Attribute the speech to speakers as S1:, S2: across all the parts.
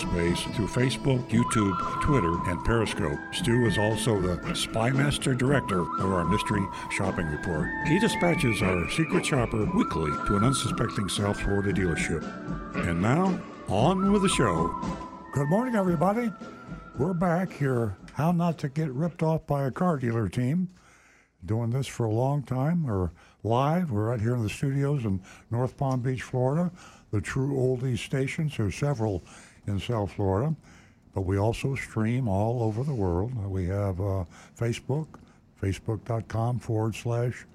S1: cyberspace through Facebook, YouTube, Twitter, and Periscope. Stu is also the Spymaster Director of our Mystery Shopping Report. He dispatches our secret shopper weekly to an unsuspecting South Florida dealership. And now, on with the show.
S2: Good morning, everybody. We're back here. How not to get ripped off by a car dealer team. Doing this for a long time. We're live. We're right here in the studios in North Palm Beach, Florida. The True Oldies stations. There's several in South Florida, but we also stream all over the world. We have uh, Facebook, facebook.com forward slash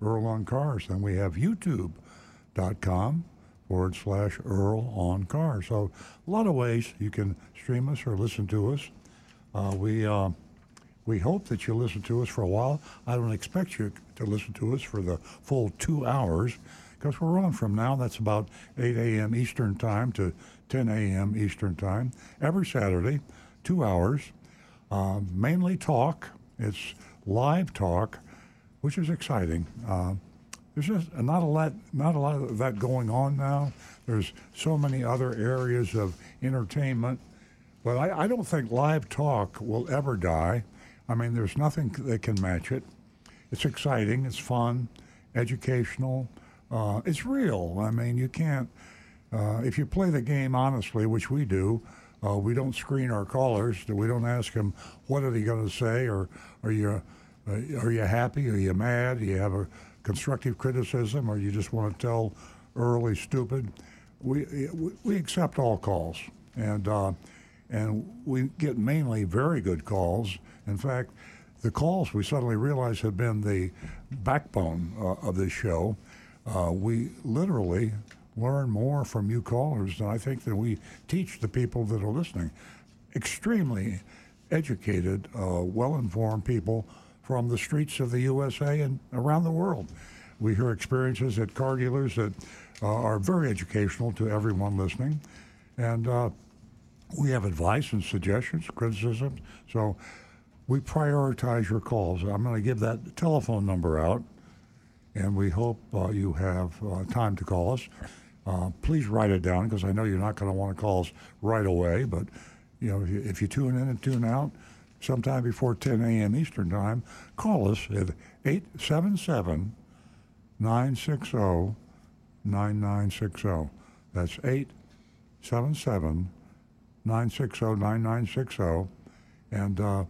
S2: Earl on Cars. Then we have youtube.com forward slash Earl on Cars. So a lot of ways you can stream us or listen to us. Uh, we uh, we hope that you listen to us for a while. I don't expect you to listen to us for the full two hours because we're on from now. That's about 8 a.m. Eastern Time to 10 a.m. Eastern Time every Saturday, two hours. Uh, mainly talk. It's live talk, which is exciting. Uh, there's just not a lot, not a lot of that going on now. There's so many other areas of entertainment, but I, I don't think live talk will ever die. I mean, there's nothing that can match it. It's exciting. It's fun, educational. Uh, it's real. I mean, you can't. Uh, if you play the game honestly, which we do, uh, we don't screen our callers. We don't ask them what are they going to say, or are you uh, are you happy? Are you mad? Do you have a constructive criticism, or you just want to tell early stupid? We we accept all calls, and uh, and we get mainly very good calls. In fact, the calls we suddenly realized had been the backbone uh, of this show. Uh, we literally learn more from you callers than I think that we teach the people that are listening. Extremely educated, uh, well-informed people from the streets of the USA and around the world. We hear experiences at car dealers that uh, are very educational to everyone listening, and uh, we have advice and suggestions, criticisms. So we prioritize your calls. I'm going to give that telephone number out, and we hope uh, you have uh, time to call us. Uh, please write it down because I know you're not going to want to call us right away. But you know, if you, if you tune in and tune out sometime before 10 a.m. Eastern Time, call us at 877 960 9960. That's 877 960 9960. And uh,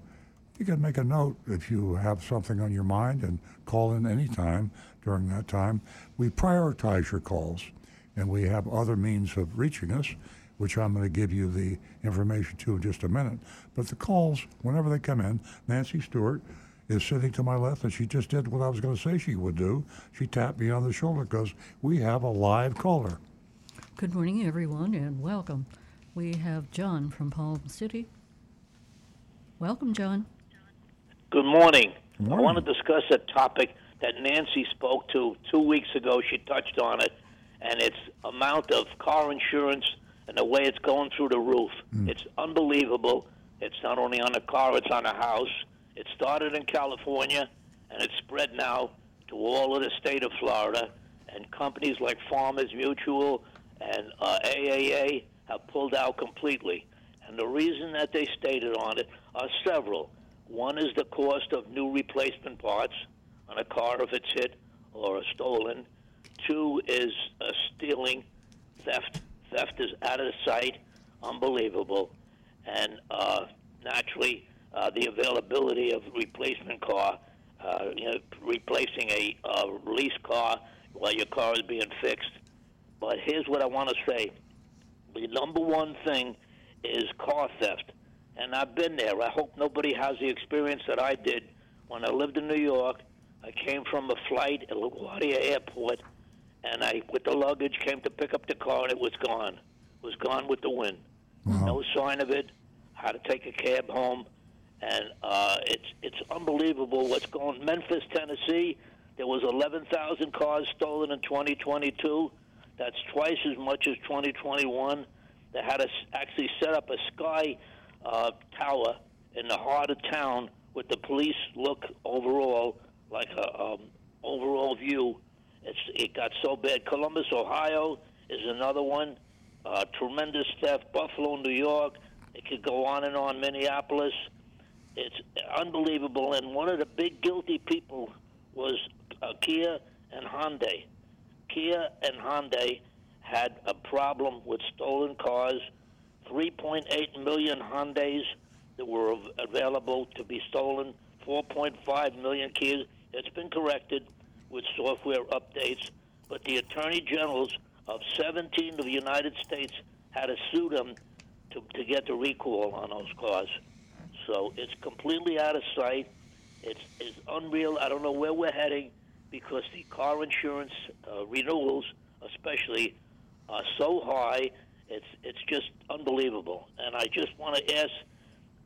S2: you can make a note if you have something on your mind and call in anytime during that time. We prioritize your calls and we have other means of reaching us, which I'm going to give you the information to in just a minute. But the calls, whenever they come in, Nancy Stewart is sitting to my left, and she just did what I was going to say she would do. She tapped me on the shoulder because we have a live caller.
S3: Good morning, everyone, and welcome. We have John from Palm City. Welcome, John.
S4: Good morning.
S2: Good morning.
S4: I want to discuss a topic that Nancy spoke to two weeks ago. She touched on it, and its amount of car insurance and the way it's going through the roof. It's unbelievable. It's not only on a car, it's on a house. It started in California, and it's spread now to all of the state of Florida. And companies like Farmers Mutual and uh, AAA have pulled out completely. And the reason that they stated on it are several. One is the cost of new replacement parts on a car if it's hit or stolen. Two is uh, stealing, theft. Theft is out of sight, unbelievable, and uh, naturally uh, the availability of replacement car. Uh, you know, replacing a uh, lease car while your car is being fixed. But here's what I want to say: the number one thing is car theft, and I've been there. I hope nobody has the experience that I did when I lived in New York. I came from a flight at LaGuardia Airport, and I, with the luggage, came to pick up the car, and it was gone. It was gone with the wind. No sign of it. How to take a cab home, and uh, it's it's unbelievable what's going. Memphis, Tennessee, there was 11,000 cars stolen in 2022. That's twice as much as 2021. They had to actually set up a sky uh, tower in the heart of town with the police look overall like a um, overall view. It's it got so bad. Columbus, Ohio, is another one. Uh, tremendous theft. Buffalo, New York. It could go on and on. Minneapolis. It's unbelievable. And one of the big guilty people was uh, Kia and Hyundai. Kia and Hyundai had a problem with stolen cars. 3.8 million Hyundais that were av- available to be stolen. 4.5 million Kias. It's been corrected with software updates, but the attorney generals of 17 of the United States had to sue them to, to get the recall on those cars. So it's completely out of sight. It's, it's unreal. I don't know where we're heading because the car insurance uh, renewals, especially, are so high. It's it's just unbelievable. And I just want to ask.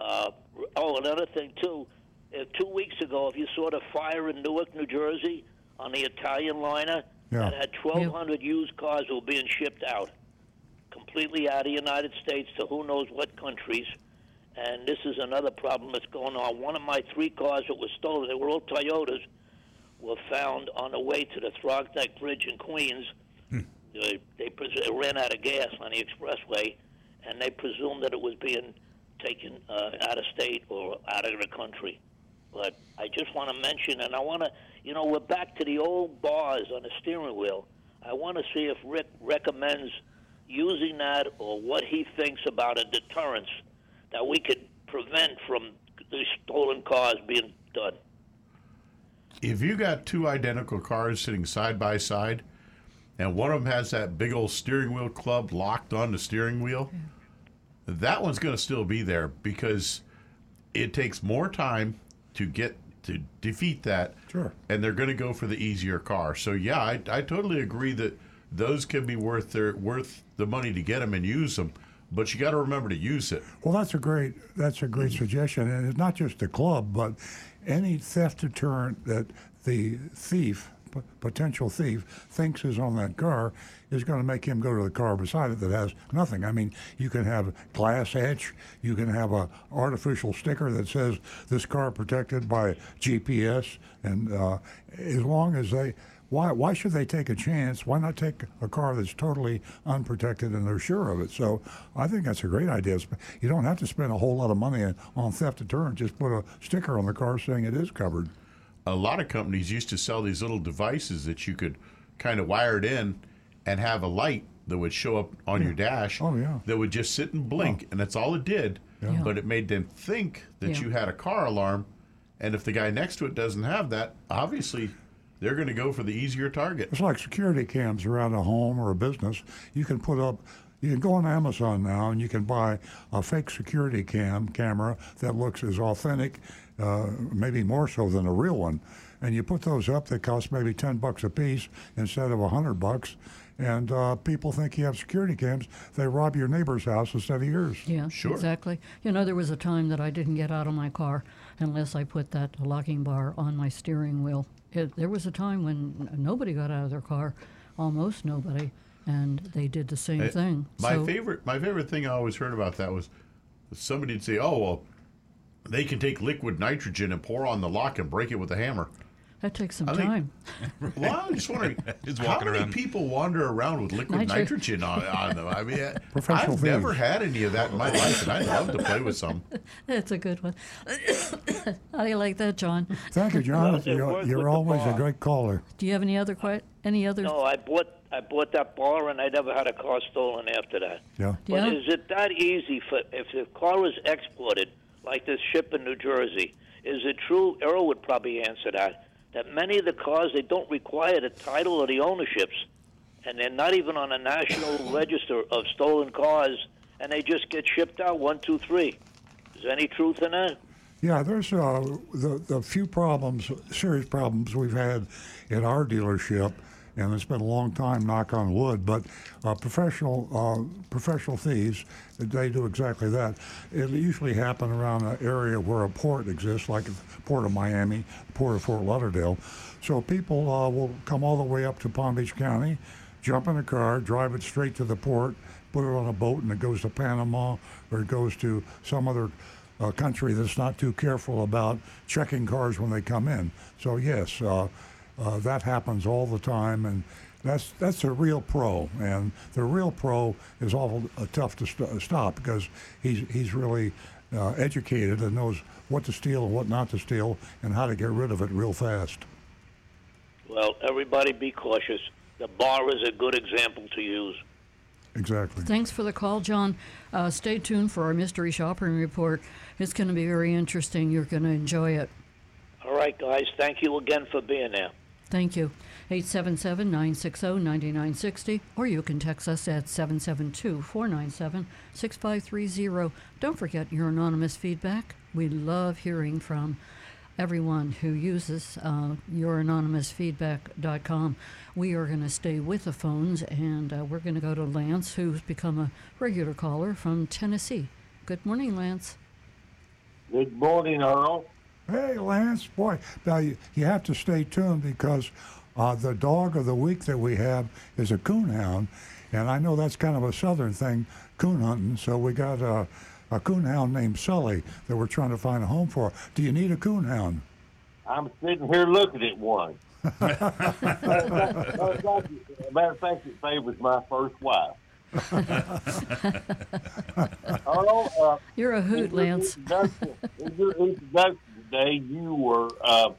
S4: Uh, oh, another thing too. Uh, two weeks ago, if you saw the fire in Newark, New Jersey, on the Italian liner,
S2: Yeah.
S4: that had 1,200 used cars that were being shipped out, completely out of the United States to who knows what countries. And this is another problem that's going on. One of my three cars that was stolen, they were all Toyotas, were found on the way to the Throgs Neck Bridge in Queens. They, they, pres- they ran out of gas on the expressway, and they presumed that it was being taken uh, out of state or out of the country. But I just want to mention, and I want to, you know, we're back to the old bars on the steering wheel. I want to see if Rick recommends using that or what he thinks about a deterrence that we could prevent from these stolen cars being done.
S5: if you got two identical cars sitting side by side and one of them has that big old steering wheel club locked on the steering wheel that one's going to still be there because it takes more time to get to defeat that.
S2: Sure.
S5: and they're going to go for the easier car. So yeah I, I totally agree that those can be worth their worth the money to get them and use them but you got to remember to use it.
S2: Well, that's a great that's a great suggestion, and it's not just the club, but any theft deterrent that the thief, potential thief, thinks is on that car is going to make him go to the car beside it that has nothing. I mean, you can have glass etch, you can have a artificial sticker that says this car protected by GPS, and uh, as long as they why, why should they take a chance? Why not take a car that's totally unprotected and they're sure of it? So I think that's a great idea. You don't have to spend a whole lot of money on theft deterrent. Just put a sticker on the car saying it is covered.
S5: A lot of companies used to sell these little devices that you could kind of wire it in and have a light that would show up on your dash
S2: Oh, yeah.
S5: that would just sit and blink and that's all it did
S3: Yeah.
S5: but it made them think that
S3: Yeah.
S5: you had a car alarm and if the guy next to it doesn't have that obviously they're going to go for the easier target
S2: It's like security cams around a home or a business. You can put up, you can go on Amazon now and you can buy a fake security cam camera that looks as authentic, uh, maybe more so than a real one. And you put those up, they cost maybe 10 bucks a piece instead of a 100 bucks. And uh, people think you have security cams. They rob your neighbor's house instead of yours.
S3: Yeah,
S5: Sure.
S3: exactly. You know, there was a time that I didn't get out of my car unless I put that locking bar on my steering wheel. It, there was a time when nobody got out of their car, almost nobody, and they did the same
S5: Uh,
S3: thing.
S5: my
S3: so,
S5: favorite my favorite thing i always heard about that was somebody'd say oh well they can take liquid nitrogen and pour on the lock and break it with a hammer
S3: that takes some
S5: I think-
S3: time.
S5: Well, I'm just wondering,
S6: Just
S5: how many
S6: around.
S5: people wander around with liquid
S3: Nitro-
S5: nitrogen on, on them? I mean, I-
S2: Professional
S5: I've never had any of that in my life, and I'd love to play with some.
S3: That's a good one. How do you like that, John?
S2: Thank you, John.
S4: Well,
S2: you're you're always a great caller.
S3: Do you have any other que- any other?
S4: No, I bought I bought that bar and I never had a car stolen after that.
S2: Yeah.
S3: Yeah.
S4: But is it that easy for if the car is exported, like this ship in New Jersey? Is it true? Earl would probably answer that. That many of the cars they don't require the title or the ownerships, and they're not even on a national register of stolen cars, and they just get shipped out one, two, three. Is there any truth in that?
S2: Yeah, there's uh, the the few problems, serious problems we've had in our dealership and it's been a long time, knock on wood. But uh, professional uh, professional thieves, they do exactly that. It usually happen around an area where a port exists, like the port of Miami, the port of Fort Lauderdale. So people uh, will come all the way up to Palm Beach County, jump in a car, drive it straight to the port, put it on a boat, and it goes to Panama or it goes to some other uh, country that's not too careful about checking cars when they come in. So yes, uh, that happens all the time, and that's that's a real pro. And the real pro is awful uh, tough to st- stop because he's he's really uh, educated and knows what to steal and what not to steal and how to get rid of it real fast.
S4: Well, everybody be cautious. The bar is a good example to use.
S2: Exactly.
S3: Thanks for the call, John. Uh, stay tuned for our mystery shopping report. It's going to be very interesting. You're going to enjoy it.
S4: All right, guys. Thank you again for being there.
S3: Thank you. 877 960 9960, or you can text us at 772 497 6530. Don't forget your anonymous feedback. We love hearing from everyone who uses uh, youranonymousfeedback.com. We are going to stay with the phones, and uh, we're going to go to Lance, who's become a regular caller from Tennessee. Good morning, Lance.
S6: Good morning, Earl.
S2: Hey, Lance, boy, now you, you have to stay tuned because uh, the dog of the week that we have is a coonhound, and I know that's kind of a southern thing, coon hunting. So we got a, a coonhound named Sully that we're trying to find a home for. Do you need a coonhound?
S6: I'm sitting here looking at one. matter, of fact, matter of fact, it favors my first wife. Earl, uh,
S3: You're a hoot, Lance.
S6: introduction- introduction today, you were uh,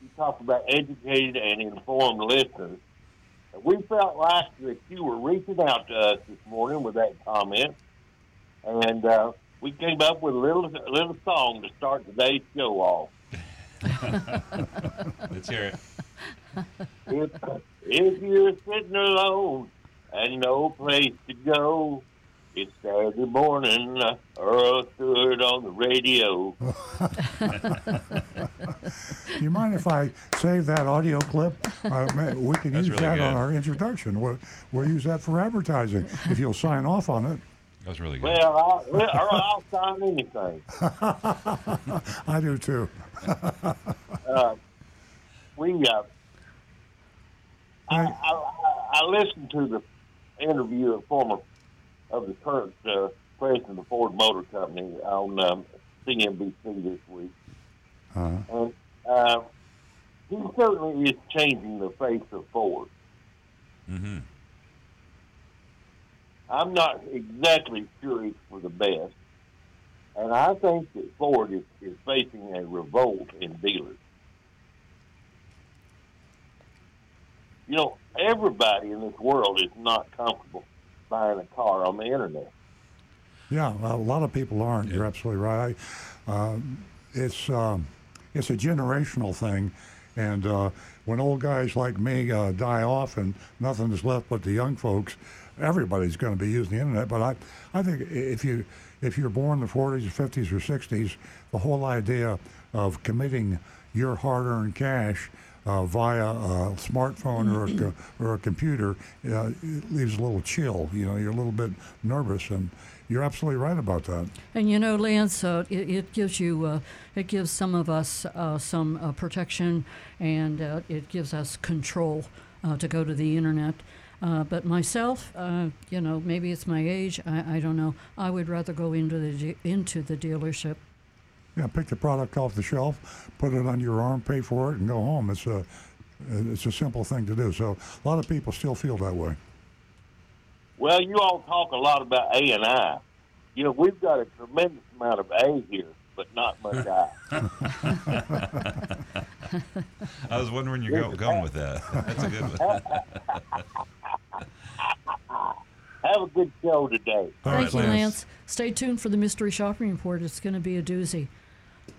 S6: you talked about educated and informed listeners. We felt like that you were reaching out to us this morning with that comment, and uh, we came up with a little a little song to start today's show off.
S7: Let's hear it.
S6: If, if you're sitting alone and no place to go, it's Saturday morning, uh, Earl Stewart on the radio.
S2: Do you mind if I save that audio clip? Uh, we can
S7: That's
S2: use
S7: really
S2: that on our introduction. We'll, we'll use that for advertising if you'll sign off on it.
S7: That was really good.
S6: Well, I, well, Earl, I'll sign anything.
S2: I do too.
S6: We, uh, I, I, I- I listened to the interview of former of the current uh, president of Ford Motor Company on um, CNBC this week.
S2: Uh,
S6: And uh, he certainly is changing the face of Ford.
S7: hmm
S6: I'm not exactly sure it's for the best. And I think that Ford is, is facing a revolt in dealers. You know, everybody in this world is not comfortable buying a car on the internet.
S2: yeah, a lot of people aren't. You're absolutely right. Uh, it's um, it's a generational thing, and uh, when old guys like me uh, die off and nothing is left but the young folks, everybody's going to be using the internet. But I, I think if you if you're born in the 40s, 50s, or 60s, the whole idea of committing your hard-earned cash uh, via a smartphone or a, or a computer uh, it leaves a little chill. You know, you're a little bit nervous, and you're absolutely right about that.
S3: And you know, Lance, uh, it, it gives you, uh, it gives some of us uh, some uh, protection, and uh, it gives us control uh, to go to the internet. Uh, but myself, uh, you know, maybe it's my age. I, I don't know. I would rather go into the de- into the dealership.
S2: Yeah, pick the product off the shelf, put it on your arm, pay for it, and go home. It's a it's a simple thing to do. So a lot of people still feel that way.
S6: Well, you all talk a lot about A and I. You know, we've got a tremendous amount of A here, but not much I.
S7: I was wondering you're go, going with that. That's a good one.
S6: Have a good show today.
S3: Thank
S2: right,
S3: you,
S2: Lance.
S3: Lance. Stay tuned for the mystery shopping report. It's going to be a doozy.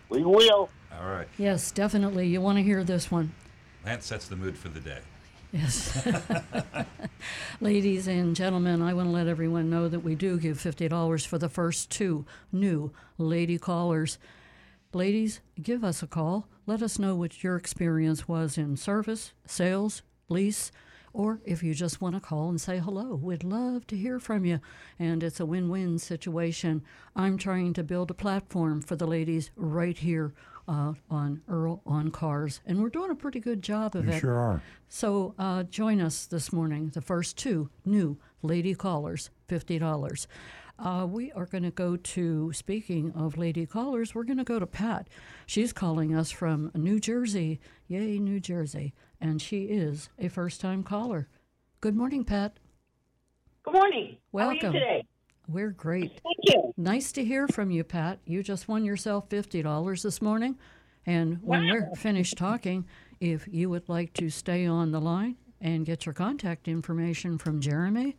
S6: We will.
S7: All right.
S3: Yes, definitely. You want to hear this one.
S7: Lance sets the mood for the day.
S3: Yes. Ladies and gentlemen, I want to let everyone know that we do give $50 for the first two new lady callers. Ladies, give us a call. Let us know what your experience was in service, sales, lease, or if you just want to call and say hello, we'd love to hear from you. And it's a win win situation. I'm trying to build a platform for the ladies right here uh, on Earl on Cars, and we're doing a pretty good job of
S2: You
S3: it.
S2: sure are.
S3: So uh, join us this morning. The first two new lady callers, fifty dollars. Uh, we are going to go to. Speaking of lady callers, we're going to go to Pat. She's calling us from New Jersey. Yay, New Jersey! And she is a first-time caller. Good morning, Pat.
S8: Good morning.
S3: Welcome.
S8: How are you today?
S3: We're great.
S8: Thank you.
S3: Nice to hear from you, Pat. You just won yourself $50 this morning. And when we're finished talking, if you would like to stay on the line and get your contact information from Jeremy,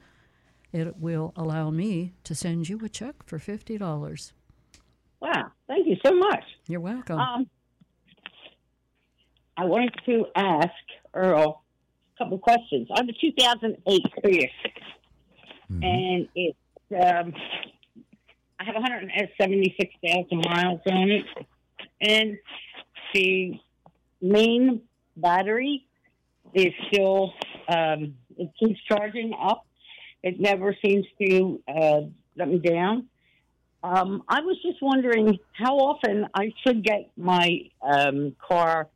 S3: it will allow me to send you a check for $50.
S8: Wow. Thank you so much.
S3: You're welcome.
S8: Um, I wanted to ask Earl a couple questions. I have a 2008 Prius, and it um, I have 176,000 miles on it, and the main battery is still um, it keeps charging up. It never seems to uh, let me down. Um, I was just wondering how often I should get my um, car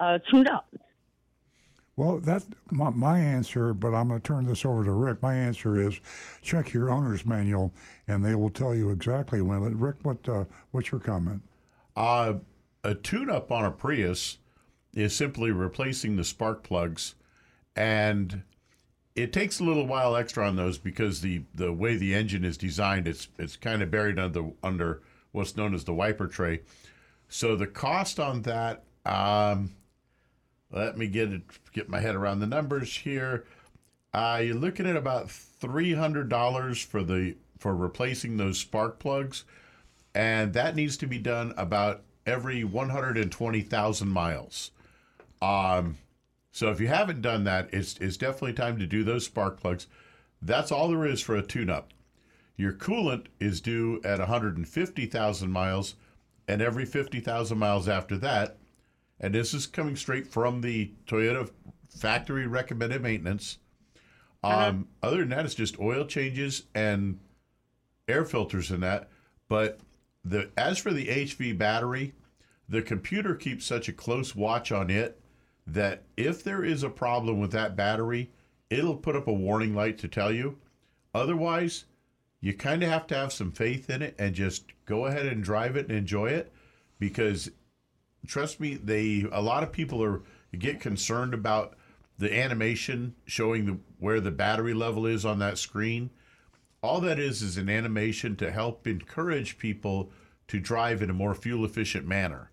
S8: uh, tuned up.
S2: Well, that's my, my answer, but I'm going to turn this over to Rick. My answer is check your owner's manual, and they will tell you exactly when. But Rick, what uh, what's your comment?
S5: Uh, a tune-up on a Prius is simply replacing the spark plugs, and it takes a little while extra on those because the the way the engine is designed, it's it's kind of buried under under what's known as the wiper tray. So the cost on that, um, let me get it get my head around the numbers here. Uh, you're looking at about three hundred dollars for the for replacing those spark plugs, and that needs to be done about every one hundred and twenty thousand miles. Um, so if you haven't done that, it's it's definitely time to do those spark plugs. That's all there is for a tune-up. Your coolant is due at 150,000 miles, and every 50,000 miles after that, and this is coming straight from the Toyota factory recommended maintenance. Um, Other than that, it's just oil changes and air filters and that. But the as for the HV battery, the computer keeps such a close watch on it that if there is a problem with that battery, it'll put up a warning light to tell you. Otherwise, you kind of have to have some faith in it and just go ahead and drive it and enjoy it because trust me, they a lot of people are get concerned about the animation showing the where the battery level is on that screen. All that is is an animation to help encourage people to drive in a more fuel efficient manner.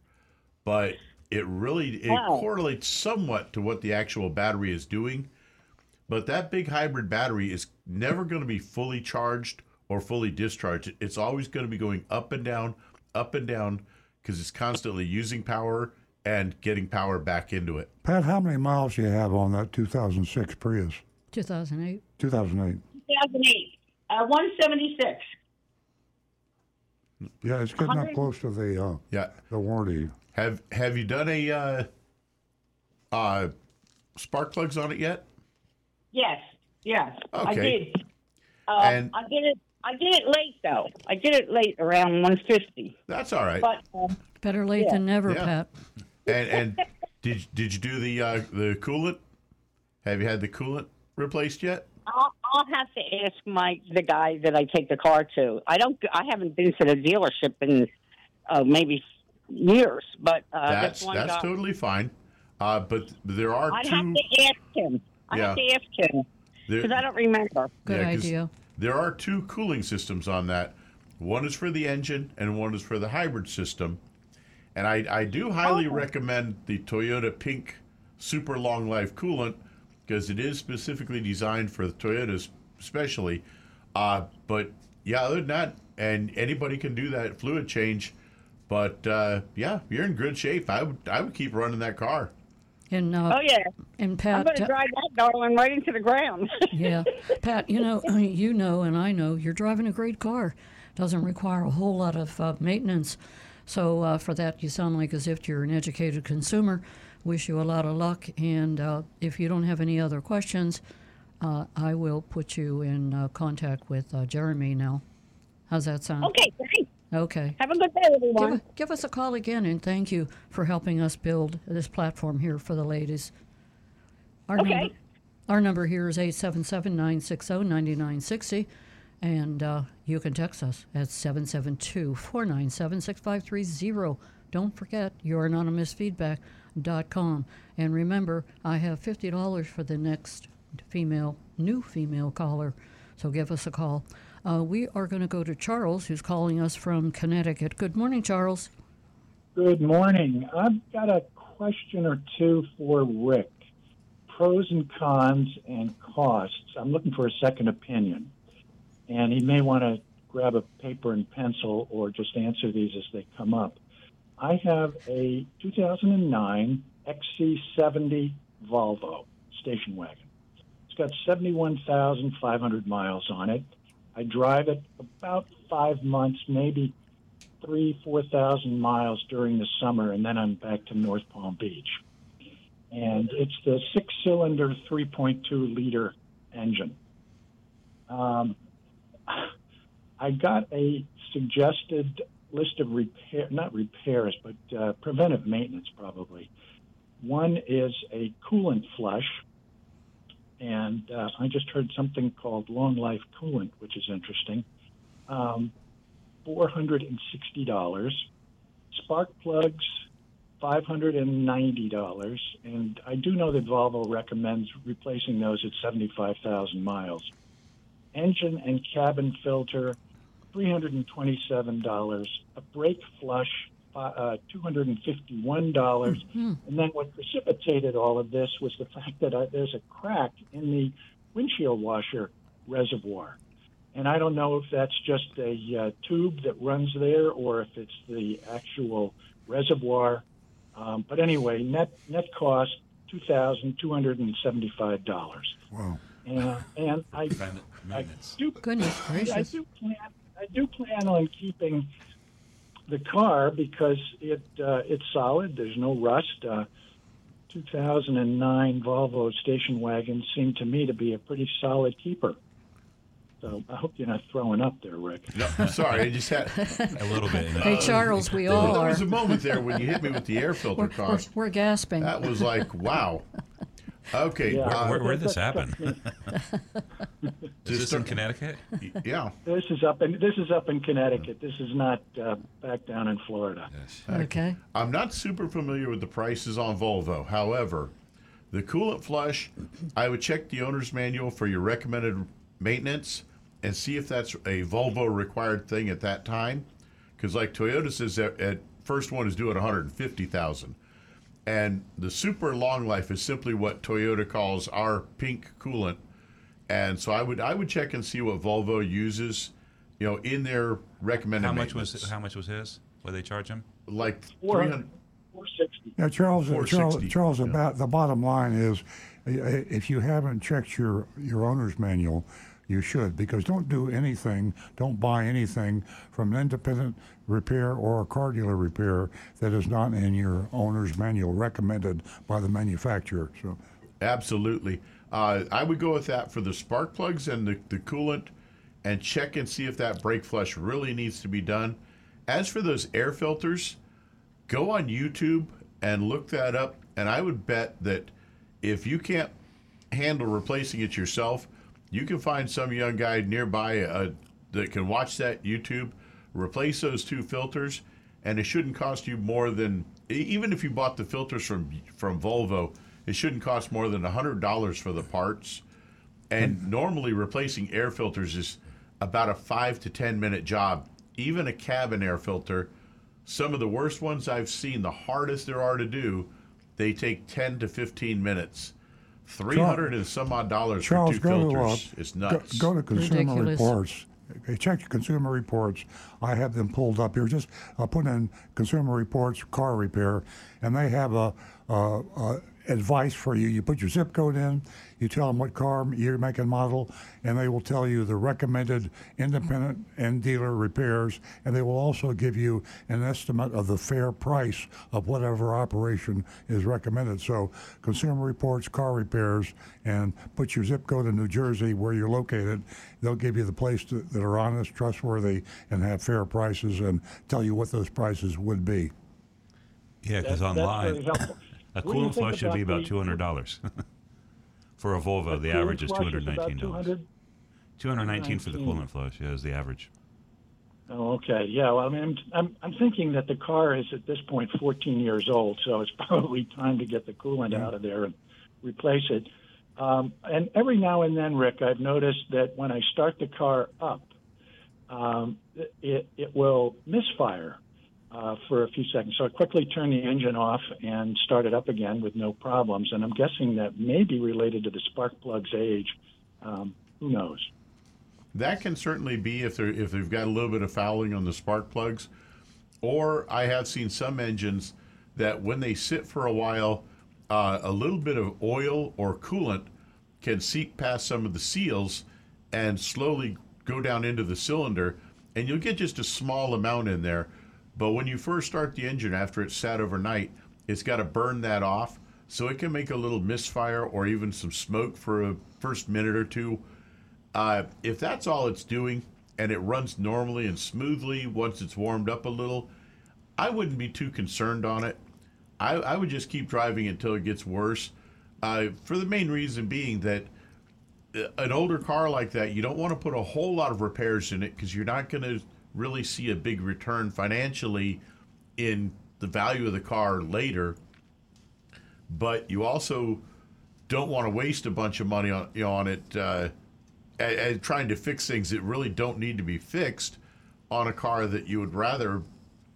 S5: But it really it
S8: Wow.
S5: correlates somewhat to what the actual battery is doing. But that big hybrid battery is never going to be fully charged or fully discharged. It's always going to be going up and down, up and down, because it's constantly using power and getting power back into it.
S2: Pat, how many miles do you have on that 2006 Prius?
S3: 2008.
S2: 2008.
S8: 2008, uh, 176.
S2: Yeah, it's getting up close to the uh,
S5: Yeah.
S2: the warranty.
S5: Have Have you done a uh, uh, spark plugs on it yet?
S8: Yes, yes, I did. Um,
S5: And-
S8: I did it. I did it late though. I did it late around 150.
S5: That's all right.
S8: But um,
S3: Better late
S8: Yeah.
S3: than never,
S5: Yeah.
S3: Pat.
S5: and and did did you do the uh, the coolant? Have you had the coolant replaced yet?
S8: I'll, I'll have to ask my the guy that I take the car to. I don't. I haven't been to the dealership in uh, maybe years, but uh,
S5: that's
S8: that's one
S5: that's
S8: guy.
S5: totally fine. Uh, but there are
S8: I'd
S5: two.
S8: have to ask him. I have to ask him because I don't remember.
S3: Good
S5: Yeah, 'cause
S3: idea.
S5: There are two cooling systems on that. One is for the engine, and one is for the hybrid system. And I, I do highly recommend the Toyota Pink Super Long Life coolant because it is specifically designed for the Toyotas, especially. Uh, but yeah, other than that, and anybody can do that fluid change. But uh, yeah, you're in good shape. I would I would keep running that car.
S3: And uh,
S8: Oh yeah,
S3: and
S8: I'm going to
S3: uh,
S8: drive that darling right into the ground.
S3: yeah, Pat, you know, you know, and I know you're driving a great car. Doesn't require a whole lot of uh, maintenance. So uh, for that, you sound like as if you're an educated consumer. wish you a lot of luck. And uh, if you don't have any other questions, uh, I will put you in uh, contact with uh, Jeremy now. How's that sound?
S8: Okay, great.
S3: Okay.
S8: Have a good day, everyone.
S3: Give, give us a call again, and thank you for helping us build this platform here for the ladies. Our
S8: Okay.
S3: Number, our number here is 877 960 9960, and uh, you can text us at 772 497 6530. Don't forget youranonymousfeedback.com. And remember, I have $50 for the next female, new female caller, so give us a call. Uh, we are going to go to Charles, who's calling us from Connecticut. Good morning, Charles.
S9: Good morning. I've got a question or two for Rick. Pros and cons and costs. I'm looking for a second opinion. And he may want to grab a paper and pencil or just answer these as they come up. I have a 2009 XC70 Volvo station wagon. It's got 71,500 miles on it. I drive it about five months, maybe three, 4,000 miles during the summer, and then I'm back to North Palm Beach. And it's the six cylinder, 3.2 liter engine. Um, I got a suggested list of repair, not repairs, but uh, preventive maintenance probably. One is a coolant flush, and uh, I just heard something called long life coolant, which is interesting. Um, $460. Spark plugs, $590. And I do know that Volvo recommends replacing those at 75,000 miles. Engine and cabin filter, $327. A brake flush, uh, $251. And then what precipitated all of this was the fact that uh, there's a crack in the windshield washer reservoir. And I don't know if that's just a uh, tube that runs there or if it's the actual reservoir. Um, but anyway, net net cost two thousand two hundred and seventy five dollars.
S2: Wow.
S9: And and I,
S7: Prevent-
S9: I do
S3: Goodness
S9: I, I do plan I do plan on keeping the car because it uh, it's solid. There's no rust. Uh, 2009 Volvo station wagon seemed to me to be a pretty solid keeper. So I hope you're not throwing up there, Rick.
S5: No, I'm sorry. I just had.
S7: A little bit.
S3: Hey, Charles, we all
S5: there
S3: are.
S5: was a moment there when you hit me with the air filter
S3: We're, we're, we're gasping.
S5: That was like, wow. Okay.
S9: Yeah.
S5: uh,
S7: Where, where did this happen? Is this in Connecticut?
S5: yeah.
S9: This is up in this is up in Connecticut. This is not uh, back down in Florida. Yes.
S3: okay.
S5: I'm not super familiar with the prices on Volvo. However, the coolant flush, I would check the owner's manual for your recommended maintenance and see if that's a Volvo required thing at that time. Because like Toyota says, that at first one is due at 150,000, and the super long life is simply what Toyota calls our pink coolant. And so I would I would check and see what Volvo uses, you know, in their recommended.
S7: How much
S5: maintenance.
S7: was how much was his? What did they charge him?
S5: like
S9: 400
S5: 300?
S9: 460.
S2: Yeah, Charles. Charles, Charles.
S5: yeah.
S2: About the bottom line is, uh, if you haven't checked your your owner's manual, you should because don't do anything, don't buy anything from an independent repair or a car dealer repair that is not in your owner's manual recommended by the manufacturer. So,
S5: Absolutely. Uh, I would go with that for the spark plugs and the, the coolant and check and see if that brake flush really needs to be done. As for those air filters, go on YouTube and look that up. And I would bet that if you can't handle replacing it yourself, you can find some young guy nearby uh, that can watch that YouTube, replace those two filters, and it shouldn't cost you more than even if you bought the filters from from Volvo, it shouldn't cost more than hundred dollars for the parts. And hmm. normally replacing air filters is about a five to ten minute job. Even a cabin air filter, some of the worst ones I've seen, the hardest there are to do, they take ten to fifteen minutes. Three hundred and some odd dollars
S2: Charles,
S5: for two
S2: go to
S5: filters is
S2: go,
S5: nuts.
S2: go to Consumer
S3: Ridiculous.
S2: Reports. Uh, Check Consumer Reports. I have them pulled up here. Just uh, put in Consumer Reports car repair, and they have a, a, a advice for you. You put your zip code in, you tell them what car, year, make, and model, and they will tell you the recommended independent and dealer repairs, and they will also give you an estimate of the fair price of whatever operation is recommended. So, Consumer Reports, car repairs, and put your zip code in New Jersey where you're located. They'll give you the place to, that are honest, trustworthy, and have fair prices, and tell you what those prices would be.
S7: Yeah, because
S9: That- that's
S7: online,
S9: helpful.
S7: A
S9: What do you
S7: coolant flush should be
S9: about
S7: two hundred dollars. for a Volvo, the
S9: Coolant
S7: average is two hundred nineteen dollars. Two hundred nineteen for the coolant flush. Yeah, is the average.
S9: Oh, okay. Yeah. Well, I mean, I'm, I'm, I'm thinking that the car is at this point 14 years old, so it's probably time to get the coolant out of there and replace it. Um, and every now and then, Rick, I've noticed that when I start the car up, um, it, it will misfire uh, for a few seconds. So I quickly turned the engine off and started up again with no problems. And I'm guessing that may be related to the spark plug's age. Um, who knows?
S5: That can certainly be if they're if they've got a little bit of fouling on the spark plugs, or I have seen some engines that when they sit for a while, uh, a little bit of oil or coolant can seep past some of the seals and slowly go down into the cylinder, and you'll get just a small amount in there. But when you first start the engine after it's sat overnight, it's got to burn that off, so it can make a little misfire or even some smoke for a first minute or two. Uh, if that's all it's doing and it runs normally and smoothly once it's warmed up a little, I wouldn't be too concerned on it. I, I would just keep driving until it gets worse. Uh, for the main reason being that uh, an older car like that, you don't want to put a whole lot of repairs in it because you're not going to really see a big return financially in the value of the car later. But you also don't want to waste a bunch of money on, you know, on it uh, and, and trying to fix things that really don't need to be fixed on a car that you would rather,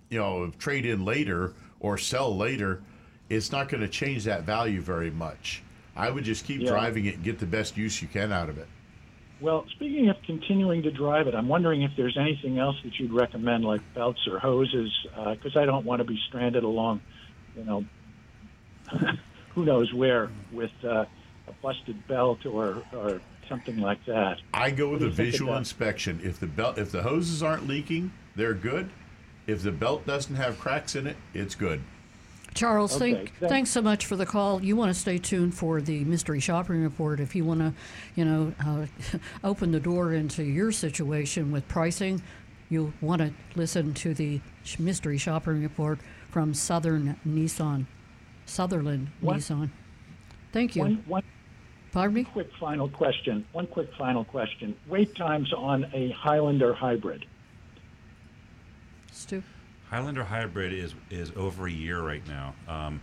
S5: you know, trade in later or sell later. It's not going to change that value very much. I would just keep
S9: Yeah.
S5: driving it and get the best use you can out of it.
S9: Well, speaking of continuing to drive it, I'm wondering if there's anything else that you'd recommend, like belts or hoses, because I don't want to be stranded along, you know, who knows where with uh, a busted belt or or something like that.
S5: I go with a visual inspection. If the belt, if the hoses aren't leaking, they're good. If the belt doesn't have cracks in it, it's good.
S3: Charles,
S9: Okay,
S3: thank,
S9: thank-
S3: thanks so much for the call. You want to stay tuned for the mystery shopping report if you want to, you know, uh, open the door into your situation with pricing. You'll want to listen to the mystery shopping report from Southern Nissan, Sutherlin
S9: What-
S3: Nissan. Thank you.
S9: One, one
S3: Pardon me?
S9: quick final question. One quick final question. Wait times on a Highlander hybrid.
S3: Stu?
S7: Highlander hybrid is is over a year right now. Um,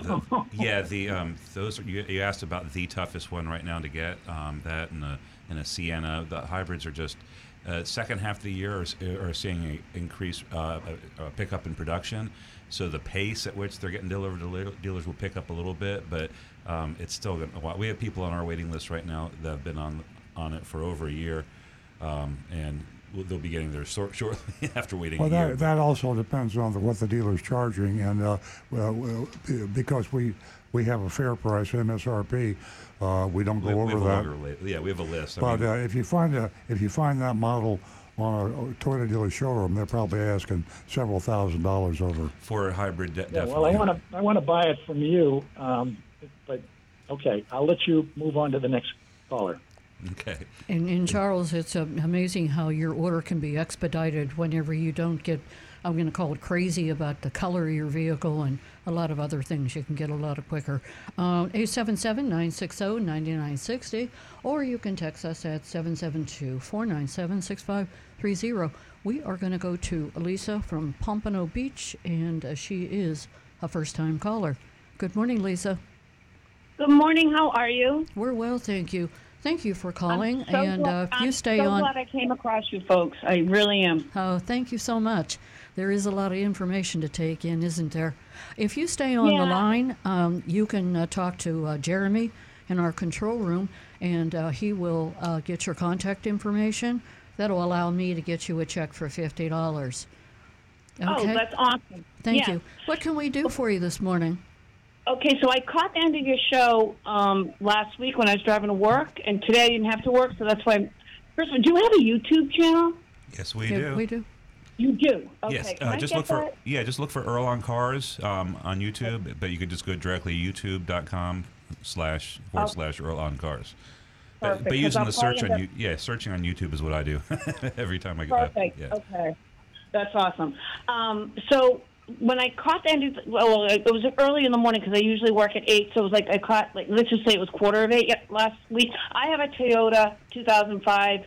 S7: the, yeah, the um, those you, you asked about the toughest one right now to get um, that and a and a Sienna. The hybrids are just uh, second half of the year are, are seeing an increase uh, a, a pickup in production. So the pace at which they're getting delivered to dealers will pick up a little bit, but um, it's still going to. We have people on our waiting list right now that have been on on it for over a year, um, and they'll be getting theirs short, shortly after waiting
S2: Well,
S7: a year.
S2: that, that also depends on the, what the dealer's charging, and uh, well, well, because we we have a fair price MSRP, uh, we don't go
S7: We- we
S2: over
S7: have a
S2: that.
S7: longer li- yeah, we have a list. I
S2: But
S7: mean,
S2: uh, if you find a if you find that model on a Toyota dealer showroom, they're probably asking several thousand dollars over.
S7: for a hybrid, de-
S9: Yeah,
S7: definitely.
S9: well, I want to I want to buy it from you, um, but okay, I'll let you move on to the next caller.
S7: Okay.
S3: And, and Charles, it's uh, amazing how your order can be expedited whenever you don't get, I'm going to call it crazy about the color of your vehicle and a lot of other things. You can get a lot of quicker. Uh, 877 960 9960, or you can text us at 772 497 6530. We are going to go to Lisa from Pompano Beach, and uh, she is a first time caller. Good morning, Lisa.
S10: Good morning. How are you?
S3: We're well, thank you. Thank you for calling.
S10: I'm so
S3: and
S10: gla-
S3: uh, if you
S10: I'm
S3: stay
S10: so
S3: on.
S10: glad I came across you folks. I really am.
S3: Oh, thank you so much. There is a lot of information to take in, isn't there? If you stay on the line, um, you can uh, talk to uh, Jeremy in our control room, and uh, he will uh, get your contact information. That'll allow me to get you a check for fifty dollars.
S10: Oh, that's awesome.
S3: Thank
S10: Yeah.
S3: you. What can we do for you this morning?
S10: Okay, so I caught the end of your show um, last week when I was driving to work, and today I didn't have to work, so that's why. I'm, first of all, do you have a YouTube channel?
S7: Yes, we
S3: Yeah,
S7: do.
S3: we do.
S10: You do. Okay.
S7: Yes, uh, just
S10: get
S7: look for
S10: that?
S7: yeah, just look for Earl on Cars um, on YouTube, but you could just go directly to youtube.com slash forward
S10: Okay.
S7: slash Earl on Cars. But,
S10: Perfect,
S7: but
S10: 'cause
S7: using
S10: I'll
S7: the search on
S10: end
S7: you, yeah, searching on YouTube is what I do every time I go.
S10: Perfect.
S7: yeah.
S10: Okay, that's awesome. Um, so when I caught the end, of, well, it was early in the morning because I usually work at eight. So it was like I caught like let's just say it was quarter of eight ye- last week. I have a Toyota 2005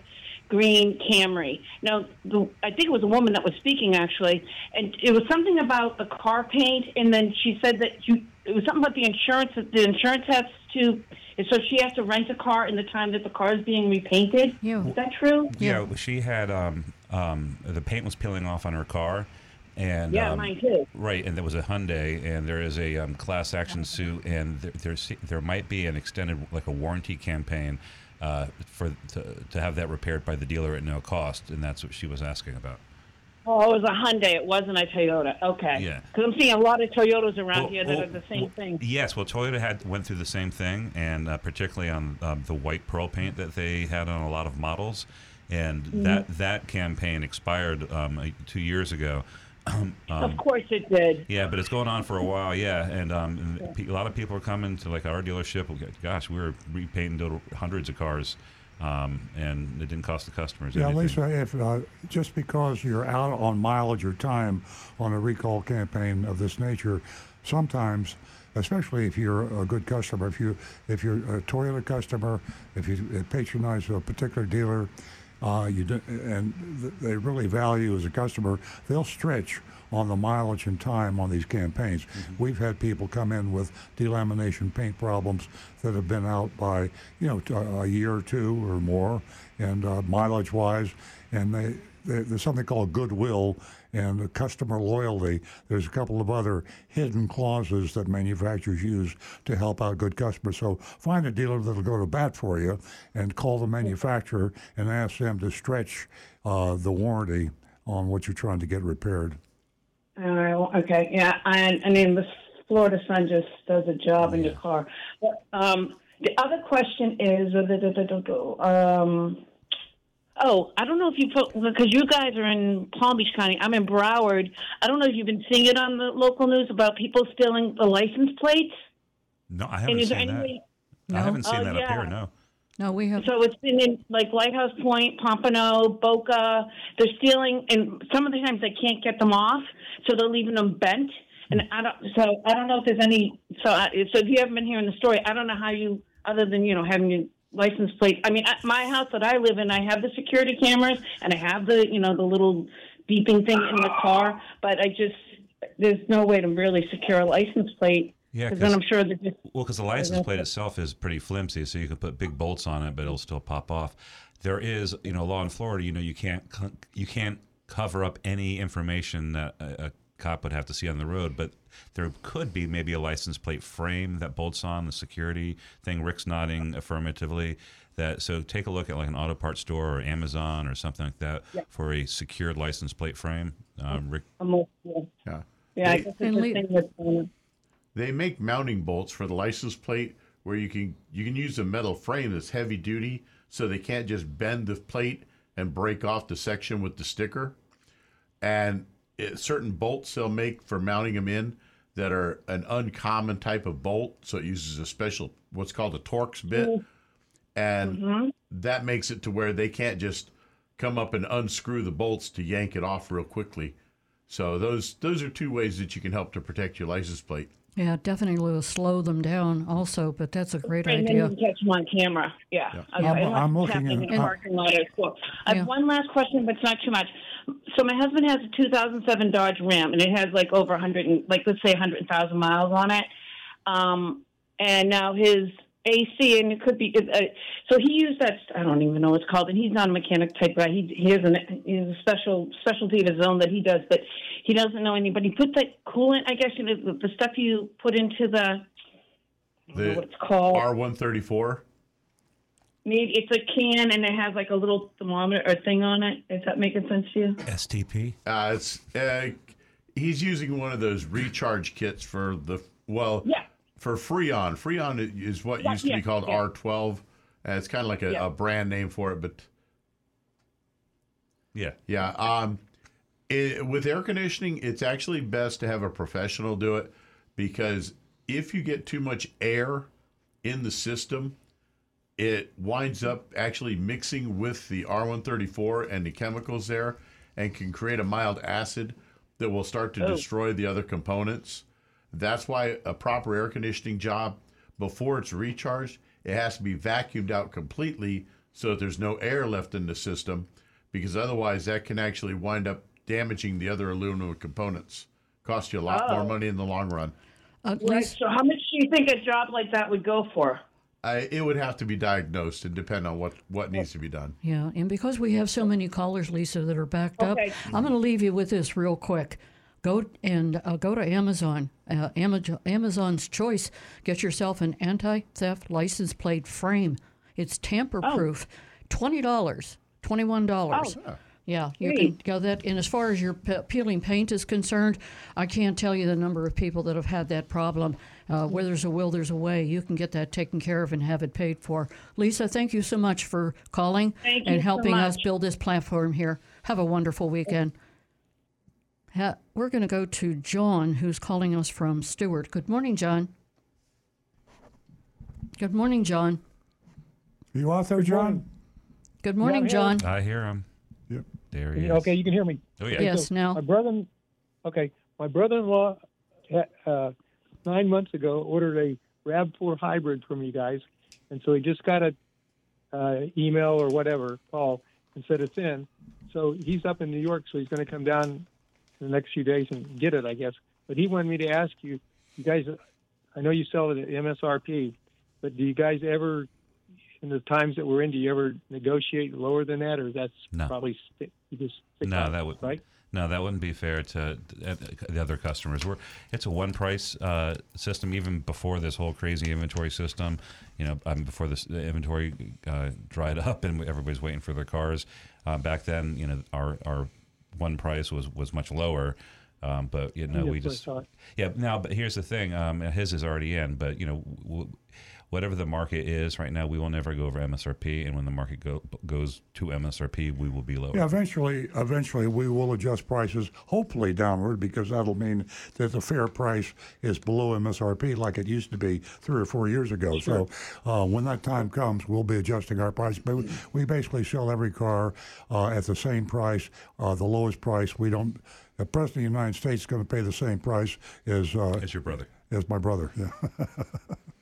S10: green Camry. Now, the, I think it was a woman that was speaking actually, and it was something about the car paint, and then she said that you it was something about the insurance. that The insurance has to. So she has to rent a car in the time that the car is being repainted.
S3: Yeah.
S10: Is that true?
S7: Yeah, well, she had um, um, the paint was peeling off on her car, and
S10: Yeah,
S7: um,
S10: mine too.
S7: Right, and there was a Hyundai, and there is a um, class action suit, and there, there's there might be an extended like a warranty campaign uh, for to, to have that repaired by the dealer at no cost, and that's what she was asking about.
S10: Oh, it was a Hyundai. It wasn't a Toyota. Okay.
S7: Yeah.
S10: Because I'm seeing a lot of Toyotas around
S7: Well,
S10: here that
S7: well,
S10: are the same
S7: well,
S10: thing.
S7: Yes, well, Toyota had went through the same thing, and uh, particularly on um, the white pearl paint that they had on a lot of models, and
S10: Mm-hmm.
S7: that that campaign expired um, two years ago. Um,
S10: of course it did.
S7: Yeah, but it's going on for a while. Yeah, and um, and pe- a lot of people are coming to like our dealership. Gosh, we were repainting total- hundreds of cars, um, and it didn't cost the customers
S2: Yeah,
S7: anything.
S2: Lisa, if uh, just because you're out on mileage or time on a recall campaign of this nature, sometimes, especially if you're a good customer, if you if you're a Toyota customer, if you uh, patronize a particular dealer, uh, you do, and th- they really value as a customer, they'll stretch on the mileage and time on these campaigns. We've had people come in with delamination paint problems that have been out by you know t- a year or two or more, and uh, mileage wise, and they, they there's something called goodwill and the customer loyalty. There's a couple of other hidden clauses that manufacturers use to help out good customers. So find a dealer that'll go to bat for you, and call the manufacturer and ask them to stretch uh, the warranty on what you're trying to get repaired.
S10: All right. Okay. Yeah. And I mean, the Florida sun just does a job in your car. But um, the other question is, uh, um, oh, I don't know if you put because you guys are in Palm Beach County. I'm in Broward. I don't know if you've been seeing it on the local news about people stealing the license plates.
S7: no, I haven't seen
S10: any
S7: that.
S10: way?
S7: I haven't seen
S10: Oh,
S7: that up here. No.
S3: No, we have.
S10: So it's been in like Lighthouse Point, Pompano, Boca. They're stealing, and some of the times they can't get them off, so they're leaving them bent. And I don't. So I don't know if there's any. So I, so if you haven't been hearing the story, I don't know how you, other than you know having your license plate. I mean, at my house that I live in, I have the security cameras and I have the you know the little beeping thing in the car, but I just there's no way to really secure a license plate.
S7: Yeah,
S10: Because then I'm sure they're just
S7: Well, because the license plate itself is pretty flimsy, so you can put big bolts on it, but it'll still pop off. There is, you know, law in Florida. You know, you can't you can't cover up any information that a cop would have to see on the road, but there could be maybe a license plate frame that bolts on the security thing. Rick's nodding affirmatively. That so take a look at like an auto parts store or Amazon or something like that for a secured license plate frame. Um, Rick,
S10: almost. Yeah,
S5: Yeah.
S10: yeah I
S5: They-
S10: guess it's the thing with. Um,
S5: They make mounting bolts for the license plate where you can you can use a metal frame that's heavy duty, so they can't just bend the plate and break off the section with the sticker. And it, certain bolts they'll make for mounting them in that are an uncommon type of bolt, so it uses a special what's called a Torx bit, mm-hmm. and mm-hmm. that makes it to where they can't just come up and unscrew the bolts to yank it off real quickly. So those those are two ways that you can help to protect your license plate.
S3: Yeah, definitely will slow them down also, but that's a great
S10: And
S3: idea.
S10: you can catch them on camera. Yeah. Okay.
S2: I'm- I'm looking
S10: happening
S2: in-
S10: in a parking lot at a school. I
S3: Yeah.
S10: have one last question, but it's not too much. So my husband has a 2007 Dodge Ram, and it has like over 100, and, like let's say 100,000 miles on it. Um, and now his AC, and it could be. Uh, so he used that. I don't even know what it's called, and he's not a mechanic type guy. He he has an he has a special specialty of his own that he does, but he doesn't know anybody. He put that coolant, I guess, you know, the, the stuff you put into the. I don't know
S5: The
S10: what it's called.
S5: R one thirty four.
S10: Maybe it's a can and it has like a little thermometer or thing on it. Is that making sense to you?
S7: STP.
S5: Uh, it's uh, he's using one of those recharge kits for the well
S10: Yeah.
S5: for Freon. Freon is what
S10: Yeah,
S5: used to be called
S10: yeah.
S5: R12. And it's kind of like a,
S10: Yeah.
S5: a brand name for it, but
S7: Yeah.
S5: yeah. Um, it, with air conditioning, it's actually best to have a professional do it because if you get too much air in the system, it winds up actually mixing with the R134 and the chemicals there and can create a mild acid that will start to destroy the other components. That's why a proper air conditioning job, before it's recharged, it has to be vacuumed out completely so that there's no air left in the system because otherwise that can actually wind up damaging the other aluminum components. Cost you a lot more
S10: Oh.
S5: money in the long run.
S3: Uh,
S10: Right. So how much do you think a job like that would go for?
S5: I, it would have to be diagnosed and depend on what, what needs to be done.
S3: yeah, and because we have so many callers, Lisa, that are backed
S10: Okay.
S3: up, I'm going to leave you with this real quick. Go and uh, go to Amazon, uh, Amazon, Amazon's Choice. Get yourself an anti-theft license plate frame. It's tamper-proof. Twenty dollars, twenty-one dollars.
S10: Oh.
S3: Yeah, you
S10: Great.
S3: can go that. And as far as your pe- peeling paint is concerned, I can't tell you the number of people that have had that problem. Uh, where there's a will, there's a way. You can get that taken care of and have it paid for. Lisa, thank you so much for calling
S10: Thank you
S3: and
S10: so
S3: helping us build this platform here. Have a wonderful weekend. Ha- we're going to go to John, who's calling us from Stewart. Good morning, John. Good morning, John.
S2: You out there, John?
S3: Good morning,
S11: here.
S3: John.
S7: I hear him.
S2: Yep.
S7: There he is.
S11: Okay, you can hear me.
S7: Oh yeah.
S3: Yes, now.
S11: My brother, okay, my brother-in-law, uh, nine months ago ordered a Rav4 hybrid from you guys, and so he just got a uh, email or whatever call and said it's in. So he's up in New York, so he's going to come down in the next few days and get it, I guess. But he wanted me to ask you, you guys, I know you sell it at MSRP, but do you guys ever, in the times that we're in, do you ever negotiate lower than that, or that's
S7: No.
S11: probably sti- you just
S7: No,
S11: on,
S7: that would
S11: right?
S7: No, that wouldn't be fair to uh, the other customers. We're it's a one price uh, system. Even before this whole crazy inventory system, you know, um, before this the inventory uh, dried up and everybody's waiting for their cars. Uh, back then, you know, our our one price was was much lower. Um, but you know, we
S11: that's what I
S7: just yeah. Now, but here's the thing: um, his is already in. But you know, w- whatever the market is right now, we will never go over MSRP. And when the market go, goes to MSRP, we will be lower.
S2: Yeah, eventually, eventually we will adjust prices, hopefully downward, because that'll mean that the fair price is below MSRP like it used to be three or four years ago. So uh, when that time comes, we'll be adjusting our price. But we, we basically sell every car uh, at the same price, uh, the lowest price. We don't. The president of the United States is going to pay the same price as uh,
S7: As your brother.
S2: as my brother. Yeah.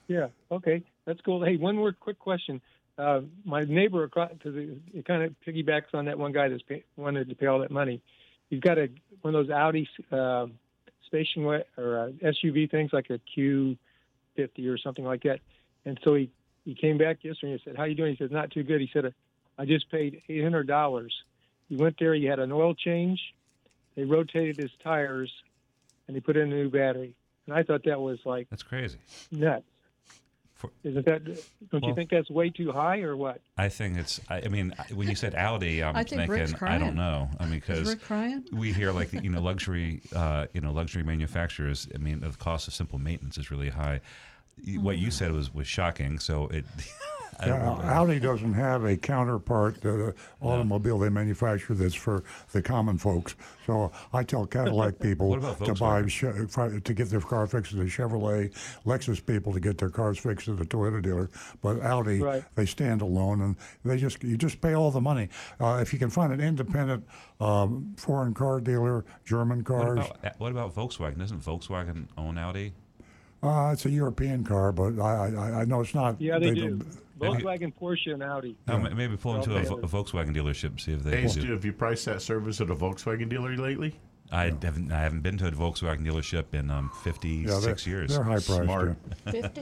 S11: Yeah. Okay. That's cool. Hey, one more quick question. Uh, my neighbor across, because it, it kind of piggybacks on that one guy that's pay, wanted to pay all that money. He's got a one of those Audi uh, station or uh, SUV things like a Q50 or something like that. And so he he came back yesterday and said, "How you doing?" He said, "Not too good." He said, "I just paid eight hundred dollars." He went there. He had an oil change. They rotated his tires, and he put in a new battery. And I thought that was like
S7: That's crazy.
S11: nuts.
S7: For-
S11: Isn't that? Don't
S7: Well-
S11: you think that's way too high, or what?
S7: I think it's. I, I mean, when you said Audi, I'm
S3: I
S7: thinking. I don't know. I mean, because we hear like the, you know luxury, uh, you know luxury manufacturers. I mean, the cost of simple maintenance is really high. Y- What you said was was shocking. So it. I don't
S2: Yeah. Audi doesn't have a counterpart uh, automobile they manufacture that's for the common folks. So I tell Cadillac people to buy
S7: Volkswagen?
S2: che- fi- to get their car fixed at a Chevrolet, Lexus people to get their cars fixed at a Toyota dealer. But Audi,
S11: Right.
S2: they stand alone, and they just you just pay all the money. Uh, if you can find an independent um, foreign car dealer, German
S7: What
S2: cars,
S7: about, what about Volkswagen? Doesn't Volkswagen own Audi?
S2: uh, it's a European car, but I I, I know it's not.
S11: Yeah, they, do.
S2: don't-
S11: Volkswagen, Porsche, and Audi.
S7: Ma- maybe pull into a, a Volkswagen dealership and see if they.
S5: Hey,
S7: do.
S5: Stu, have you priced that service at a Volkswagen dealer lately?
S7: I haven't. I haven't been to a Volkswagen dealership in um,
S2: Yeah,
S7: 56
S2: they're,
S7: years.
S2: They're high priced.
S5: Smart.
S2: yeah.
S3: 50,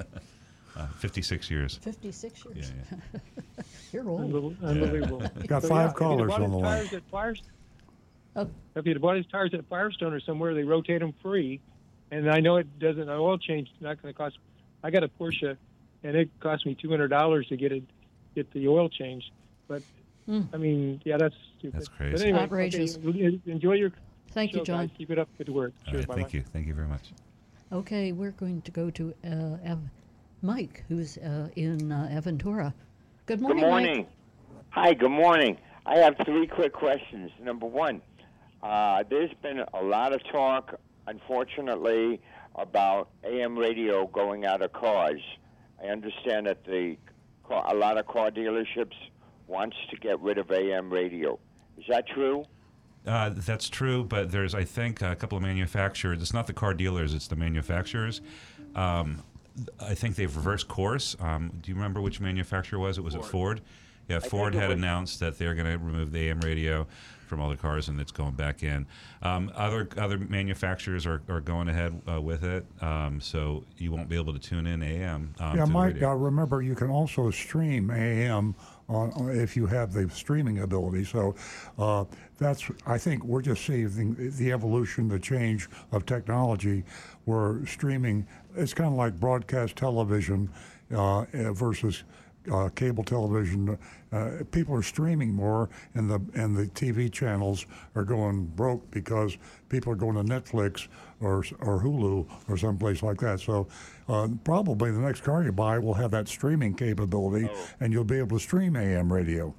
S7: Uh, 56 years.
S3: 56 years.
S7: yeah.
S3: You're old.
S11: Unbel- Unbelievable.
S2: Got
S11: So,
S2: five
S11: yeah, if
S2: callers on the line.
S11: tires at Firestone,
S3: Oh.
S11: if you'd bought his tires at Firestone or somewhere, they rotate them free. And I know it doesn't. An oil change is not going to cost. I got a Porsche, and it cost me two hundred dollars to get it, get the oil change. But I mean, yeah, that's stupid.
S7: That's crazy.
S11: But anyway,
S3: Outrageous.
S11: okay, enjoy your
S3: Thank you, John.
S11: guys. Keep it up. Good work.
S7: All
S11: Sure,
S7: right, thank you. Thank you very much.
S3: Okay, we're going to go to uh, Ev- Mike, who's uh, in uh, Aventura. Good morning.
S12: Good morning. Hi, good morning. I have three quick questions. Number one, uh, there's been a lot of talk, unfortunately, about AM radio going out of cars. I understand that the a lot of car dealerships wants to get rid of AM radio. Is that true?
S7: Uh, that's true, but there's, I think, a couple of manufacturers. It's not the car dealers; it's the manufacturers. Um, I think they've reversed course. Um, do you remember which manufacturer it was? It was at Ford. Yeah, Ford had
S12: was-
S7: announced that they're going to remove the AM radio from all the cars, and it's going back in. Um, other other manufacturers are, are going ahead uh, with it, um, so you won't be able to tune in AM. Um,
S2: yeah, Mike, uh, remember you can also stream AM on, if you have the streaming ability. So uh, that's, I think we're just seeing the, the evolution, the change of technology where streaming, it's kind of like broadcast television uh, versus uh, cable television. Uh, people are streaming more, and the and the TV channels are going broke because people are going to Netflix or or Hulu or someplace like that. So uh, probably the next car you buy will have that streaming capability, and you'll be able to stream AM radio.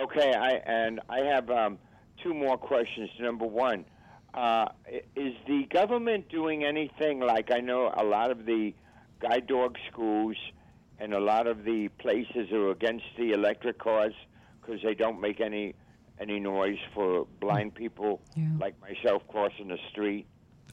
S12: Okay, I and I have um, two more questions. Number one, uh, is the government doing anything like I know a lot of the guide dog schools and a lot of the places are against the electric cars because they don't make any any noise for blind people like myself crossing the street.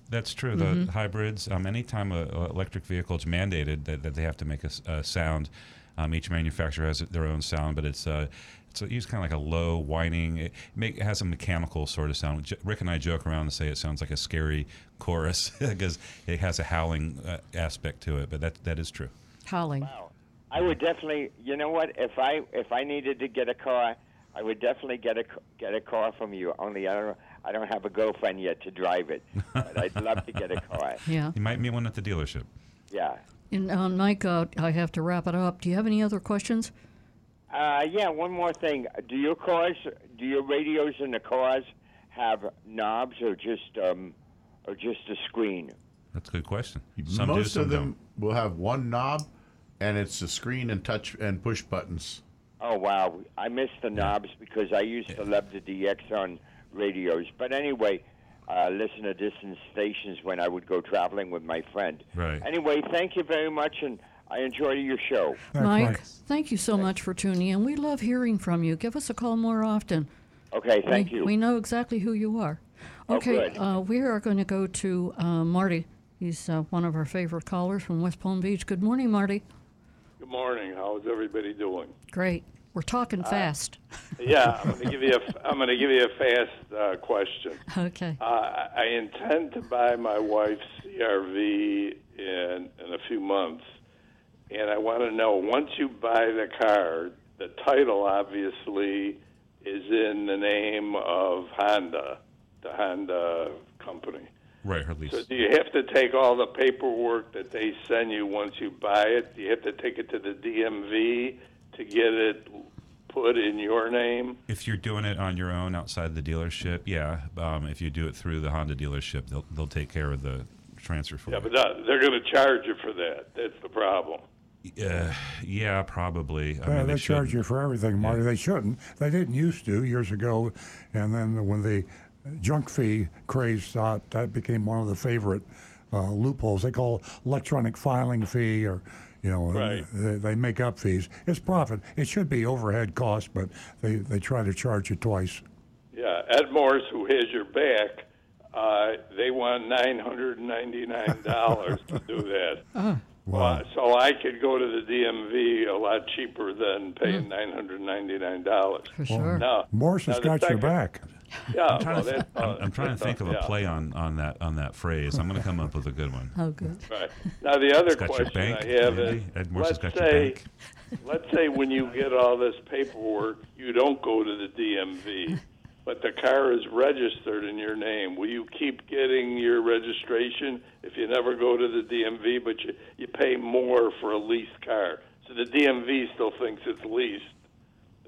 S7: That's true. The hybrids, um, anytime a, a electric vehicle is mandated that, that they have to make a sound, um, each manufacturer has their own sound, but it's uh, it's a, used kind of like a low whining. It, make, it has a mechanical sort of sound. J- Rick and I joke around and say it sounds like a scary chorus because it has a howling uh, aspect to it. But that that is true.
S3: Howling.
S12: I would definitely, you know what? If I if I needed to get a car, I would definitely get a c- get a car from you. Only I don't I don't have a girlfriend yet to drive it, but I'd love to get a car.
S3: Yeah.
S7: You might meet one at the dealership.
S12: Yeah.
S3: And uh, Mike, uh, I have to wrap it up. Do you have any other questions?
S12: Uh, yeah. One more thing. Do your cars, do your radios in the cars have knobs or just um, or just a screen?
S7: That's a good question. Some do,
S5: Most
S7: some
S5: of them will have one knob, and it's a screen and touch and push buttons.
S12: Oh wow, I miss the knobs because I used to love the DX on radios. But anyway, uh, listen to distance stations when I would go traveling with my friend.
S7: Right.
S12: Anyway, thank you very much, and I enjoy your show.
S3: Mike, thank you so much for tuning in. We love hearing from you. Give us a call more often.
S12: Okay, thank
S3: we,
S12: you.
S3: We know exactly who you are.
S12: Oh,
S3: Okay,
S12: good.
S3: uh, we are going to go to uh, Marty. He's uh, one of our favorite callers from West Palm Beach. Good morning, Marty.
S13: Good morning. How's everybody doing?
S3: Great. We're talking fast.
S13: Yeah, I'm going to give you a I'm going to give you a fast uh, question.
S3: Okay.
S13: Uh, I intend to buy my wife's CRV in in a few months, and I want to know once you buy the car, the title obviously is in the name of Honda, the Honda company.
S7: Right, her lease.
S13: So do you have to take all the paperwork that they send you once you buy it? Do you have to take it to the DMV to get it put in your name?
S7: If you're doing it on your own outside the dealership, yeah. Um, if you do it through the Honda dealership, they'll they'll take care of the transfer for
S13: Yeah,
S7: you.
S13: Yeah, but that, they're going to charge you for that. That's the problem.
S7: Uh, yeah, probably. I
S2: Yeah,
S7: mean,
S2: they, charge you for everything, Marty. They shouldn't. They didn't used to years ago, and then when the junk fee craze stopped, that became one of the favorite uh, loopholes. They call electronic filing fee, or you know,
S13: Right.
S2: they, they make up fees. It's profit. It should be overhead cost, but they they try to charge you twice.
S13: Yeah, Ed Morse, who has your back, uh, they want nine hundred and ninety nine dollars to do that.
S3: Uh-huh.
S13: Uh, so I could go to the DMV a lot cheaper than paying
S3: Mm.
S13: nine hundred ninety nine dollars.
S3: For sure.
S13: Now,
S2: Morse
S13: now
S2: has
S13: the
S2: got your back.
S13: Yeah,
S7: I'm trying,
S13: well,
S7: to, th-
S13: that, uh,
S7: I'm, I'm trying to
S13: that's,
S7: think of a
S13: yeah.
S7: play on, on that on that phrase. I'm going to come up with a good one.
S3: Oh, good.
S13: Right. Now the other
S7: It's your
S13: question
S7: bank,
S13: I have is,
S7: Ed Morse
S13: let's
S7: got your
S13: say,
S7: bank.
S13: let's say when you get all this paperwork, you don't go to the DMV, but the car is registered in your name. Will you keep getting your registration if you never go to the DMV, but you you pay more for a leased car? So the DMV still thinks it's leased,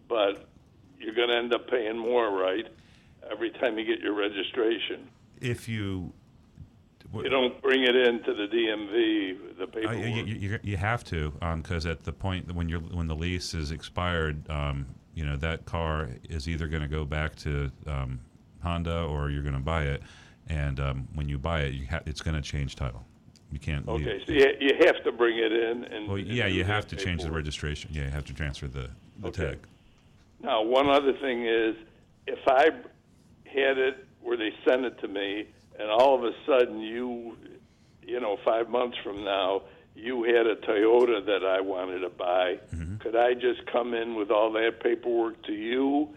S13: but you're going to end up paying more, right? Every time you get your registration.
S7: If you
S13: you don't bring it into the DMV, the
S7: Uh,
S13: paperwork.
S7: you, you, you- you have to, because at the point when you're when the lease is expired, um, you know that car is either going to go back to um, Honda or you're going to buy it, and um, when you buy it, you ha- it's going to change title. You can't.
S13: Okay, so you, you have to bring it in and.
S7: Well, yeah, you have to change the registration. Yeah, you have to transfer the the
S13: Okay.
S7: tag.
S13: Now, one other thing is, if I had it where they sent it to me, and all of a sudden you, you know, five months from now, you had a Toyota that I wanted to buy,
S7: Mm-hmm.
S13: could I just come in with all that paperwork to you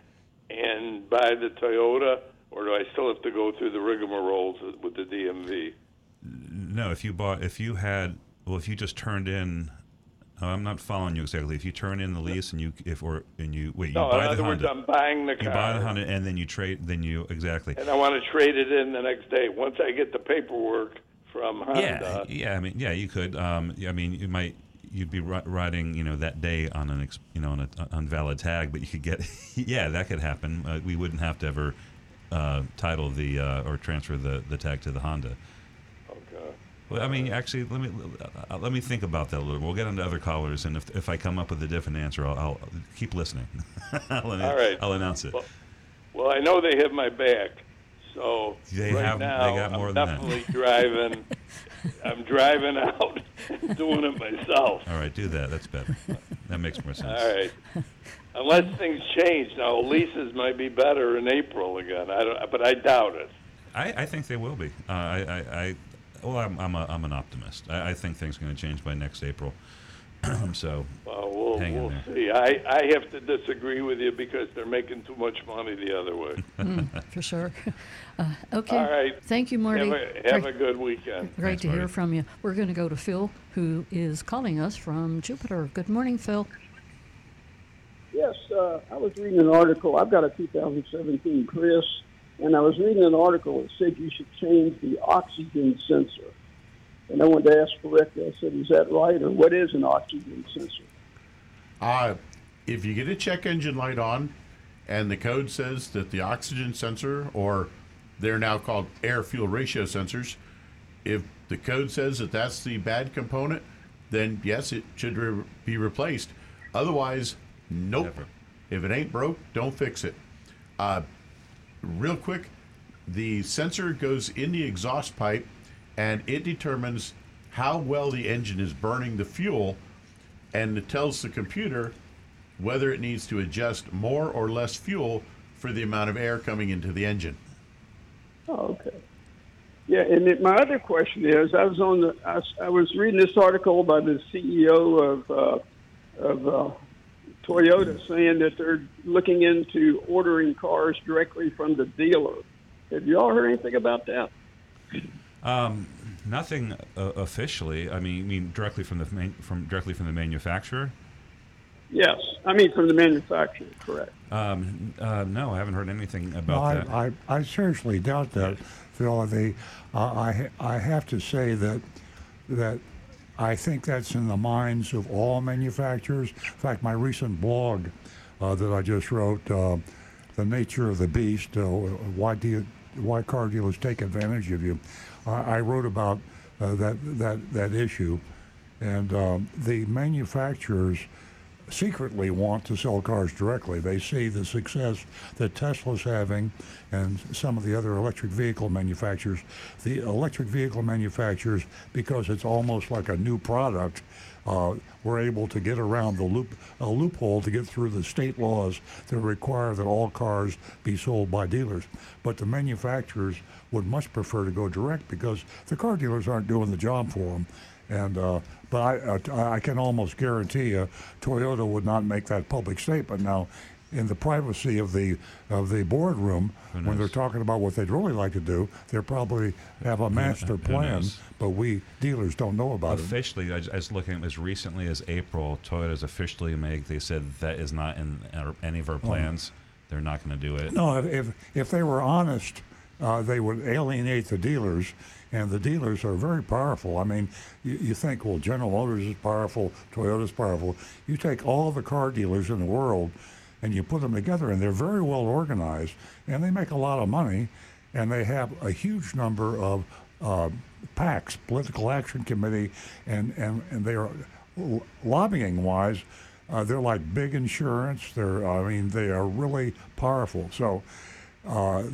S13: and buy the Toyota, or do I still have to go through the rigmaroles with the DMV?
S7: No, if you bought, if you had, well, if you just turned in. Oh, I'm not following you exactly. If you turn in the lease and you, if or and you wait, you
S13: No,
S7: buy
S13: in
S7: the
S13: other words,
S7: Honda.
S13: I'm buying the car.
S7: you buy the. Honda and then you trade. Then you exactly.
S13: and I want to trade it in the next day. Once I get the paperwork from Honda,
S7: Yeah, yeah. I mean, yeah, you could. Um, I mean, you might. You'd be riding, you know, that day on an, you know, on an valid tag, but you could get. yeah, that could happen. Uh, we wouldn't have to ever uh, title the uh, or transfer the the tag to the Honda. Well, I mean, actually, let me uh, let me think about that a little. We'll get into other callers, and if if I come up with a different answer, I'll, I'll keep listening. I'll, announce-
S13: All right.
S7: I'll announce it.
S13: Well, well, I know they have my back, so
S7: They
S13: right
S7: have- they
S13: now
S7: got more
S13: I'm
S7: than that.
S13: definitely driving. I'm driving out, doing it myself.
S7: All right, do that. That's better. That makes more sense.
S13: All right. Unless things change now, leases might be better in April again. I don't, but I doubt it.
S7: I, I think they will be. Uh, I, I, I, well, I'm, I'm, a, I'm an optimist. I, I think things are going to change by next April. so,
S13: Well, we'll,
S7: hang
S13: we'll
S7: there.
S13: see. I, I have to disagree with you because they're making too much money the other way.
S3: Mm, for sure. Uh, okay.
S13: All right.
S3: Thank you, Marty.
S13: Have a, have a good weekend.
S3: Great to hear from you. We're going to go to Phil, who is calling us from Jupiter. Good morning, Phil.
S14: Yes, uh, I was reading an article. I've got a 2017 Chris, and I was reading an article that said you should change the oxygen sensor. And I wanted to ask for Rick. I said, "Is that right, or what is an oxygen sensor?"
S5: Uh, if you get a check engine light on and the code says that the oxygen sensor, or they're now called air fuel ratio sensors, if the code says that that's the bad component, then yes, it should re- be replaced. Otherwise, nope. If it ain't broke, don't fix it. Uh, real quick, the sensor goes in the exhaust pipe and it determines how well the engine is burning the fuel and it tells the computer whether it needs to adjust more or less fuel for the amount of air coming into the engine.
S14: Oh, okay. Yeah, and it, my other question is, I was on the, I was reading this article by the CEO of uh, of uh, Toyota saying that they're looking into ordering cars directly from the dealer. Have you all heard anything about that?
S7: Um, nothing uh, officially. I mean, you mean directly from the man, from directly from the manufacturer.
S14: Yes, I mean from the manufacturer, correct?
S7: Um, uh, no, I haven't heard anything
S2: No,
S7: about
S2: I,
S7: that.
S2: I, I seriously doubt that, Phil. The, uh, I, I have to say that that I think that's in the minds of all manufacturers. In fact, my recent blog uh, that I just wrote, uh, "The Nature of the Beast: uh, Why do you, Why car dealers take advantage of you?" I, I wrote about uh, that that that issue, and um, the manufacturers secretly want to sell cars directly. They see the success that Tesla's having and some of the other electric vehicle manufacturers. The electric vehicle manufacturers, because it's almost like a new product, uh, were able to get around the loop a loophole to get through the state laws that require that all cars be sold by dealers. But the manufacturers would much prefer to go direct because the car dealers aren't doing the job for them. And uh, but I, uh, I can almost guarantee you, Toyota would not make that public statement. Now, in the privacy of the of the boardroom, when they're talking about what they'd really like to do, they probably have a master plan, but we dealers don't know about it.
S7: Officially, I, I was looking as recently as April. Toyota's officially made. They said that is not in any of our plans. They're not going to do it.
S2: No, if if, if they were honest, uh, they would alienate the dealers, and the dealers are very powerful. I mean, you, you think, well, General Motors is powerful, Toyota's powerful. You take all the car dealers in the world, and you put them together, and they're very well organized, and they make a lot of money, and they have a huge number of uh, PACs, Political Action Committee, and, and, and they are lobbying wise, uh, they're like big insurance. They're, I mean, they are really powerful. So uh,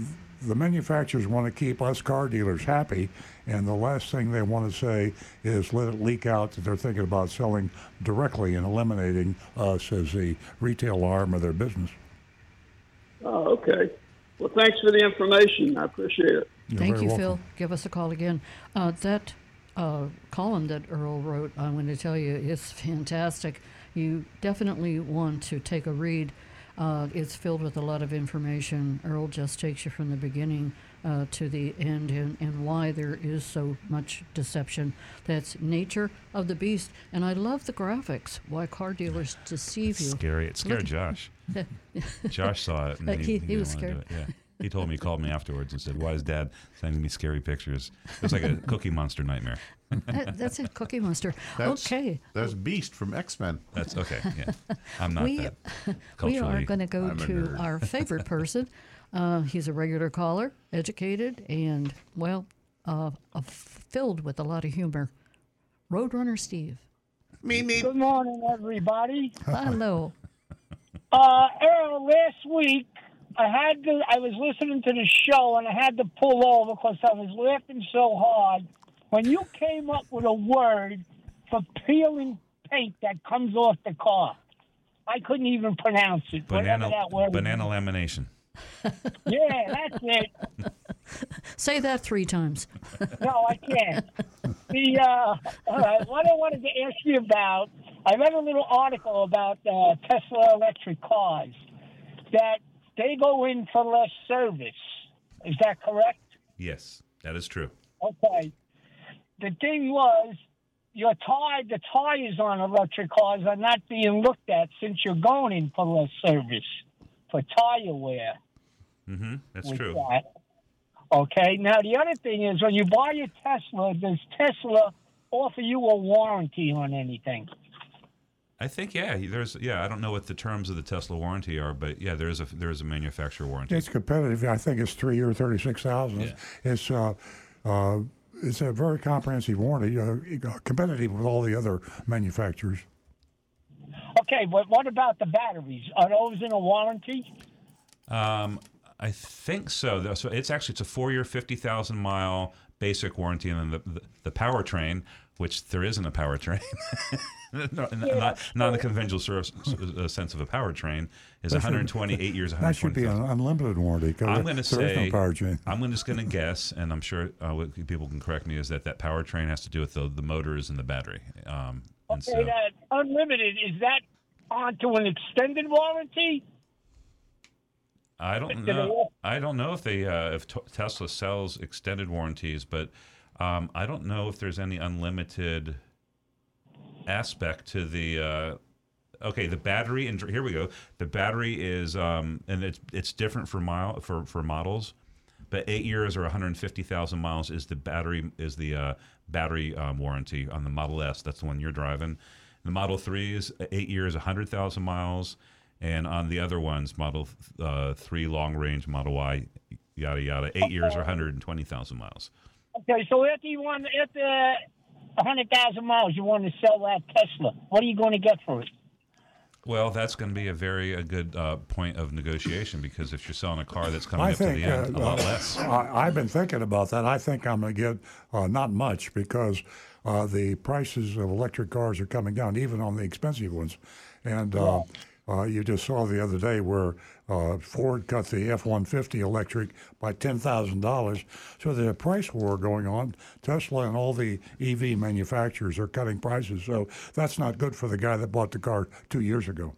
S2: the manufacturers want to keep us car dealers happy, and the last thing they want to say is let it leak out that they're thinking about selling directly and eliminating us as the retail arm of their business.
S14: Oh, okay. Well, thanks for the information. I appreciate it.
S2: You're
S3: Thank you,
S2: welcome.
S3: Phil. Give us a call again. Uh, that uh, column that Earl wrote, I'm going to tell you, is fantastic. You definitely want to take a read. Uh, it's filled with a lot of information. Earl just takes you from the beginning uh, to the end and, and why there is so much deception. That's nature of the beast. And I love the graphics, why car dealers deceive you.
S7: Scary. It scared
S3: Look-
S7: Josh. Josh saw it. And he,
S3: he- he was scared.
S7: Yeah. He told me, he called me afterwards and said, Why is dad sending me scary pictures? It was like a Cookie Monster nightmare.
S3: That- that's a Cookie Monster.
S5: That's,
S3: okay.
S5: That's Beast from X Men.
S7: That's okay. Yeah. I'm not
S3: we,
S7: that.
S3: we are going to go
S5: I'm
S3: to our favorite person. Uh, he's a regular caller, educated, and, well, uh, uh, filled with a lot of humor. Roadrunner Steve.
S5: Me, me.
S15: Good morning, everybody.
S3: Hello.
S15: Uh, Earl, last week I had to. I was listening to the show and I had to pull over because I was laughing so hard when you came up with a word for peeling paint that comes off the car. I couldn't even pronounce it.
S7: Banana,
S15: that word.
S7: banana lamination.
S15: Yeah, that's it.
S3: Say that three times.
S15: No, I can't. The uh, all right, what I wanted to ask you about, I read a little article about uh, Tesla electric cars that they go in for less service. Is that correct?
S7: Yes, that is true.
S15: Okay. The thing was, your tire, the tires on electric cars are not being looked at since you're going in for less service for tire wear.
S7: Mm-hmm. That's true.
S15: that. Okay. Now the other thing is when you buy a Tesla, does Tesla offer you a warranty on anything?
S7: I think yeah. There's yeah. I don't know what the terms of the Tesla warranty are, but yeah, there is a there is a manufacturer warranty.
S2: It's competitive. I think it's three year, thirty six thousand. It's uh, uh, it's a very comprehensive warranty, uh, competitive with all the other manufacturers.
S15: Okay, but what about the batteries? Are those in a warranty?
S7: Um, I think so. So it's actually it's a four year, fifty thousand mile basic warranty, and then the, the the powertrain, which there isn't a powertrain. no, n- not, not in the conventional source, uh, sense of a powertrain, is
S2: That should-
S7: 128 years.
S2: That should be an unlimited warranty.
S7: I'm going to say
S2: no powertrain.
S7: I'm just going to guess, and I'm sure uh, people can correct me, is that that powertrain has to do with the, the motors and the battery. Um, and
S15: Okay,
S7: so
S15: that unlimited is that onto an extended warranty?
S7: I don't know. I don't know if they uh, if t- Tesla sells extended warranties, but um, I don't know if there's any unlimited aspect to the. Uh, okay, the battery and here we go. The battery is um, and it's it's different for mile for for models, but eight years or 150,000 miles is the battery is the uh, battery um, warranty on the Model S. That's the one you're driving. The Model 3 is eight years, 100,000 miles, and on the other ones, Model uh, 3 long range, Model Y, yada yada, eight okay. years or 120,000 miles.
S15: Okay, so if you want if the 100,000 miles, you want to sell that Tesla. What are you going to get for it?
S7: Well, that's going to be a very a good uh, point of negotiation because if you're selling a car that's coming
S2: I
S7: up
S2: think,
S7: to the uh, end,
S2: uh,
S7: a lot less.
S2: I, have been thinking about that. I think I'm going to get uh, not much because uh, the prices of electric cars are coming down, even on the expensive ones. And uh, you just saw the other day where uh, Ford cut the F-150 electric by ten thousand dollars. So there's a price war going on. Tesla and all the EV manufacturers are cutting prices. So that's not good for the guy that bought the car two years ago.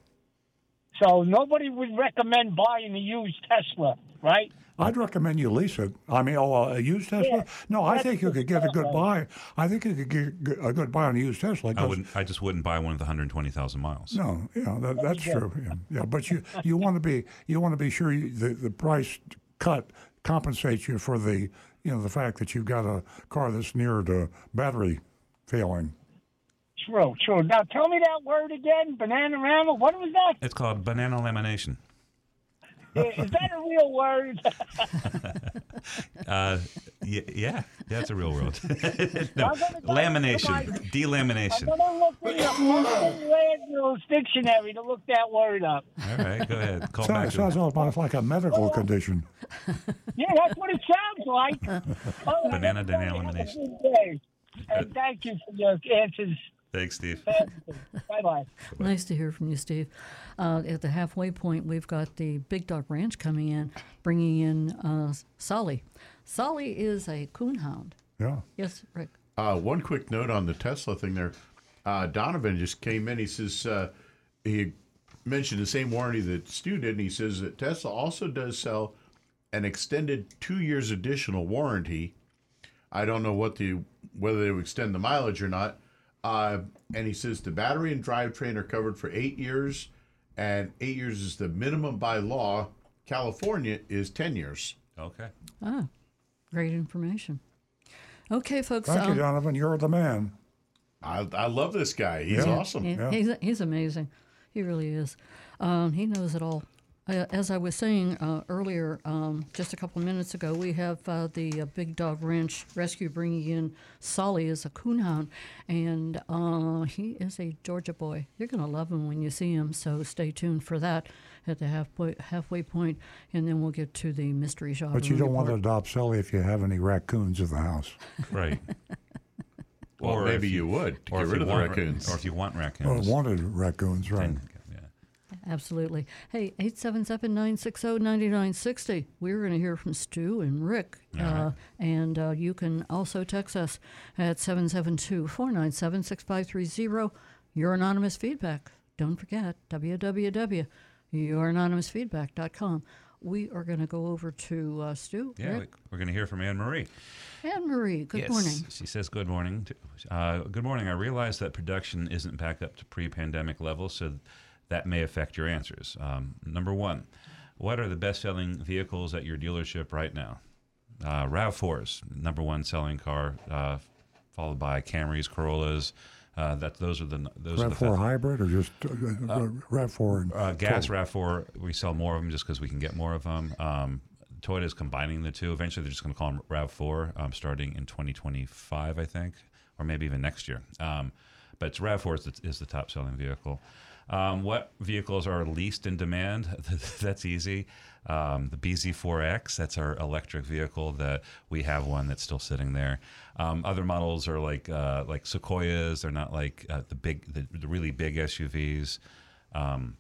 S15: So nobody would recommend buying a used Tesla, right?
S2: I'd recommend you lease it. I mean, oh, uh, a used Tesla?
S15: Yeah,
S2: no, I think you could get a good buy. I think you could get a good buy on a used Tesla.
S7: I
S2: 'cause-
S7: wouldn't. I just wouldn't buy one of the 120,000 miles.
S2: No, yeah, that, that's true. Yeah, yeah, but you you want to be you want to be sure you, the the price cut compensates you for the you know the fact that you've got a car that's near to battery failing.
S15: True, true. Now tell me that word again. Banana rama. What was that?
S7: It's called banana lamination.
S15: Is that a real word?
S7: Uh, Yeah, yeah, that's a real word. no,
S15: I'm gonna go
S7: lamination,
S15: to my-
S7: delamination.
S15: I'm gonna look in the Landrill's dictionary to look that word up.
S7: All right, go ahead. Call back.
S2: Sounds,
S7: to
S2: sounds almost like a medical condition.
S15: Yeah, that's what it sounds like. All right,
S7: Banana
S15: everybody, have a
S7: delamination.
S15: good. And thank you for your answers.
S7: Thanks, Steve.
S15: Bye bye.
S3: Nice to hear from you, Steve. Uh, at the halfway point, we've got the Big Dog Ranch coming in, bringing in uh, Solly. Solly is a coonhound.
S2: Yeah.
S3: Yes, Rick.
S5: Uh, one quick note on the Tesla thing there. Uh, Donovan just came in. He says uh, he mentioned the same warranty that Stu did, and he says that Tesla also does sell an extended two years additional warranty. I don't know what the whether they would extend the mileage or not. Uh, and he says the battery and drivetrain are covered for eight years, and eight years is the minimum by law. California is ten years.
S7: Okay.
S3: Ah, great information. Okay, folks.
S2: Thank you,
S3: um,
S2: Donovan. You're the man.
S5: I, I love this guy. He's
S2: Yeah.
S5: awesome.
S3: Yeah, He's, he's amazing. He really is. Um, he knows it all. Uh, as I was saying uh, earlier, um, just a couple of minutes ago, we have uh, the uh, Big Dog Ranch Rescue bringing in Solly as a coonhound, and uh, he is a Georgia boy. You're going to love him when you see him, so stay tuned for that at the halfway, halfway point, and then we'll get to the mystery shop.
S2: But you don't want to adopt Sally if you have any raccoons in the house.
S7: Right.
S5: Well,
S7: Or
S5: maybe
S7: if
S5: you would to
S7: or
S5: get
S7: if
S5: rid
S7: you
S5: of the
S7: want-
S5: raccoons.
S7: or if you want
S2: Well,
S7: raccoons.
S2: wanted raccoons, right?
S3: Absolutely. Hey, 877-960-9960. We're going to hear from Stu and Rick.
S7: Right.
S3: Uh, and uh, you can also text us at 772-497-6530. Your anonymous feedback. Don't forget, www.youranonymousfeedback.com. We are going to go over to uh, Stu.
S7: Yeah,
S3: Rick,
S7: we're going to hear from Anne Marie.
S3: Anne Marie, good
S7: yes.
S3: morning.
S7: She says, Good morning. Uh, good morning. I realize that production isn't back up to pre pandemic levels, so that may affect your answers. Um, number one, what are the best selling vehicles at your dealership right now? Uh, RAV4s, number one selling car, uh, followed by Camrys, Corollas. Uh, that those are the those
S2: Rav4
S7: fa-
S2: hybrid or just uh, uh, Rav4 and
S7: uh, gas
S2: total?
S7: RAV4, we sell more of them just because we can get more of them. Um, is combining the two. Eventually, they're just going to call them RAV4 um, starting in 2025, I think, or maybe even next year. Um, but it's RAV4 is the, is the top selling vehicle. Um, what vehicles are least in demand? that's easy. Um, the BZ4X, that's our electric vehicle that we have one that's still sitting there. Um, other models are like uh, like Sequoias. They're not like uh, the big, the, the really big SUVs. Um,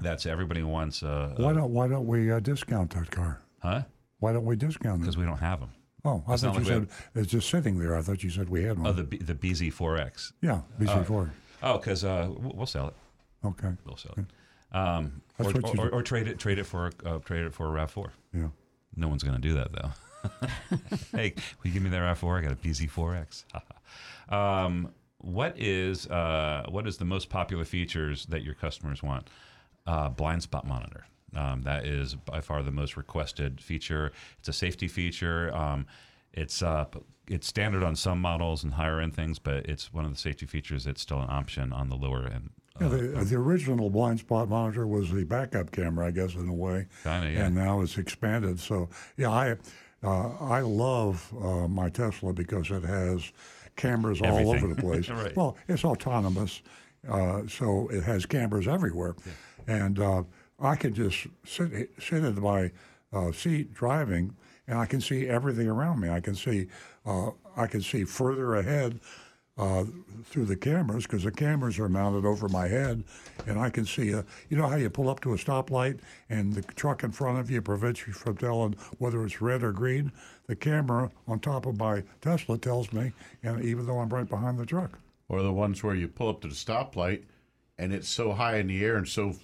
S7: that's everybody wants a,
S2: Why don't Why don't we uh, discount that car?
S7: Huh?
S2: Why don't we discount it?
S7: because we don't have them.
S2: Oh, I
S7: It's
S2: thought you
S7: like
S2: said
S7: we
S2: it's just sitting there. I thought you said we had one.
S7: Oh, the B, the BZ4X.
S2: Yeah, BZ4.
S7: Oh, because uh, we'll sell it.
S2: Okay.
S7: We'll sell it. Um,
S2: That's
S7: or,
S2: what you
S7: or,
S2: do.
S7: or trade it, trade it for uh, trade it for a Rav4.
S2: Yeah.
S7: No one's going to do that though. hey, will you give me that Rav4? I got a BZ4X. um, what is uh, what is the most popular features that your customers want? Uh, blind spot monitor. Um, that is by far the most requested feature. It's a safety feature. Um, it's uh, it's standard on some models and higher end things, but it's one of the safety features that's still an option on the lower end.
S2: Yeah, the, the original blind spot monitor was the backup camera, I guess, in a way.
S7: Kinda, yeah.
S2: And now it's expanded. So, yeah, I uh, I love uh, my Tesla because it has cameras all over the place.
S7: Right.
S2: Well, it's autonomous, uh, so it has cameras everywhere, and uh, I can just sit sit in my uh, seat driving, and I can see everything around me. I can see uh, I can see further ahead uh, through the cameras because the cameras are mounted over my head, and I can see. A, you know how you pull up to a stoplight and the truck in front of you prevents you from telling whether it's red or green. The camera on top of my Tesla tells me, and even though I'm right behind the truck.
S5: Or the ones where you pull up to the stoplight and it's so high in the air and so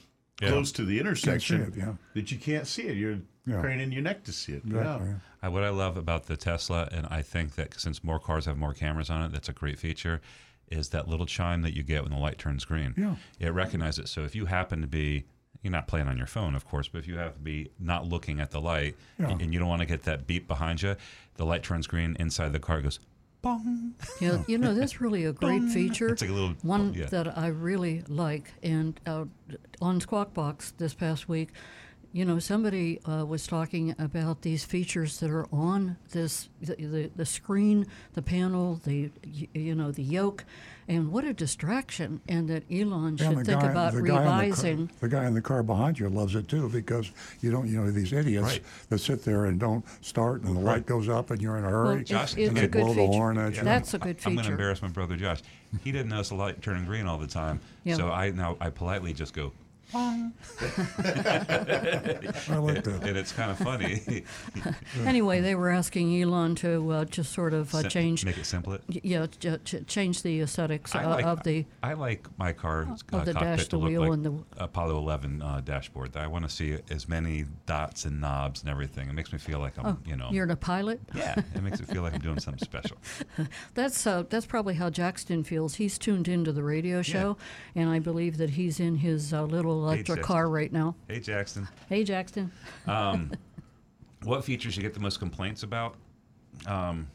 S7: Yeah.
S5: close to the intersection
S2: it, yeah.
S5: that you can't see it. You're
S2: Yeah.
S5: craning your neck to see it.
S2: Exactly.
S5: Yeah.
S7: I, what I love about the Tesla, and I think that since more cars have more cameras on it, that's a great feature, is that little chime that you get when the light turns green.
S2: Yeah.
S7: It recognizes it. So if you happen to be, you're not playing on your phone, of course, but if you have to be not looking at the light
S2: Yeah.
S7: and you don't want to get that beep behind you, the light turns green inside the car goes, bong.
S3: Yeah, you know, that's really a great feature.
S7: It's like a little-
S3: one
S7: yeah.
S3: that I really like. And uh, on Squawk Box this past week, You know, somebody uh, was talking about these features that are on this the, the, the screen, the panel, the you know the yoke, and what a distraction! And that Elon should
S2: And the
S3: think
S2: guy,
S3: about
S2: the guy in the car-
S3: revising.
S2: the guy in the car behind you loves it too because you don't, you know, these idiots
S7: Right.
S2: that sit there and don't start, and the light goes up, and you're in a hurry,
S3: it's-
S7: Josh,
S2: and they
S3: a good
S2: blow the horn at you.
S3: That's a good feature.
S7: I'm going to embarrass my brother Josh. He didn't notice the light turning green all the time,
S3: Yeah.
S7: so I now I politely just go.
S2: I like that.
S7: and it's kind of funny.
S3: Anyway, they were asking Elon to uh, just sort of uh,
S7: Sim-
S3: change.
S7: make it simpler.
S3: Yeah, ch- ch- change the aesthetics uh,
S7: like,
S3: of the.
S7: I like my car's
S3: Of
S7: uh,
S3: the
S7: cockpit
S3: dash,
S7: to
S3: the
S7: look
S3: wheel,
S7: like
S3: and the-
S7: Apollo 11 uh, dashboard. I want to see as many dots and knobs and everything. It makes me feel like I'm,
S3: Oh,
S7: you know.
S3: you're a pilot.
S7: yeah, it makes it feel like I'm doing something special.
S3: That's uh, that's probably how Jackson feels. He's tuned into the radio show, and I believe that he's in his uh, little
S7: Hey,
S3: electric
S7: Jackson.
S3: car right now.
S7: Hey, Jackson.
S3: Hey, Jackson.
S7: Um, what features you get the most complaints about? Um,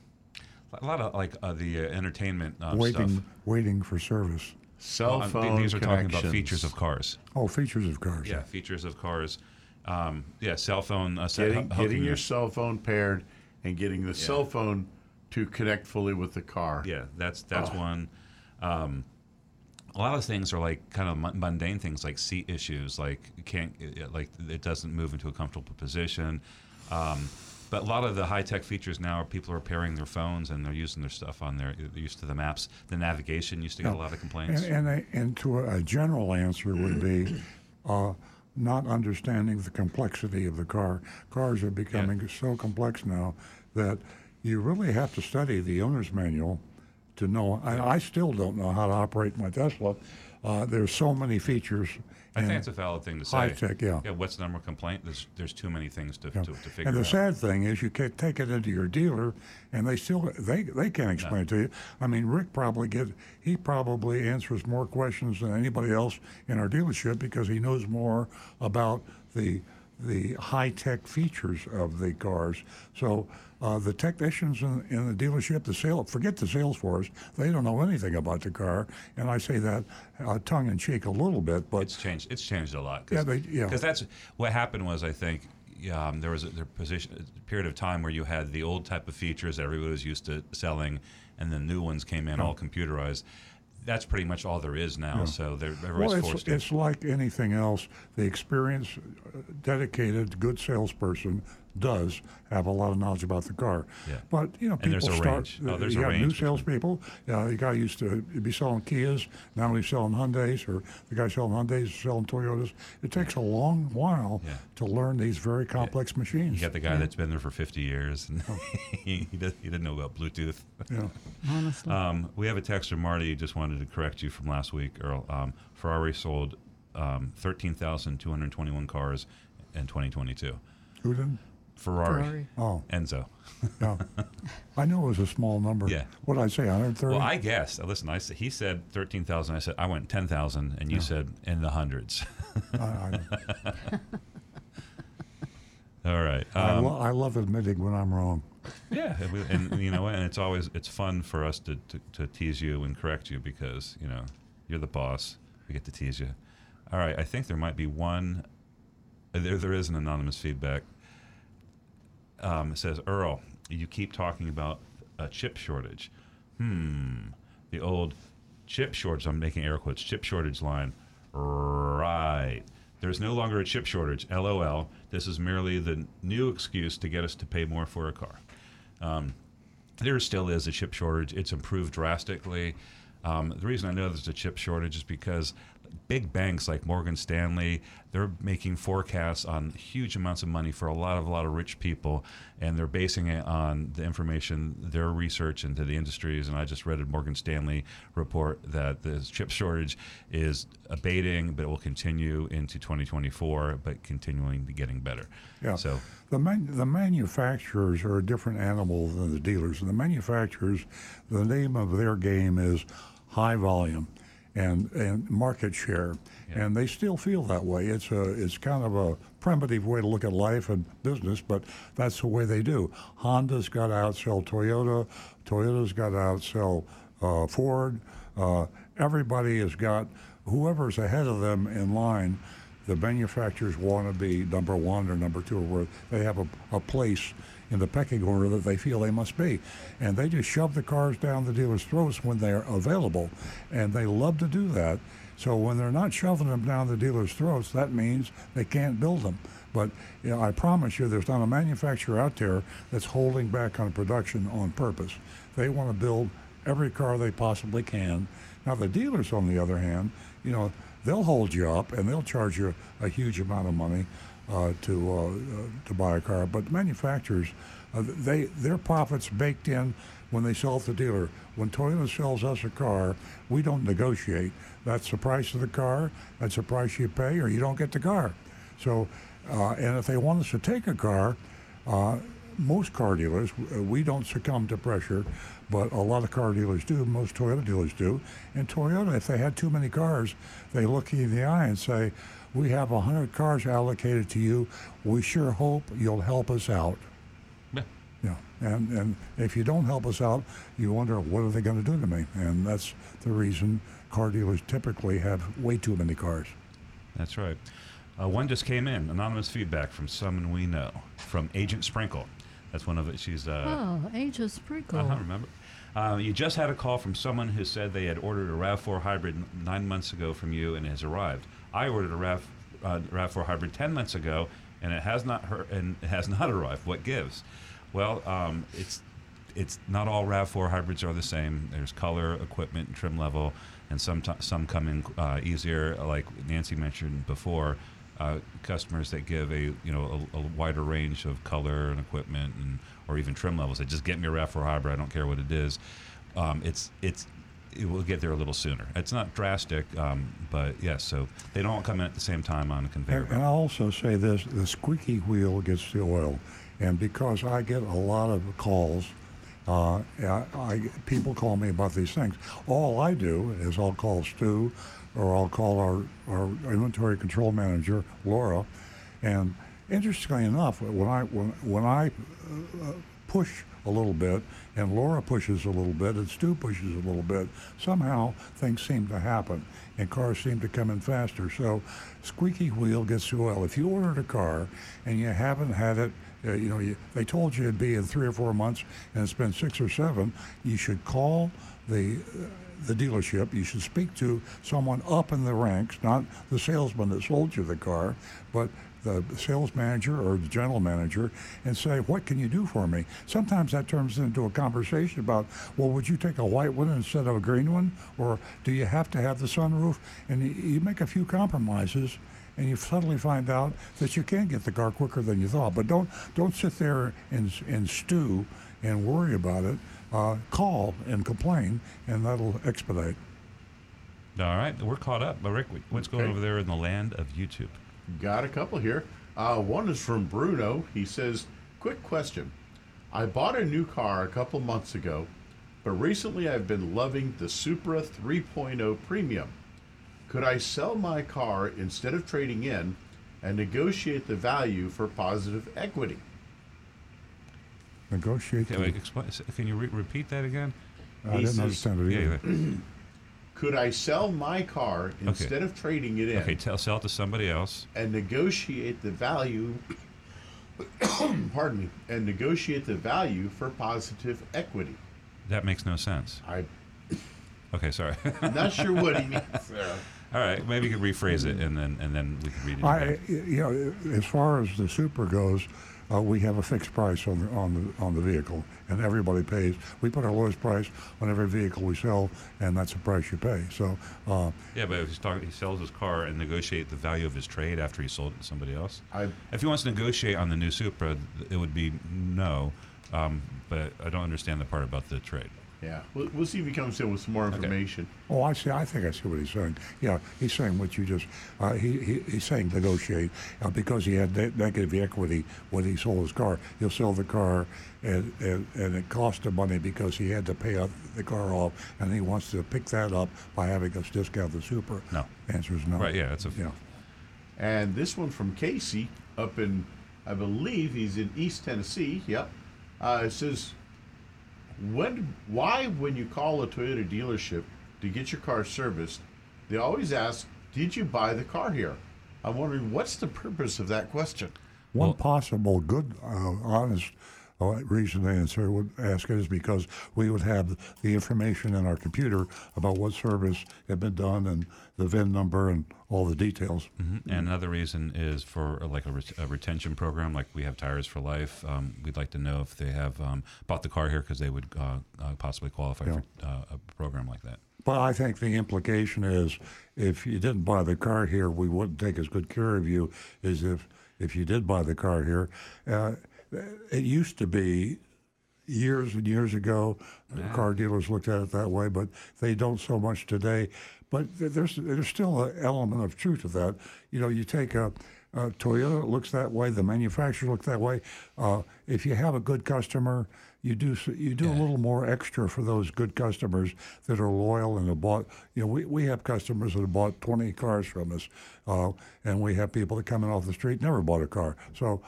S7: a lot of like uh, the uh, entertainment um,
S2: waiting,
S7: stuff.
S2: waiting for service.
S5: Cell
S7: Well, uh,
S5: phone
S7: These are talking about features of cars.
S2: Oh, features of cars.
S7: Yeah, features of cars. Um, yeah, cell phone. Uh, set-
S5: Getting,
S7: hooking
S5: getting your cell phone paired and getting the
S7: Yeah.
S5: cell phone to connect fully with the car.
S7: Yeah, that's that's
S5: Oh.
S7: one. Um, a lot of things are like kind of mundane things like seat issues, like you can't it, like it doesn't move into a comfortable position. Um, but a lot of the high tech features now are people are pairing their phones and they're using their stuff on their They're used to the maps. The navigation used to get a lot of complaints.
S2: And, and, and to a, a general answer would be uh, not understanding the complexity of the car. Cars are becoming so complex now that you really have to study the owner's manual to know. I, I still don't know how to operate my Tesla. Uh, there's so many features.
S7: I think it's a valid thing to say.
S2: High tech, yeah.
S7: Yeah. What's the number one complaint? There's there's too many things to,
S2: Yeah.
S7: to, to figure out.
S2: and the
S7: out.
S2: sad thing is, you can take it into your dealer, and they still they they can't explain it to you. I mean, Rick probably get he probably answers more questions than anybody else in our dealership because he knows more about the the high tech features of the cars. So. Uh, the technicians in, in the dealership, the sale, forget the sales force. They don't know anything about the car, and I say that uh, tongue in cheek a little bit, but
S7: it's changed. It's changed a lot.
S2: Yeah, they- yeah.
S7: Because that's what happened was I think um, there was a there position a period of time where you had the old type of features everybody was used to selling, and the new ones came in
S2: Yeah.
S7: all computerized. That's pretty much all there is now.
S2: Yeah.
S7: So they're
S2: Well, it's,
S7: forced to.
S2: it's like anything else. The experienced, uh, dedicated, good salesperson does have a lot of knowledge about the car.
S7: Yeah.
S2: But you know,
S7: And
S2: people
S7: there's a
S2: start.
S7: range. Oh, there's
S2: you
S7: a
S2: got
S7: range
S2: new
S7: between-
S2: salespeople. Uh, the guy used to be selling Kias. Now he's selling Hyundai's, or the guy selling Hyundai's is selling Toyotas. It takes a long while
S7: Yeah.
S2: to learn these very complex machines.
S7: you got the guy that's been there for 50 years, and he, he, does, he didn't know about Bluetooth.
S2: Yeah.
S3: Honestly.
S7: Um, we have a text from Marty, just wanted to correct you from last week, Earl. Um, Ferrari sold um, 13,221 cars in 2022.
S2: Who did?
S7: Ferrari.
S3: Ferrari.
S2: Oh.
S7: Enzo.
S2: Yeah. I know it was a small number.
S7: Yeah.
S2: What did I say? 130.
S7: Well, I guessed. Listen, I said, he said 13,000. I said, I went 10,000, and you said in the hundreds.
S2: I, I,
S7: All right.
S2: I,
S7: Um,
S2: lo- I love admitting when I'm wrong.
S7: yeah, and, and you know, and it's always it's fun for us to, to, to tease you and correct you because you know you're the boss. We get to tease you. All right, I think there might be one. uh, There, there is an anonymous feedback. Um, says, Earl, you keep talking about a chip shortage. Hmm. The old chip shortage. I'm making air quotes. Chip shortage line. Right. There's no longer a chip shortage. LOL. This is merely the new excuse to get us to pay more for a car. Um, there still is a chip shortage. It's improved drastically. Um, the reason I know there's a chip shortage is because big banks like Morgan Stanley, they're making forecasts on huge amounts of money for a lot of a lot of rich people, and they're basing it on the information, their research into the industries. And I just read a Morgan Stanley report that the chip shortage is abating, but it will continue into 2024, but continuing to getting better.
S2: Yeah.
S7: So
S2: The, man, the manufacturers are a different animal than the dealers. And the manufacturers, the name of their game is high volume and, and market share. And they still feel that way. It's, a, it's kind of a primitive way to look at life and business, but that's the way they do. Honda's got to outsell Toyota, Toyota's got to outsell uh, Ford. Uh, everybody has got, whoever's ahead of them in line the manufacturers want to be number one or number two, or where they have a, a place in the pecking order that they feel they must be. And they just shove the cars down the dealer's throats when they're available. And they love to do that. So when they're not shoving them down the dealer's throats, that means they can't build them. But you know, I promise you, there's not a manufacturer out there that's holding back on production on purpose. They want to build every car they possibly can. Now, the dealers, on the other hand, you know, they'll hold you up and they'll charge you a huge amount of money uh, to uh, uh, to buy a car. But manufacturers, uh, they their profits baked in when they sell to the dealer. When Toyota sells us a car, we don't negotiate. That's the price of the car. That's the price you pay, or you don't get the car. So, and if they want us to take a car, most car dealers, we don't succumb to pressure, but a lot of car dealers do. Most Toyota dealers do. And Toyota, if they had too many cars, they look you in the eye and say, "We have 100 cars allocated to you. We sure hope you'll help us out."
S7: Yeah.
S2: Yeah, and and if you don't help us out, you wonder what are they going to do to me, and that's the reason car dealers typically have way too many cars.
S7: That's right. Uh, one just came in. Anonymous feedback from someone we know, from Agent Sprinkle. That's one of it. She's. Uh,
S3: oh, Agent Sprinkle.
S7: I don't remember. Uh, you just had a call from someone who said they had ordered a RAV4 hybrid nine months ago from you and it has arrived. I ordered a RAV, uh, RAV4 hybrid ten months ago and it has not and it has not arrived. What gives? Well, um, it's it's not all RAV4 hybrids are the same. There's color, equipment, and trim level, and some some come in uh, easier. Like Nancy mentioned before, uh, customers that give a you know a, a wider range of color and equipment and or even trim levels. They just get me a RAV4 hybrid. I don't care what it is. Um, it's it's it will get there a little sooner. It's not drastic, um, but yes. so they don't come in at the same time on a conveyor.
S2: And, and I'll also say this: the squeaky wheel gets the oil, and because I get a lot of calls, uh, I, I, people call me about these things. All I do is I'll call Stu, or I'll call our our inventory control manager Laura, and interestingly enough, when I when when I uh, push a little bit, and Laura pushes a little bit, and Stu pushes a little bit, somehow things seem to happen, and cars seem to come in faster. So, squeaky wheel gets the oil. If you ordered a car and you haven't had it, uh, you know, you, they told you it'd be in three or four months, and it's been six or seven, you should call the the dealership. You should speak to someone up in the ranks, not the salesman that sold you the car, but the sales manager or the general manager and say, What can you do for me? Sometimes that turns into a conversation about, Well, would you take a white one instead of a green one? Or do you have to have the sunroof? And you, you make a few compromises. And you suddenly find out that you can get the car quicker than you thought. But don't don't sit there and, and stew and worry about it. Uh, call and complain, and that'll expedite.
S7: All right, we're caught up. But Rick, what's going
S5: Okay.
S7: over there in the land of YouTube?
S5: Got a couple here. Uh, one is from Bruno. He says, Quick question. I bought a new car a couple months ago, but recently I've been loving the Supra 3.0 Premium. Could I sell my car instead of trading in and negotiate the value for positive equity?
S2: Negotiate.
S7: Can,
S2: the-
S7: explain, can you re- repeat that again?
S2: I
S5: He
S2: didn't
S5: says-
S2: understand it either.
S7: yeah.
S5: Could I sell my car instead of trading it in
S7: Okay, tell, sell it to somebody else.
S5: and negotiate the value? pardon me, and negotiate the value for positive equity.
S7: That makes no sense.
S5: I
S7: Okay, sorry.
S5: I'm Not sure what he means there.
S7: All right, maybe you could rephrase it and then and then we can read it.
S2: I,
S7: again.
S2: you know, as far as the Supra goes, uh, we have a fixed price on the on the on the vehicle, and everybody pays. We put our lowest price on every vehicle we sell, and that's the price you pay. So, uh,
S7: Yeah, but if he's talking, he sells his car and negotiate the value of his trade after he sold it to somebody else.
S5: I-
S7: if he wants to negotiate on the new Supra, it would be no. Um, but I don't understand the part about the trade.
S5: Yeah, we'll, we'll see if he comes in with some more information.
S2: oh, I see. I think I see what he's saying. Yeah, he's saying what you just. Uh, he, he he's saying negotiate uh, because he had ne- negative equity when he sold his car. He'll sell the car, and, and and it cost him money because he had to pay up the car off, and he wants to pick that up by having us discount the Supra.
S7: No.
S2: Answer is no.
S7: Right? Yeah, that's a
S2: Yeah.
S5: And this one from Casey up in, I believe he's in East Tennessee. Yep. Uh, it says, when, why, when you call a Toyota dealership to get your car serviced, they always ask, "Did you buy the car here?" I'm wondering what's the purpose of that question.
S2: One possible good, uh, honest uh, reason to answer would ask it is because we would have the information in our computer about what service had been done and the VIN number and all the details.
S7: Mhm. And another reason is for uh, like a, ret- a retention program, like we have Tires for Life. Um, we'd like to know if they have um, bought the car here because they would uh, uh, possibly qualify
S2: Yeah.
S7: for uh, a program like that.
S2: But I think the implication is if you didn't buy the car here, we wouldn't take as good care of you as if, if you did buy the car here. It used to be years and years ago, car dealers looked at it that way, but they don't so much today. But there's there's still an element of truth to that. You know, you take a, a Toyota, it looks that way. The manufacturer looks that way. Uh, if you have a good customer, you do you do a little more extra for those good customers that are loyal and have bought. You know, we, we have customers that have bought 20 cars from us, uh, and we have people that come in off the street never bought a car. So,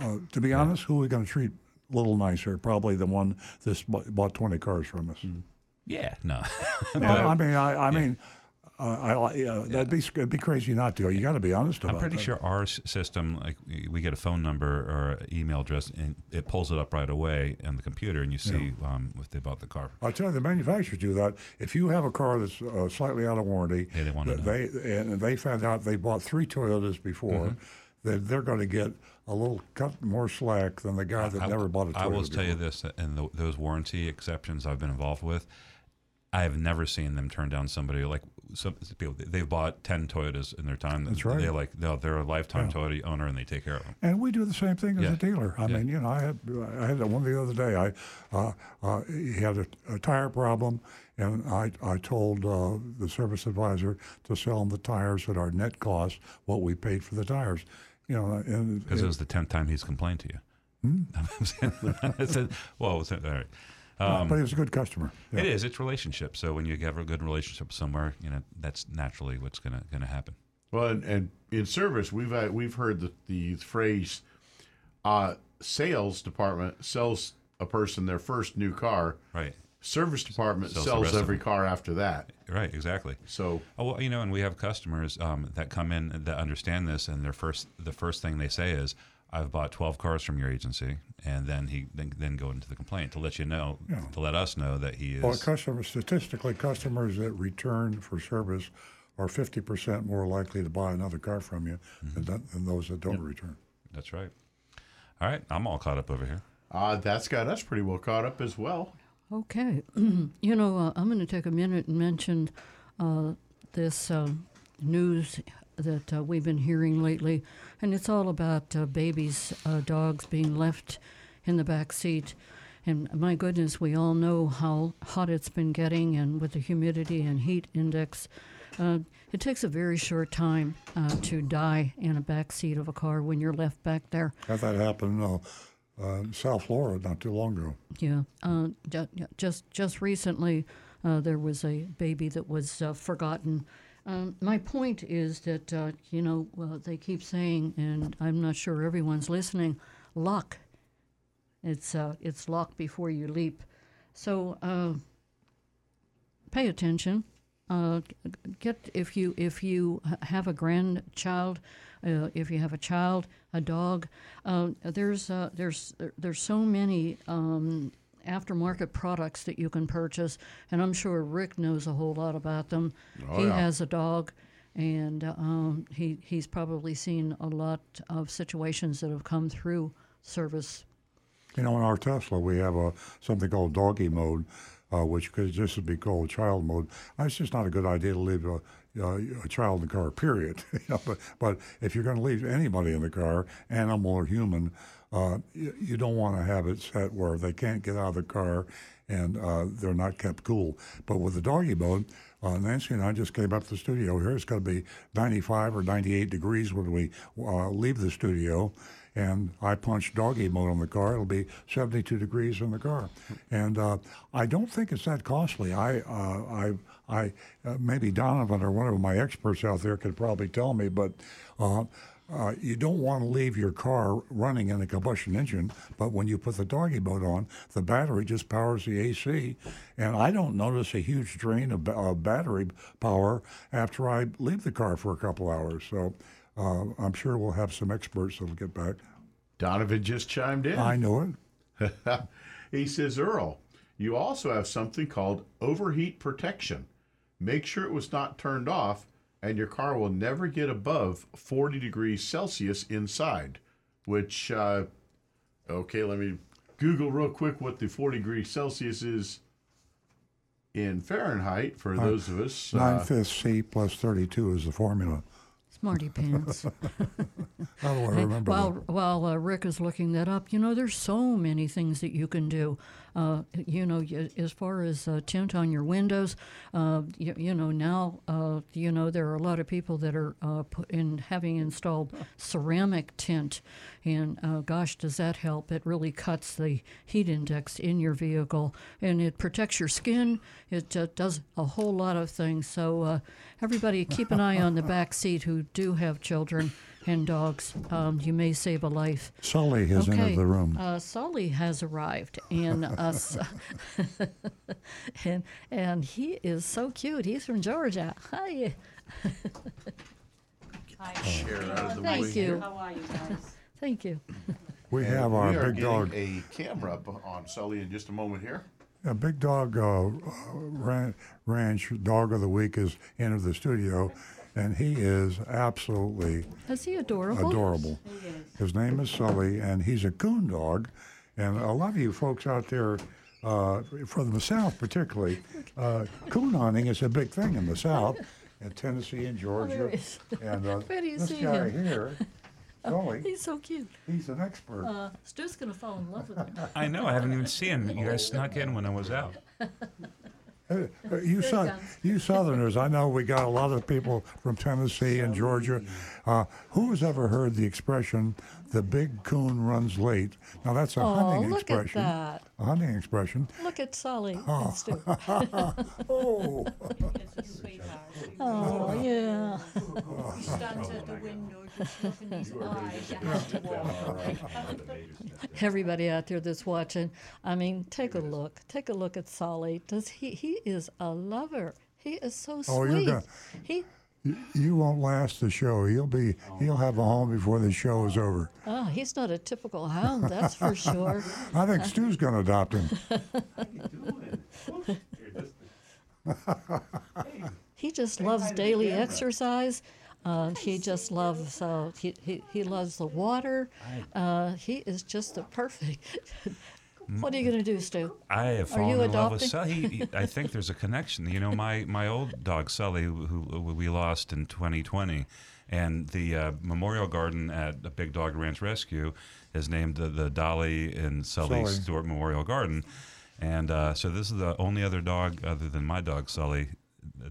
S2: uh, to be honest, who are we going to treat a little nicer? Probably the one that's bought, bought 20 cars from us.
S7: Yeah, no.
S2: I mean, I, I mean, uh, I, uh, that'd be it'd be crazy not to. You got to be honest about
S7: I'm pretty
S2: that.
S7: sure our system, like we- get a phone number or email address, and it pulls it up right away on the computer, and you see um, if they bought the car.
S2: I tell you, the manufacturers do that. If you have a car that's uh, slightly out of warranty,
S7: Yeah, they
S2: they and they found out they bought three Toyotas before,
S7: Mhm.
S2: then they're going to get a little cut more slack than the guy that
S7: I-
S2: never bought a Toyota.
S7: I will
S2: before.
S7: tell you this: in the, those warranty exceptions I've been involved with, I have never seen them turn down somebody like some people. They've bought ten Toyotas in their time.
S2: That's right.
S7: They like no, they're a lifetime
S2: Yeah.
S7: Toyota owner, and they take care of them.
S2: And we do the same thing as
S7: Yeah.
S2: a dealer. I
S7: Yeah.
S2: mean, you know, I had I had one the other day. I uh, uh, he had a, a tire problem, and I I told uh, the service advisor to sell him the tires at our net cost, what we paid for the tires. You know, and
S7: Because it was the tenth time he's complained to you. I said, well, was it- all right. Um,
S2: but he was a good customer.
S7: It is. It's relationship. So when you have a good relationship somewhere, you know that's naturally what's gonna gonna happen.
S5: Well, and, and in service, we've uh, we've heard the, the phrase, uh, "sales department sells a person their first new car."
S7: Right.
S5: Service department
S7: Sells
S5: sells, every car after that.
S7: Right, exactly.
S5: So,
S7: oh, well, you know, and we have customers um, that come in that understand this, and their first the first thing they say is, "I've bought twelve cars from your agency," and then he then, then go into the complaint to let you know,
S2: Yeah.
S7: to let us know that he is.
S2: Well, customers statistically, customers that return for service are fifty percent more likely to buy another car from you
S7: Mm-hmm.
S2: than, than those that don't return.
S7: That's right. All right, I'm all caught up over here.
S5: Uh, that's got us pretty well caught up as well.
S3: Okay. you know, uh, I'm going to take a minute and mention uh, this uh, news that uh, we've been hearing lately, and it's all about uh, babies, uh, dogs being left in the back seat. And my goodness, we all know how hot it's been getting, and with the humidity and heat index, uh, it takes a very short time to die in a back seat of a car when you're left back there.
S2: That happen uh, uh, South Florida not too long ago.
S3: Yeah, uh, ju- ju- just just recently, uh, there was a baby that was uh, forgotten. Um, my point is that uh, you know uh, they keep saying, and I'm not sure everyone's listening. Luck. It's it's lock before you leap. So pay attention. Get if you if you have a grandchild, uh, if you have a child, a dog. Uh, there's uh, there's there's so many um, aftermarket products that you can purchase, and I'm sure Rick knows a whole lot about them.
S16: Oh,
S3: he
S16: yeah.
S3: has a dog, and um, he he's probably seen a lot of situations that have come through service
S2: You know, in our Tesla, we have a something called doggy mode, uh, which could just be called child mode. Uh, It's just not a good idea to leave a, a, a child in the car. Period. But but if you're going to leave anybody in the car, animal or human, uh, you, you don't want to have it set where they can't get out of the car and uh, they're not kept cool. But with the doggy mode, uh, Nancy and I just came up to the studio here. It's going to be 95 or 98 degrees when we uh, leave the studio and I punch doggy mode on the car. It'll be 72 degrees in the car, and uh, I don't think it's that costly. I, uh, I, I, uh, maybe Donovan or one of my experts out there could probably tell me, but. Uh, uh, you don't want to leave your car running in a combustion engine, but when you put the doggy mode on, the battery just powers the AC, and I don't notice a huge drain of, of battery power after I leave the car for a couple hours. So uh, I'm sure we'll have some experts that'll get back.
S5: Donovan just chimed in.
S2: I know it.
S5: he says, Earl, you also have something called overheat protection. Make sure it was not turned off, and your car will never get above 40 degrees Celsius inside. Which, uh, okay, let me Google real quick what the 40 degrees Celsius is in Fahrenheit for
S2: Uh,
S5: those of us.
S2: Nine
S5: uh,
S2: fifths C plus 32 is the formula.
S3: Smarty pants.
S2: How do I remember
S3: while
S2: that?
S3: while uh, Rick is looking that up, you know, there's so many things that you can do. Uh, you know, y- as far as uh, tint on your windows, uh, you, you know, now, uh, you know, there are a lot of people that are uh, in having installed ceramic tint, and uh, gosh, does that help? It really cuts the heat index in your vehicle, and it protects your skin. It uh, does a whole lot of things. So, uh, everybody, keep an eye on the back seat who do have children and dogs. Um, you may save a life.
S2: Sully has
S3: okay.
S2: entered the room.
S3: Uh, Sully has arrived, and us, and and he is so cute. He's from Georgia. Hi.
S5: Share out of the
S3: Thank
S5: way
S3: you.
S5: here.
S3: How are you guys? Thank you.
S2: We have our
S5: we are
S2: big dog.
S5: a camera on Sully in just a moment here.
S2: A big dog uh, ran, ranch dog of the week is entered the studio, and he is absolutely
S3: Is he adorable?
S2: adorable. His name is Sully, and he's a coon dog. And a lot of you folks out there, uh, from the South particularly, uh, coon hunting is a big thing in the South, in Tennessee and
S3: Oh,
S2: Georgia.
S3: is.
S2: and uh,
S3: Where do you
S2: this guy
S3: him?
S2: here, Sully,
S3: He's so cute.
S2: he's an expert.
S3: Uh, Stu's gonna fall in love with him.
S7: I know. I haven't even seen him. You guys snuck in when I was out.
S2: Uh, you, sou- you Southerners, I know we got a lot of people from Tennessee and Georgia. Uh, who has ever heard the expression, the big coon runs late? Now, that's a
S3: Oh,
S2: hunting
S3: look at
S2: expression.
S3: that.
S2: A hunting expression.
S3: Look at Sully
S2: Oh.
S3: and Stu.
S2: oh.
S3: Oh, yeah.
S16: He stands at the window just looking his eyes at the wall.
S3: Everybody out there that's watching, I mean, take a look. Take a look at Sully. Does he? He is a lover. He is so sweet.
S2: Oh, you're gonna-
S3: He.
S2: You- won't last the show. He'll be. He'll have a home before the show is over.
S3: Oh, he's not a typical hound, that's for sure.
S2: I think Stu's going to adopt him.
S3: He just loves daily exercise. Uh, he just loves uh, he, he, he loves the water. Uh, he is just the perfect. What are you going to do, Stu?
S7: I have
S3: Are
S7: fallen
S3: you
S7: in love with
S3: adopting?
S7: Sully. I think there's a connection. You know, my, my old dog Sully, who, who we lost in 2020, and the uh, memorial garden at the Big Dog Ranch Rescue is named the, the Dolly and Sully,
S2: Sully.
S7: Stewart Memorial Garden. And uh, so this is the only other dog other than my dog Sully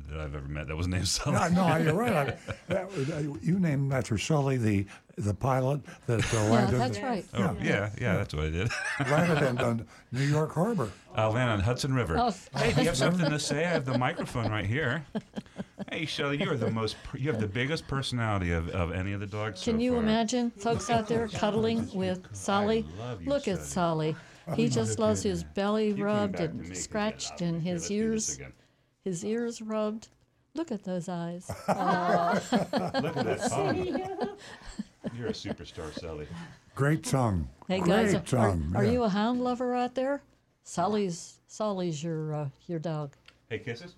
S7: that I've ever met that was named Sully.
S2: No, no, you're right. I, that, uh, you named after Sully, the the pilot that uh, landed.
S3: that's right.
S7: Oh, yeah, yeah, that's what I did.
S2: landed in uh, New York Harbor.
S7: Uh, landed on Hudson River.
S3: Oh.
S7: Hey, do you have something to say? I have the microphone right here. Hey, Shelly, you are the most. You have the biggest personality of, of any of the dogs.
S3: Can
S7: so
S3: you
S7: far.
S3: imagine folks out there cuddling with Solly?
S7: you,
S3: Look at Solly. He just loves his belly rubbed and scratched and his ears, his ears rubbed. Look at those eyes. Aw.
S7: Look at that tongue. You're a superstar, Sally.
S2: Great tongue.
S3: Hey
S2: Great
S3: guys, are,
S2: tongue.
S3: are
S2: yeah.
S3: you a hound lover out there? Solly's Solly's your uh, your dog.
S7: Hey, kisses.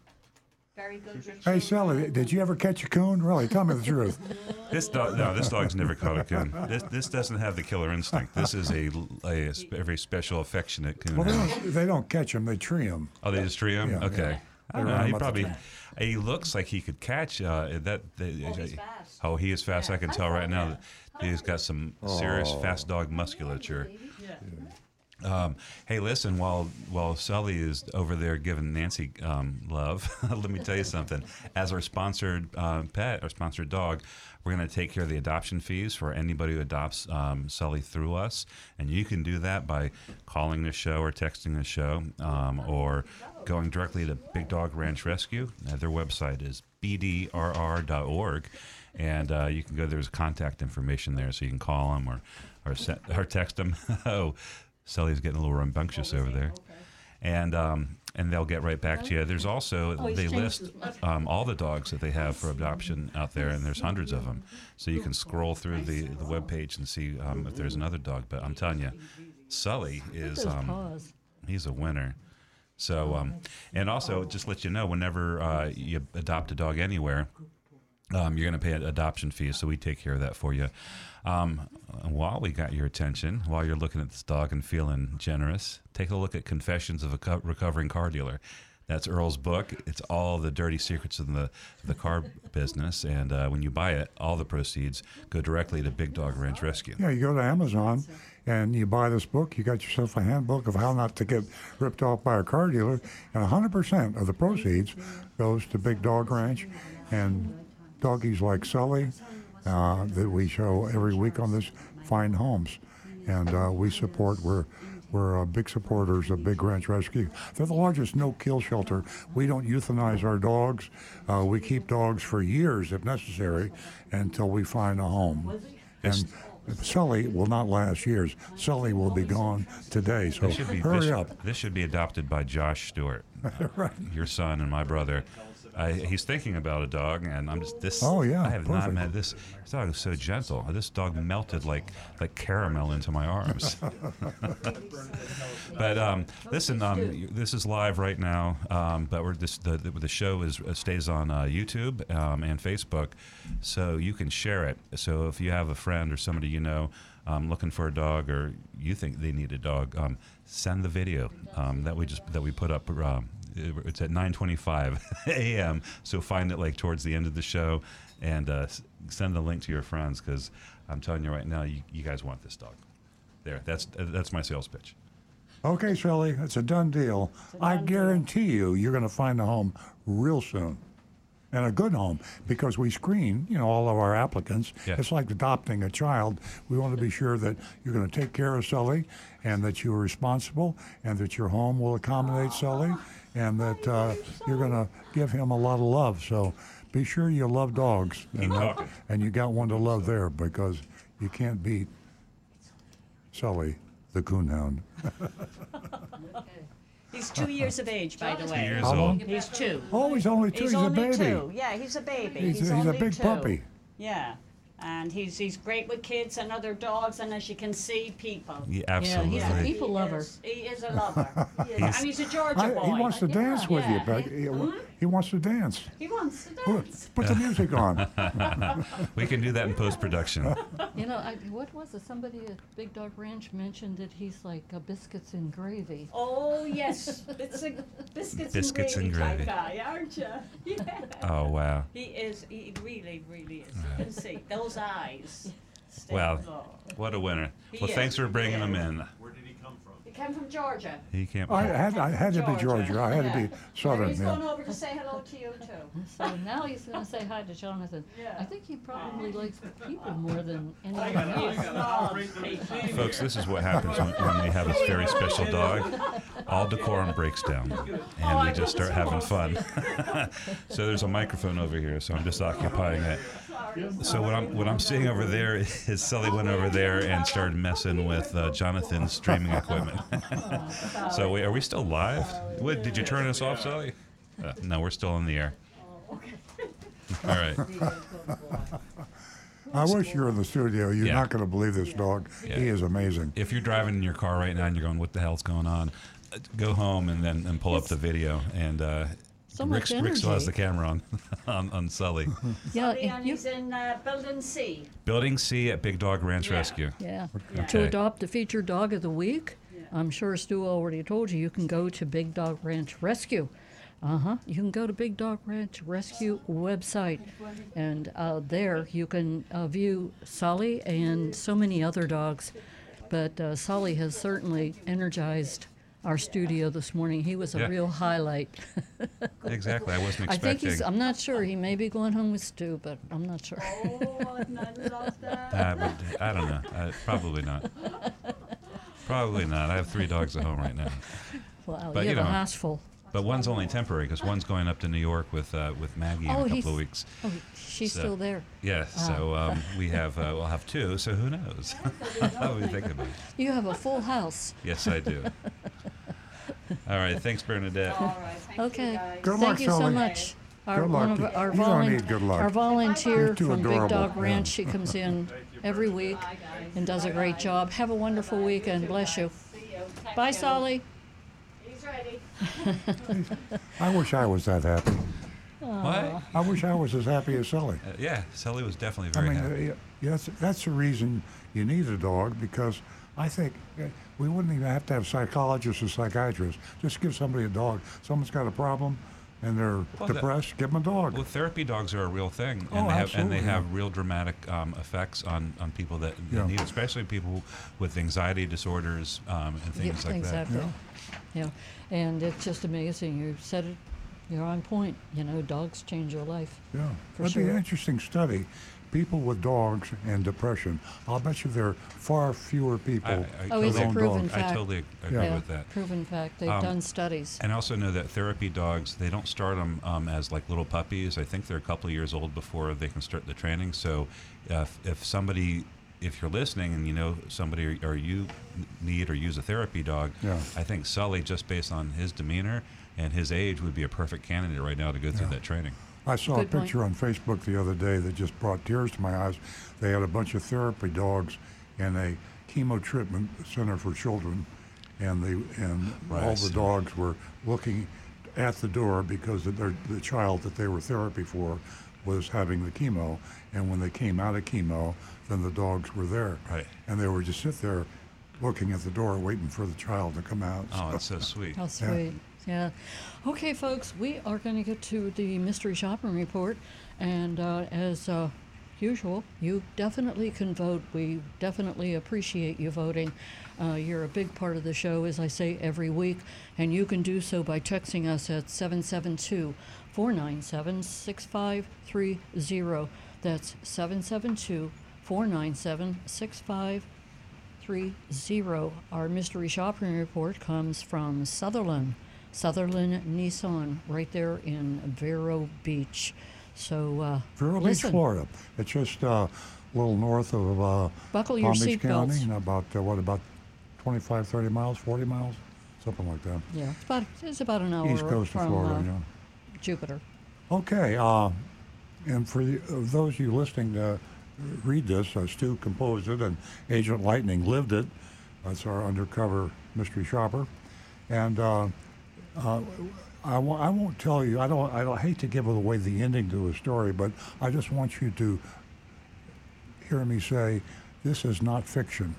S16: Very good.
S2: Hey, Sally, did you ever catch a coon? Really, tell me the truth.
S7: This dog, no, this dog's never caught a coon. This this doesn't have the killer instinct. This is a, a, sp- very special, affectionate coon.
S2: Well, they don't, they don't catch them; they tree them.
S7: Oh, they just tree him.
S2: Yeah,
S7: okay.
S2: yeah.
S7: I don't know.
S2: run
S7: He
S2: 'em up the
S7: probably.
S2: tree.
S7: He looks like he could catch uh, that. that
S16: Oh, he's fast.
S7: oh, he is fast. I can tell right now that he's got some serious
S2: Oh.
S7: fast dog musculature. Um, hey, listen. While while Sully is over there giving Nancy um, love, let me tell you something. As our sponsored uh, pet, our sponsored dog, we're going to take care of the adoption fees for anybody who adopts um, Sully through us, and you can do that by calling the show or texting the show, um, or going directly to Big Dog Ranch Rescue. Uh, their website is bdrr.org, and uh, you can go. There's contact information there, so you can call them or or, set, or text them. oh. Sully's getting a little rambunctious over there. and um, and they'll get right back to you. There's also
S3: Oh,
S7: they list um, all the dogs that they have for adoption out there, and there's hundreds of them. So you can scroll through the the web page and see um, if there's another dog. But I'm telling you, Sully is um, he's a winner. So um, and also just let you know whenever uh, you adopt a dog anywhere. Um, you're going to pay an adoption fee, so we take care of that for you. Um, while we got your attention, while you're looking at this dog and feeling generous, take a look at Confessions of a Co- Recovering Car Dealer. That's Earl's book. It's all the dirty secrets of the the car business, and uh, when you buy it, all the proceeds go directly to Big Dog Ranch Rescue.
S2: Yeah, you go to Amazon and you buy this book. You got yourself a handbook of how not to get ripped off by a car dealer, and 100% of the proceeds goes to Big Dog Ranch and doggies like Sully uh, that we show every week on this Fine Homes, and uh, we support. We're we're uh, big supporters of Big Ranch Rescue. They're the largest no-kill shelter. We don't euthanize our dogs. Uh, we keep dogs for years, if necessary, until we find a home. And Sully will not last years. Sully will be gone today. So
S7: This should be,
S2: hurry
S7: this,
S2: up.
S7: This should be adopted by Josh Stewart, uh, your son and my brother. I, he's thinking about a dog, and I'm just this.
S2: Oh, yeah,
S7: I have not met this. This dog is so gentle. This dog melted like like caramel into my arms. but um, listen, um, this is live right now. Um, but we're this the the, show is uh, stays on uh, YouTube um, and Facebook, so you can share it. So if you have a friend or somebody you know um, looking for a dog, or you think they need a dog, um, send the video um, that we just that we put up. Um, it's at 9:25 a.m. So find it like towards the end of the show, and uh, send the link to your friends because I'm telling you right now, you, you guys want this dog. There, that's that's my sales pitch.
S2: Okay, Sully, it's a done deal. I guarantee you, you're going to find a home real soon. And a good home because we screen, you know, all of our applicants.
S7: Yeah.
S2: It's like adopting a child. We want to be sure that you're going to take care of Sully, and that you're responsible, and that your home will accommodate Sully, and that uh, you're going to give him a lot of love. So be sure you love dogs, and, uh,
S7: talking.
S2: and you got one to love there because you can't beat Sully, the coonhound.
S17: He's two years of age, by the way.
S7: years
S2: How old?
S17: He's two.
S2: Oh, he's only two. He's, a
S17: only
S2: baby.
S17: two. Yeah, he's a baby.
S2: He's,
S17: He's,
S2: a, he's a big
S17: two.
S2: puppy.
S17: Yeah, and he's he's great with kids and other dogs, and as you can see, people.
S7: Yeah,
S3: Yeah,
S7: absolutely.
S3: he's a people
S17: He
S3: lover.
S17: is- He is a lover. He is.
S7: He's-
S17: and he's a Georgia
S2: I,
S17: boy.
S2: he wants to dance with you,
S17: Yeah.
S2: Beck. He, he wants to dance.
S17: He wants to
S2: Put,
S17: dance.
S2: put the music on.
S7: we can do that in post production.
S3: You know, I, what was it? Somebody at Big Dog Ranch mentioned that he's like uh, biscuits and gravy.
S17: Oh yes, it's a biscuits,
S7: Biscuits and
S17: and gravy,
S7: gravy.
S17: type guy, aren't you? Yeah.
S7: Oh wow.
S17: He is. He really, really is. You can see those eyes. stay
S7: Wow.
S17: low.
S7: What a winner.
S17: He
S7: Well,
S17: is.
S7: thanks for bringing
S17: He
S7: him in.
S17: He came from Georgia.
S7: He can't.
S2: I had, I had to be
S17: Georgia.
S2: Georgia. I had to be Southern.
S17: He's
S2: Yeah.
S17: going over to say hello to you too.
S3: So now he's going to say hi to Jonathan.
S17: Yeah.
S3: I think he probably likes people more than anyone else.
S7: Folks, this is what happens when, when we have a very special dog. All decorum breaks down, and we just start having fun. so there's a microphone over here, so I'm just occupying it. So what I'm what I'm seeing over there is Sully went over there and started messing with uh, Jonathan's streaming equipment. so wait, are we still live? What, did you turn us off, Sully? Uh, no, we're still in the air. All right.
S2: I wish you were in the studio. You're
S7: Yeah.
S2: not going to believe this dog.
S7: Yeah.
S2: He is amazing.
S7: If you're driving in your car right now and you're going, "What the hell's going on?" uh, Go home and then and pull up the video. And uh,
S3: So
S7: Rick,
S3: much
S7: Rick still has the camera on on, on Sully.
S3: Yeah,
S17: Sorry,
S3: if
S17: and
S3: you-
S17: he's in uh, Building C.
S7: Building C at Big Dog Ranch
S17: Yeah.
S7: Rescue.
S3: Yeah.
S7: Okay.
S3: To adopt the featured dog of the week, I'm sure Stu already told you, you can go to Big Dog Ranch Rescue. Uh huh. You can go to Big Dog Ranch Rescue website, and uh, there you can uh, view Sully and so many other dogs. But uh, Sully has certainly energized our studio this morning. He was a
S7: Yeah.
S3: real highlight.
S7: Exactly. I wasn't expecting.
S3: I think he's. I'm not sure. He may be going home with Stu, but I'm not sure.
S17: Oh, I love that.
S7: I, would, I don't know. I, probably not. Probably not. I have three dogs at home right now.
S3: Wow,
S7: But,
S3: you
S7: you
S3: have a
S7: know,
S3: house full.
S7: But one's only temporary because one's going up to New York with uh, with Maggie in
S3: Oh,
S7: a couple of weeks.
S3: oh, she's
S7: So-
S3: still there.
S7: Yeah.
S3: Ah.
S7: So um, we have uh, we'll have two. So who knows? what do we think about it?
S3: You have a full house.
S7: Yes, I do. All right. Thanks, Bernadette.
S3: Okay.
S2: Good
S3: Thank you so
S2: Sully.
S3: much. Our,
S2: Good
S3: one
S2: luck.
S3: of our,
S2: You don't
S3: volun-
S2: need good luck.
S3: our volunteer
S2: You're too
S3: from Big
S2: adorable.
S3: Dog
S2: Yeah.
S3: Ranch, she comes in every week and does a great job. Have a wonderful weekend. Bless you. Bye, Solly.
S17: He's ready.
S2: I wish I was that happy.
S7: What?
S2: I wish I was as happy as Sully.
S7: Uh, yeah, Sully was definitely
S2: I
S7: very
S2: mean,
S7: happy.
S2: uh, yeah, that's, that's the reason you need a dog because I think uh, we wouldn't even have to have psychologists or psychiatrists. Just give somebody a dog. Someone's got a problem and they're
S7: Well, that-
S2: depressed, give them a dog.
S7: Well, therapy dogs are a real thing,
S2: Oh,
S7: and they have and they have real dramatic um, effects on, on people that, that
S2: Yeah.
S7: need, it, especially people with anxiety disorders um, and things
S3: yeah,
S7: like
S3: exactly.
S7: that.
S3: Yeah. yeah, and it's just amazing. You said it. You're on point. You know, dogs change your life.
S2: Yeah,
S3: for
S2: that'd be an interesting study. People with dogs and depression. I'll bet you there are far fewer people.
S7: I- I
S3: Oh, it's
S2: with
S3: a proven
S2: dogs.
S3: fact.
S7: I totally agree
S2: Yeah.
S7: with that.
S3: Proven fact. They've
S7: Um,
S3: done studies.
S7: And I also know that therapy dogs, they don't start them um, as like little puppies. I think they're a couple of years old before they can start the training. So if, if somebody, if you're listening and you know somebody or, or you need or use a therapy dog,
S2: Yeah.
S7: I think Sully, just based on his demeanor and his age, would be a perfect candidate right now to go through
S2: Yeah.
S7: that training.
S2: I saw
S3: Good
S2: a
S3: point.
S2: picture on Facebook the other day that just brought tears to my eyes. They had a bunch of therapy dogs in a chemo treatment center for children, and they and
S7: Right,
S2: all the dogs were looking at the door because the, their, the child that they were therapy for was having the chemo, and when they came out of chemo, then the dogs were there,
S7: Right.
S2: and they would just sit there, looking at the door, waiting for the child to come out.
S7: Oh, that's so sweet.
S3: How sweet. Yeah. Okay, folks, we are going to get to the mystery shopping report. And uh, as uh, usual, you definitely can vote. We definitely appreciate you voting. Uh, you're a big part of the show, as I say every week. And you can do so by texting us at 772 497 6530. That's 772 497 6530. Our mystery shopping report comes from Sutherlin. Sutherlin Nissan, right there in Vero Beach. So, uh,
S2: Vero Beach, Florida. It's just uh, a little north of uh,
S3: Buckle
S2: Palm Beach County, and about uh, what about 25, 30 miles, 40 miles, something like that.
S3: Yeah, it's about it's about an hour
S2: East coast
S3: from
S2: of Florida.
S3: uh,
S2: yeah.
S3: Jupiter.
S2: Okay, uh, and for the, uh, those of you listening to read this, uh, Stu composed it, and Agent Lightning lived it. That's our undercover mystery shopper, and uh, uh, I, w- I won't tell you. I don't. I don't hate to give away the ending to a story, but I just want you to hear me say, this is not fiction.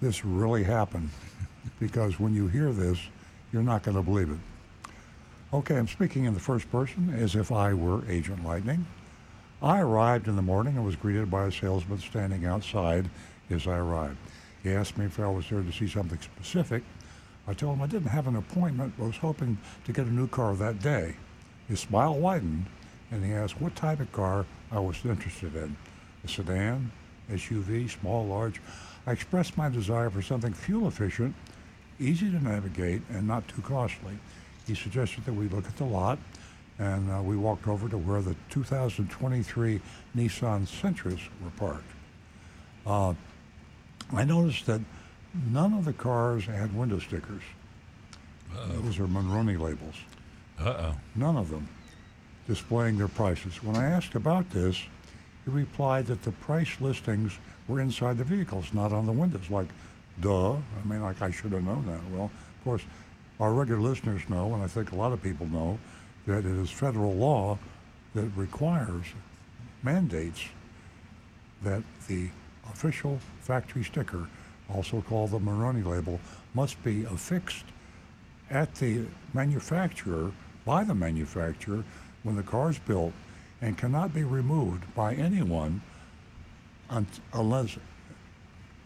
S2: This really happened, because when you hear this, you're not going to believe it. Okay, I'm speaking in the first person as if I were Agent Lightning. I arrived in the morning and was greeted by a salesman standing outside as I arrived. He asked me if I was there to see something specific. I told him I didn't have an appointment, but was hoping to get a new car that day. His smile widened, and he asked what type of car I was interested in. A sedan, SUV, small, large. I expressed my desire for something fuel efficient, easy to navigate, and not too costly. He suggested that we look at the lot, and uh, we walked over to where the 2023 Nissan Sentras were parked. Uh, I noticed that none of the cars had window stickers. Those are Monroney labels.
S7: Uh-oh.
S2: None of them displaying their prices. When I asked about this, he replied that the price listings were inside the vehicles, not on the windows. Like, duh. I mean, like I should have known that. Well, of course, our regular listeners know, and I think a lot of people know, that it is federal law that requires, mandates that the official factory sticker, also called the Monroney label, must be affixed at the manufacturer, by the manufacturer, when the car is built, and cannot be removed by anyone un- unless,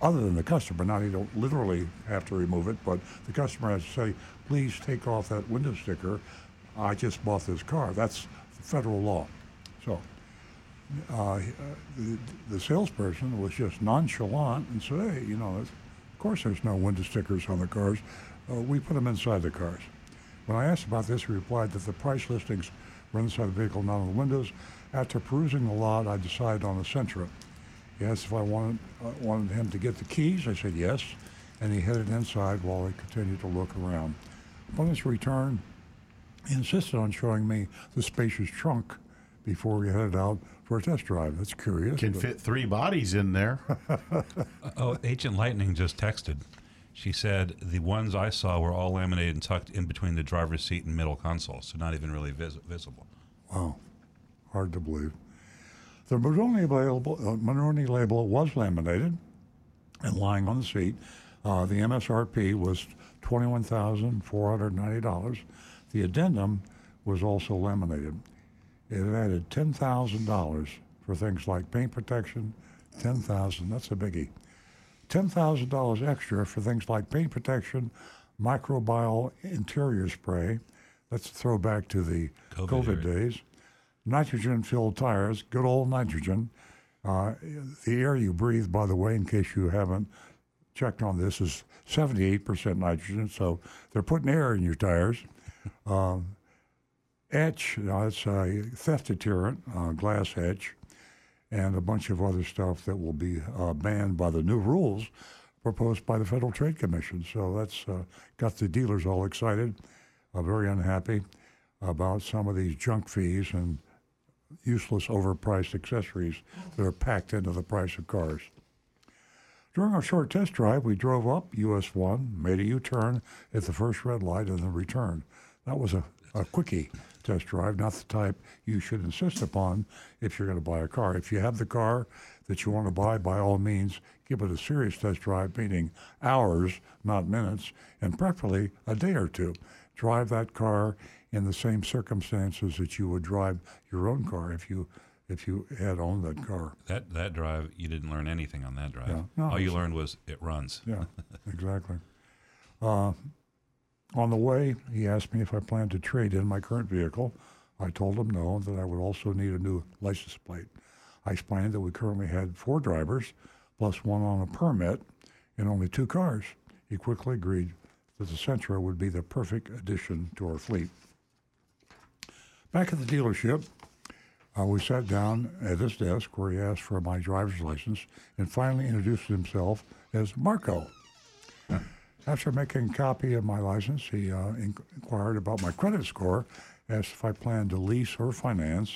S2: other than the customer. Now, you don't literally have to remove it, but the customer has to say, please take off that window sticker. I just bought this car. That's federal law. So, uh, the, the salesperson was just nonchalant and said, hey, you know, of course there's no window stickers on the cars. Uh, we put them inside the cars. When I asked about this, he replied that the price listings were inside the vehicle, not on the windows. After perusing the lot, I decided on a Sentra. He asked if I wanted, uh, wanted him to get the keys. I said yes, and he headed inside while I continued to look around. Upon his return, he insisted on showing me the spacious trunk before we headed out for a test drive. That's curious.
S5: Can
S2: but-
S5: fit three bodies in there.
S7: Oh, Agent Lightning just texted. She said the ones I saw were all laminated and tucked in between the driver's seat and middle console, so not even really vis- visible.
S2: Wow, hard to believe. The Monroney label, uh, Monroney label was laminated and lying on the seat. Uh, the MSRP was twenty-one thousand four hundred ninety dollars. The addendum was also laminated. It added ten thousand dollars for things like paint protection. Ten thousand, that's a biggie. Ten thousand dollars extra for things like paint protection, microbial interior spray. That's a throwback to the
S7: COVID
S2: COVID, days. Nitrogen-filled tires, good old nitrogen. Uh, the air you breathe, by the way, in case you haven't checked on this, is 78% nitrogen. So they're putting air in your tires. Um, etch, it's a theft deterrent, glass etch, and a bunch of other stuff that will be uh, banned by the new rules proposed by the Federal Trade Commission. So that's uh, got the dealers all excited, uh, very unhappy about some of these junk fees and useless, overpriced accessories that are packed into the price of cars. During our short test drive, we drove up US 1, made a U turn at the first red light, and then returned. That was a, a quickie test drive, not the type you should insist upon if you're going to buy a car. If you have the car that you want to buy, by all means, give it a serious test drive, meaning hours, not minutes, and preferably a day or two. Drive that car in the same circumstances that you would drive your own car if you if you had owned that car.
S7: That that drive, you didn't learn anything on that drive.
S2: Yeah. No,
S7: All you learned was it runs.
S2: Yeah, exactly. Uh, on the way, he asked me if I planned to trade in my current vehicle. I told him no, that I would also need a new license plate. I explained that we currently had four drivers, plus one on a permit, and only two cars. He quickly agreed that the Sentra would be the perfect addition to our fleet. Back at the dealership, uh, we sat down at his desk where he asked for my driver's license and finally introduced himself as Marco. After making a copy of my license, he uh, inquired about my credit score, asked if I planned to lease or finance.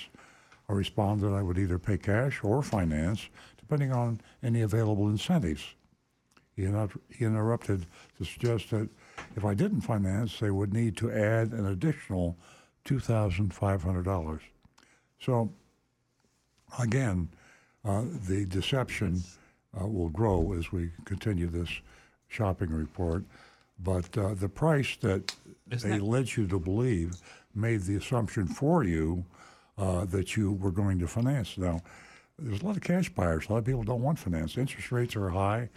S2: I responded that I would either pay cash or finance, depending on any available incentives. He, inter- he interrupted to suggest that if I didn't finance, they would need to add an additional $2,500. So, again, uh, the deception uh, will grow as we continue this shopping report. But uh, the price that
S7: Isn't
S2: they
S7: that-
S2: led you to believe made the assumption for you uh, that you were going to finance. Now, there's a lot of cash buyers. A lot of people don't want finance. Interest rates are high,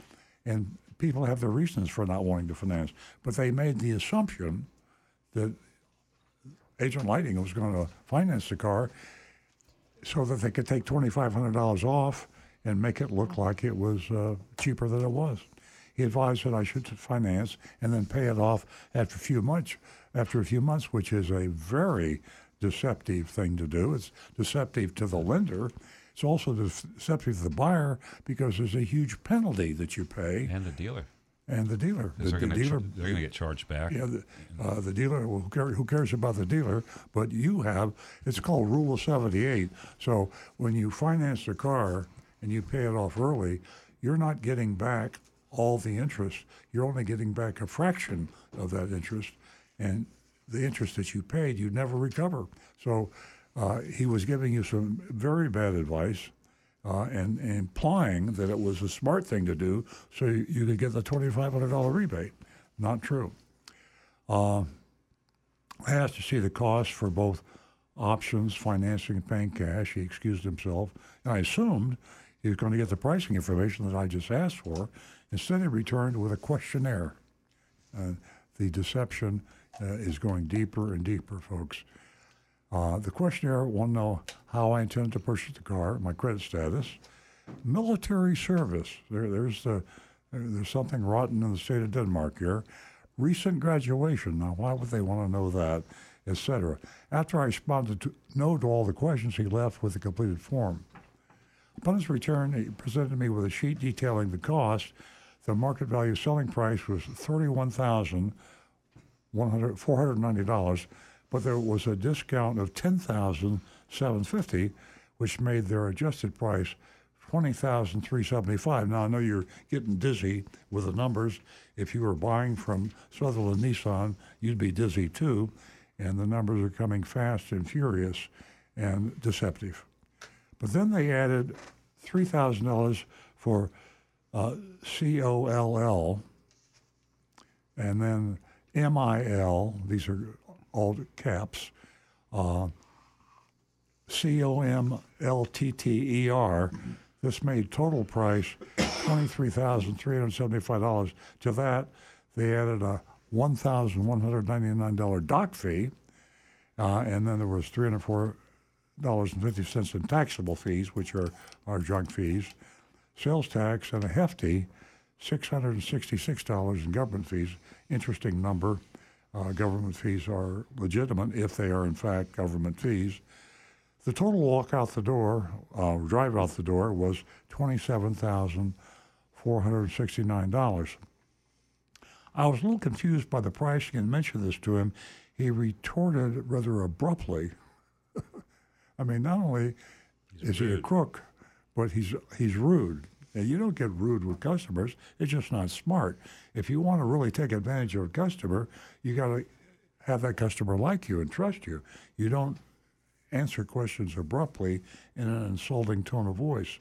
S2: and people have their reasons for not wanting to finance. But they made the assumption that Agent Lightning was going to finance the car so that they could take $2,500 off and make it look like it was uh, cheaper than it was. He advised that I should finance and then pay it off after a few months. After a few months, which is a very deceptive thing to do. It's deceptive to the lender. It's also deceptive to the buyer because there's a huge penalty that you pay.
S7: And the dealer.
S2: And the dealer. The,
S7: they're
S2: the
S7: going
S2: dealer.
S7: to they're going to get charged back.
S2: Yeah, the, uh, the dealer. Well, who, care, who cares about the dealer? But you have. It's called Rule of Seventy-Eight. So when you finance a car and you pay it off early, you're not getting back all the interest. You're only getting back a fraction of that interest, and the interest that you paid, you never recover. So uh, he was giving you some very bad advice. Uh, and, and implying that it was a smart thing to do so you, you could get the $2,500 rebate. Not true. Uh, I asked to see the cost for both options, financing, and paying cash. He excused himself. And I assumed he was going to get the pricing information that I just asked for. Instead, he returned with a questionnaire. Uh, the deception uh, is going deeper and deeper, folks. Uh, the questionnaire to know how I intend to purchase the car, my credit status, military service. There, there's the, there's something rotten in the state of Denmark here. Recent graduation. Now, why would they want to know that, etc. After I responded to no to all the questions, he left with a completed form. Upon his return, he presented me with a sheet detailing the cost. The market value selling price was thirty-one thousand 100, $490, but there was a discount of 10750 which made their adjusted price 20375 Now, I know you're getting dizzy with the numbers. If you were buying from Sutherlin Nissan, you'd be dizzy too, and the numbers are coming fast and furious and deceptive. But then they added $3,000 for uh, COLL, and then MIL, these are all caps, uh, C-O-M-L-T-T-E-R. This made total price $23,375. To that, they added a $1,199 dock fee, uh, and then there was $304.50 cents in taxable fees, which are our junk fees, sales tax, and a hefty $666 in government fees. Interesting number. Uh, government fees are legitimate if they are, in fact, government fees. The total walk out the door, uh, drive out the door, was $27,469. I was a little confused by the pricing and mentioned this to him. He retorted rather abruptly. I mean, not only is he a crook, but he's he's rude. And you don't get rude with customers. It's just not smart. If you want to really take advantage of a customer, you got to have that customer like you and trust you. You don't answer questions abruptly in an insulting tone of voice.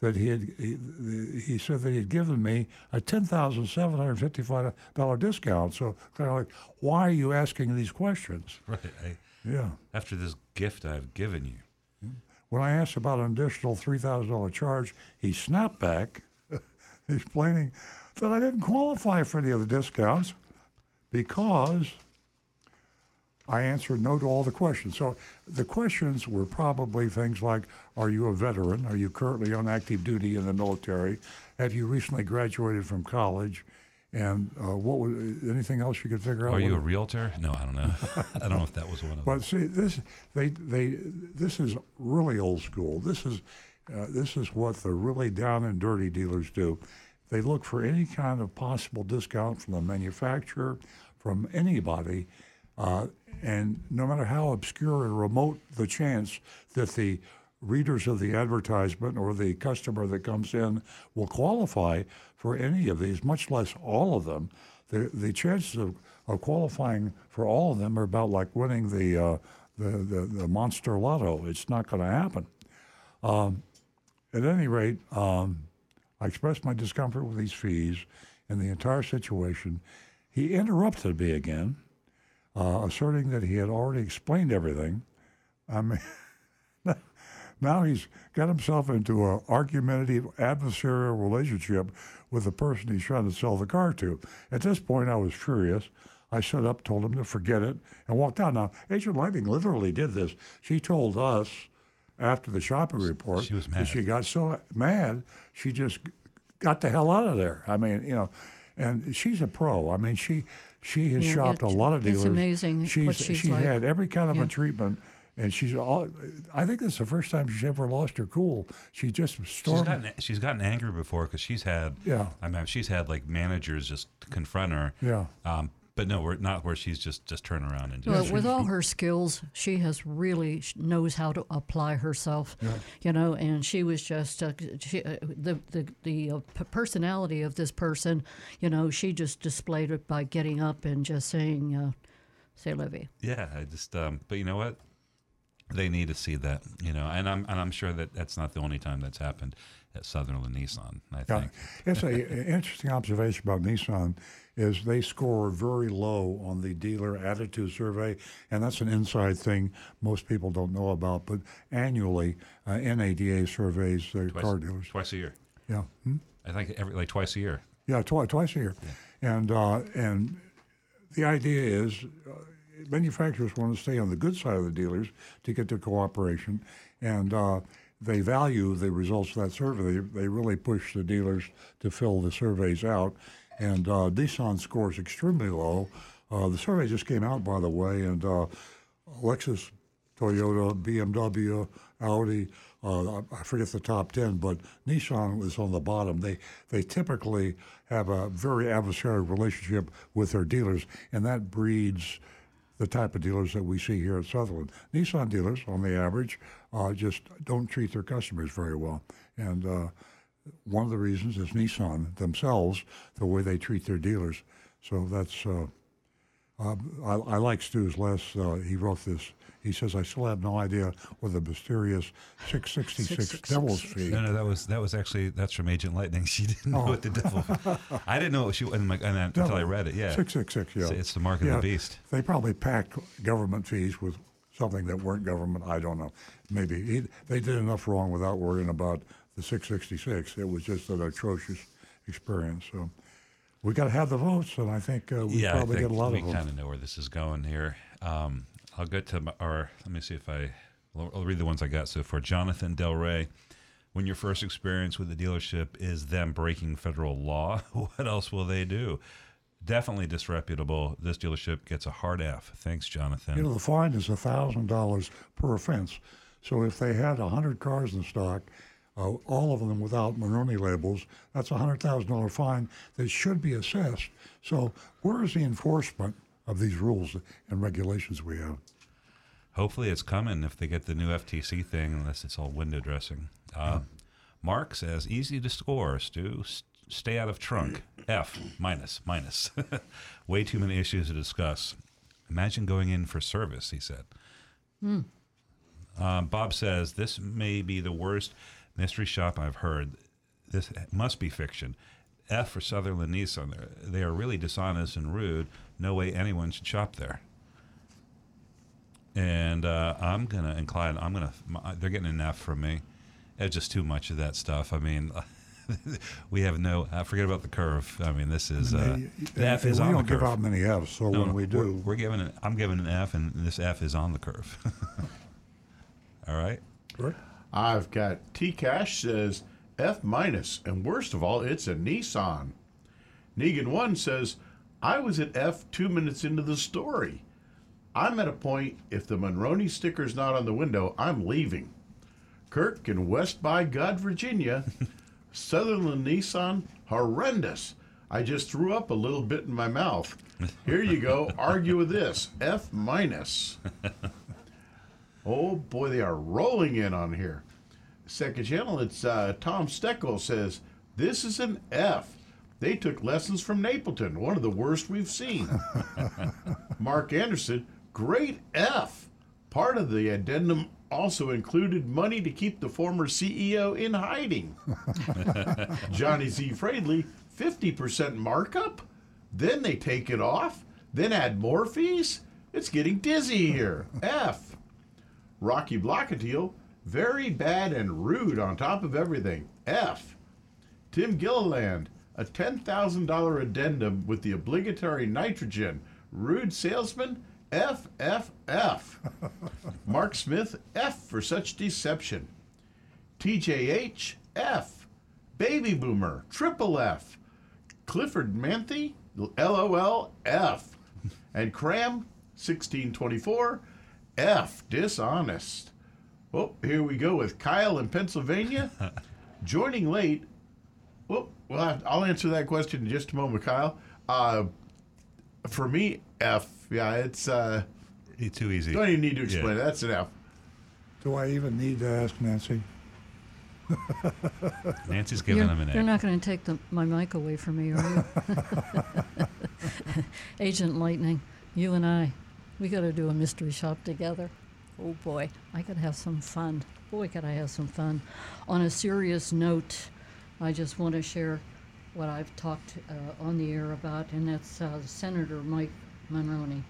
S2: That he had, he, he said that he had given me a ten thousand seven hundred fifty-five dollar discount. So kind of like, why are you asking these questions?
S7: Right. I,
S2: Yeah.
S7: After this gift I've given you.
S2: When I asked about an additional three thousand dollar charge, he snapped back, explaining that I didn't qualify for any of the discounts because I answered no to all the questions. So the questions were probably things like Are you a veteran? Are you currently on active duty in the military? Have you recently graduated from college? And uh, what was anything else you could figure out?
S7: Are you a realtor? No, I don't know. I don't know if that was one of them.
S2: But see, this they they this is really old school. This is uh, this is what the really down and dirty dealers do. They look for any kind of possible discount from the manufacturer, from anybody, uh, and no matter how obscure and remote the chance that the readers of the advertisement or the customer that comes in will qualify for any of these, much less all of them. The, the chances of, of qualifying for all of them are about like winning the, uh, the, the, the monster lotto. It's not going to happen. Um, at any rate, um, I expressed my discomfort with these fees and the entire situation. He interrupted me again, uh, asserting that he had already explained everything. I mean, now he's got himself into an argumentative adversarial relationship with the person he's trying to sell the car to. At this point, I was furious. I stood up, told him to forget it, and walked out. Now, Agent Lightning literally did this. She told us after the shopping report
S7: She was
S2: that
S7: mad.
S2: she got so mad she just got the hell out of there. I mean, you know, and she's a pro. I mean, she she has
S3: Yeah,
S2: shopped a lot of dealers.
S3: it's amazing
S2: She's,
S3: what she's
S2: she
S3: like.
S2: had every kind of
S3: Yeah.
S2: a treatment. And she's all. I think this is the first time she's ever lost her cool. She just
S7: She's
S2: stormed.
S7: gotten she's gotten angry before because she's had
S2: Yeah.
S7: I mean she's had like managers just confront her.
S2: Yeah.
S7: Um, but no, we're not where she's just just turn around and
S3: Well,
S7: just.
S3: with all her skills, she has really knows how to apply herself. yeah. You know, and she was just uh, she, uh, the the the uh, personality of this person. You know, she just displayed it by getting up and just saying, uh, "Say, Livy."
S7: Yeah, I just. Um, but you know what? They need to see that, you know, and I'm and I'm sure that that's not the only time that's happened at Sutherlin Nissan. I
S2: Yeah,
S7: think.
S2: it's a an interesting observation about Nissan is they score very low on the dealer attitude survey, and that's an inside thing most people don't know about. But annually, uh, NADA surveys the
S7: Twice,
S2: car dealers.
S7: twice a year.
S2: Yeah. Hmm?
S7: I think every like twice a year.
S2: Yeah, twice twice a year, yeah. and uh, and the idea is uh, manufacturers want to stay on the good side of the dealers to get their cooperation, and uh, they value the results of that survey. They, really push the dealers to fill the surveys out, and uh, Nissan scores extremely low. Uh, the survey just came out, by the way, and uh, Lexus Toyota, BMW, Audi. Uh, I forget the top ten, but Nissan was on the bottom. They they typically have a very adversarial relationship with their dealers, and that breeds the type of dealers that we see here at Sutherlin. Nissan dealers, on the average, uh, just don't treat their customers very well, and uh, one of the reasons is Nissan themselves, the way they treat their dealers. So that's. Uh, uh, I, I like Stu's last. Uh, he wrote this. He says, "I still have no idea what the mysterious 666 Devil's Fee."
S7: No, no, that was that was actually that's from Agent Lightning. She didn't know
S2: Oh.
S7: what the devil. I didn't know what she and, my, and then, until I read it. Yeah,
S2: 666. Yeah,
S7: It's, it's the mark of the beast.
S2: They probably packed government fees with something that weren't government. I don't know. Maybe he, they did enough wrong without worrying about the 666. It was just an atrocious experience. So we got to have the votes, and I think uh, we
S7: yeah,
S2: probably
S7: I think
S2: get a lot of them.
S7: We kind of know where this is going here. Um, I'll get to my, or let me see if I. I'll I'll read the ones I got so far. Jonathan Del Rey. When your first experience with the dealership is them breaking federal law, what else will they do? Definitely disreputable. This dealership gets a hard F. Thanks, Jonathan.
S2: You know, the fine is thousand dollars per offense. So if they had hundred cars in stock, uh, all of them without Monroney labels, that's a hundred thousand dollar fine that should be assessed. So where is the enforcement of these rules and regulations we have?
S7: Hopefully, it's coming if they get the new FTC thing, unless it's all window dressing. Uh, Mark says, easy to score, Stu. S- stay out of trunk. F, minus, minus. Way too many issues to discuss. Imagine going in for service, he said.
S3: Hmm.
S7: Um, Bob says, this may be the worst mystery shop I've heard. This must be fiction. F for Sutherlin Nissan. They're- They are really dishonest and rude. No way anyone should shop there and uh, I'm gonna incline. I'm gonna. my- They're getting an F from me. It's just too much of that stuff. I mean, we have no. Uh, forget about the curve. I mean, this is uh, the F is
S2: we
S7: on the curve.
S2: We don't give
S7: curve.
S2: out many Fs, so when we
S7: we're-
S2: do-
S7: we're, giving an. I'm giving an F, and this F is on the curve. All right.
S5: I've got T Cash says F minus, and worst of all, it's a Nissan. Negan one says, I was at F two minutes into the story. I'm at a point, if the Monroney sticker's not on the window, I'm leaving. Kirk in West by God, Virginia. Sutherlin Nissan, horrendous. I just threw up a little bit in my mouth. Here you go. Argue with this. F minus. Oh boy, they are rolling in on here. Second channel, it's uh, Tom Steckel says, This is an F. They took lessons from Napleton, one of the worst we've seen. Mark Anderson, great F. Part of the addendum also included money to keep the former CEO in hiding. Johnny Z. Fradley, 50% markup? Then they take it off? Then add more fees? It's getting dizzy here. F. Rocky Blockatiel, very bad and rude on top of everything. F. Tim Gilliland, a $10,000 addendum with the obligatory nitrogen. Rude salesman, F, F, F. Mark Smith, F for such deception. TJH, F. Baby Boomer, triple F. Clifford Manthe, LOL, F. And Cram, 1624, F, dishonest. Oh, here we go with Kyle in Pennsylvania. Joining late. Well, well, I- I'll answer that question in just a moment, Kyle. Uh, for me, F. Yeah, it's uh,
S7: too easy.
S5: Don't even need to explain it. That's an F.
S2: Do I even need to ask Nancy?
S7: Nancy's
S3: You're,
S7: giving him an
S3: F.
S7: you're
S3: not going to take the, my mic away from me, are you? Agent Lightning, you and I, we got to do a mystery shop together. Oh boy, I could have some fun. Boy, could I have some fun. On a serious note, I just want to share what I've talked uh, on the air about, and that's uh, Senator Mike Monroney.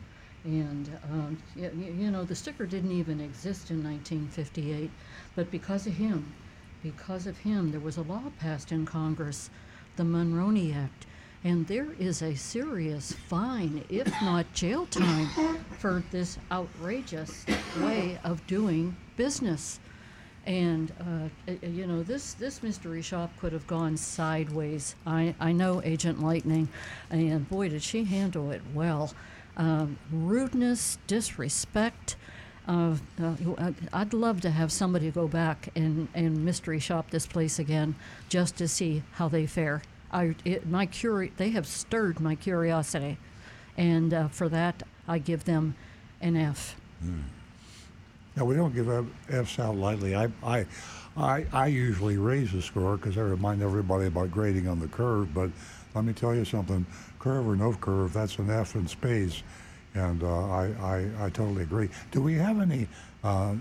S3: And, um, y- y- you know, the sticker didn't even exist in 1958, but because of him, because of him, there was a law passed in Congress, the Monroney Act, and there is a serious fine, if not jail time, for this outrageous way of doing business. And uh, you know this this mystery shop could have gone sideways. I, I know Agent Lightning, and boy did she handle it well. Um, rudeness, disrespect, Uh, uh, I'd- I'd love to have somebody go back and, and mystery shop this place again, just to see how they fare. I it, my curi- they have stirred my curiosity, and uh, for that I give them an F.
S2: Now we don't give Fs out lightly. I, I, I, I usually raise the score because I remind everybody about grading on the curve. But let me tell you something: curve or no curve, that's an F in space. and uh, I, I, I totally agree. Do we have any? Uh,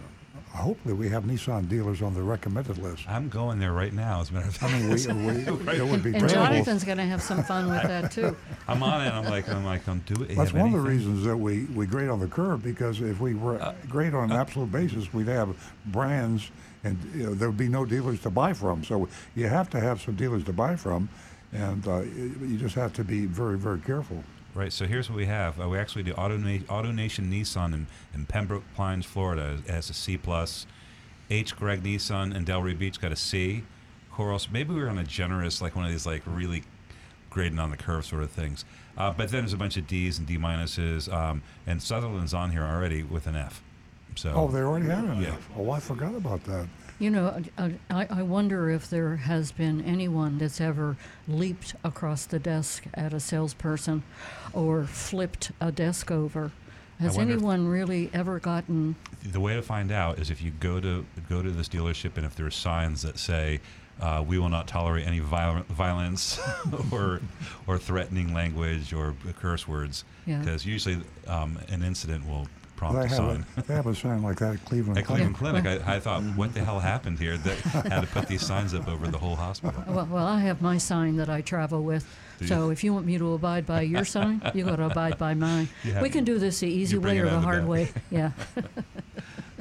S2: hopefully, we have Nissan dealers on the recommended list.
S7: I'm going there right now. As a matter of fact,
S2: I mean, we, we, it would be
S3: And
S2: terrible.
S3: Jonathan's going to have some fun with that too.
S7: I'm on it. I'm like, I'm like, I'm doing.
S2: That's one of the reasons that we, we grade on the curve because if we were
S7: Uh,
S2: grade on an absolute basis, we'd have brands and you know, there would be no dealers to buy from. So you have to have some dealers to buy from, and uh, you just have to be very very careful.
S7: Right. So here's what we have. Uh, we actually do Auto, Na- Auto Nation Nissan in, in Pembroke Pines, Florida, has a C plus. H. Greg Nissan in Delray Beach got a C. Coros. Maybe we were on a generous, like one of these, like really grading on the curve sort of things. Uh, but then there's a bunch of D's and D minuses, um, and Sutherlin's on here already with an F. So.
S2: Oh, they already had an
S7: Yeah.
S2: F. Oh, I forgot about that.
S3: You know, I, I wonder if there has been anyone that's ever leaped across the desk at a salesperson or flipped a desk over. Has anyone really ever gotten
S7: the way to find out is if you go to go to this dealership and if there are signs that say uh, we will not tolerate any viol- violence or or threatening language or curse words
S3: Yeah.
S7: because usually um, an incident will prompt
S2: They
S7: a
S2: have,
S7: sign.
S2: a, they have a sign like that at Cleveland.
S7: At Cleveland
S2: Clinic.
S7: Clinic, I, I thought, what the hell happened here that had to put these signs up over the whole hospital?
S3: Well, well, I have my sign that I travel with.
S7: Do
S3: So
S7: you?
S3: if you want me to abide by your sign, you got to abide by mine.
S7: Have-
S3: we can do this the easy way or the hard
S7: bed.
S3: way. Yeah.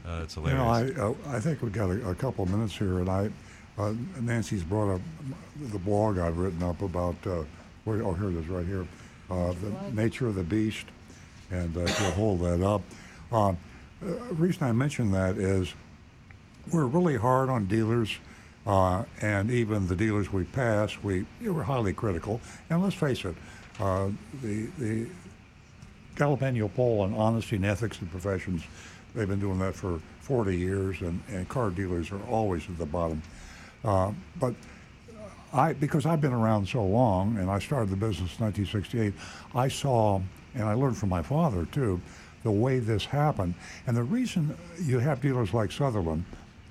S7: Uh, it's
S2: You know, I uh, I think we've got a, a couple of minutes here, and I uh, Nancy's brought up the blog I've written up about. Uh, where, oh, here it is, right here. Uh, the nature of the beast, and uh, if you'll hold that up. Uh, the reason I mention that is we're really hard on dealers, uh, and even the dealers we pass, we we're highly critical. And let's face it, uh, the the Gallup poll on honesty and ethics in professions, they've been doing that for 40 years, and, and car dealers are always at the bottom. Uh, but I, because I've been around so long, and I started the business in 1968, I saw, and I learned from my father too, the way this happened. And the reason you have dealers like Sutherlin,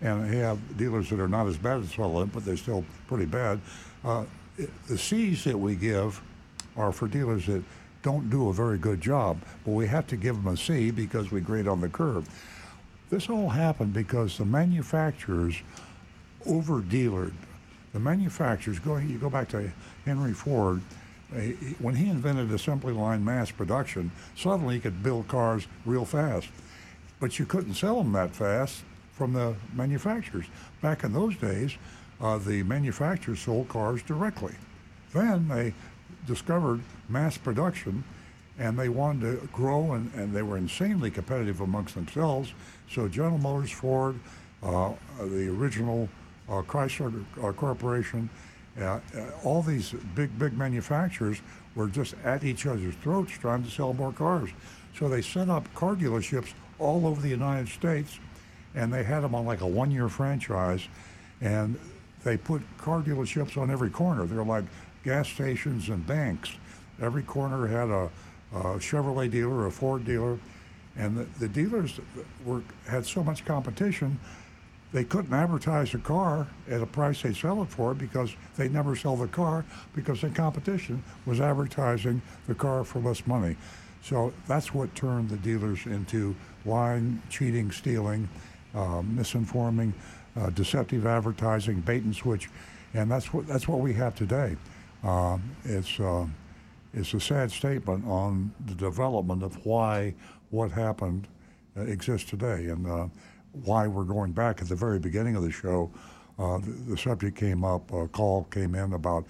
S2: and you have dealers that are not as bad as Sutherlin, but they're still pretty bad, uh, the C's that we give are for dealers that don't do a very good job, but we have to give them a C because we grade on the curve. This all happened because the manufacturers over dealered. The manufacturers, going, you go back to Henry Ford, when he invented assembly line mass production, suddenly he could build cars real fast. But you couldn't sell them that fast from the manufacturers. Back in those days, uh, the manufacturers sold cars directly. Then they discovered mass production and they wanted to grow and, and they were insanely competitive amongst themselves. So General Motors, Ford, uh, the original uh, Chrysler uh, Corporation, uh, all these big, big manufacturers were just at each other's throats trying to sell more cars. So they set up car dealerships all over the United States and they had them on like a one year franchise and they put car dealerships on every corner. They're like gas stations and banks. Every corner had a, a Chevrolet dealer, a Ford dealer, and the, the dealers were had so much competition, they couldn't advertise a car at a price they sell it for because they never sell the car because the competition was advertising the car for less money. So that's what turned the dealers into lying, cheating, stealing, uh, misinforming, uh, deceptive advertising, bait and switch, and that's what that's what we have today. Um, it's uh, it's a sad statement on the development of why what happened uh, exists today and uh, why we're going back at the very beginning of the show. Uh, the, the subject came up, a call came in about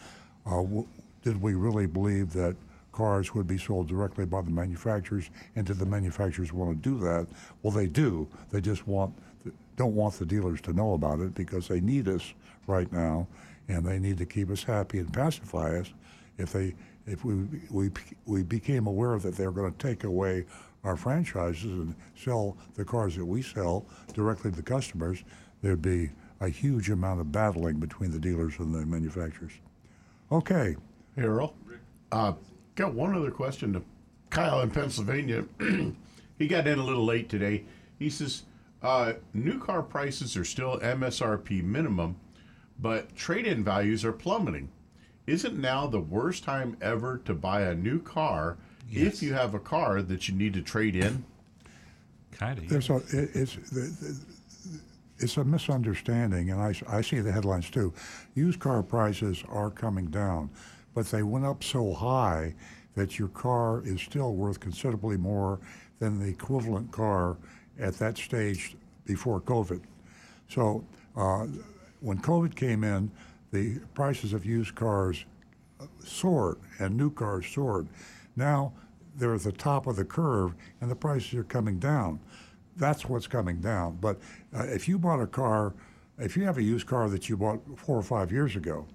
S2: uh, w- did we really believe that cars would be sold directly by the manufacturers, and did the manufacturers want to do that? Well, they do. They just want don't want the dealers to know about it because they need us right now, and they need to keep us happy and pacify us. If they if we we we became aware that they're going to take away our franchises and sell the cars that we sell directly to the customers, there'd be a huge amount of battling between the dealers and the manufacturers. Okay.
S5: Hey, Earl. Uh, got one other question to Kyle in Pennsylvania. he got in a little late today. He says uh, new car prices are still MSRP minimum, but trade in values are plummeting. Isn't now the worst time ever to buy a new car if you have a car that you need to trade in?
S7: Kind of.
S2: There's a, it, it's the, the, it's a misunderstanding, and I, I see the headlines too. Used car prices are coming down, but they went up so high that your car is still worth considerably more than the equivalent car at that stage before COVID. So uh, when COVID came in, the prices of used cars soared and new cars soared. Now they're at the top of the curve and the prices are coming down. That's what's coming down. But uh, if you bought a car, if you have a used car that you bought four or five years ago,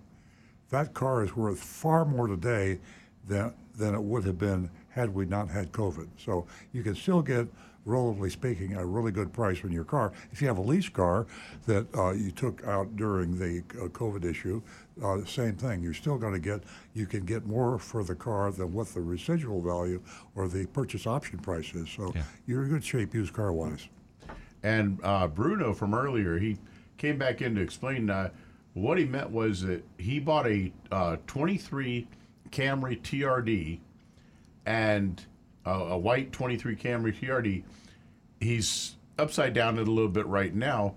S2: that car is worth far more today than, than it would have been had we not had COVID. So you can still get, relatively speaking, a really good price on your car. If you have a lease car that uh, you took out during the uh, COVID issue, uh, same thing. You're still going to get, you can get more for the car than what the residual value or the purchase option price is. So you're in good shape used car wise.
S5: And uh, Bruno from earlier, he came back in to explain uh, what he meant was that he bought a uh, 23 Camry TRD and a, a white 23 Camry TRD. He's upside down it a little bit right now,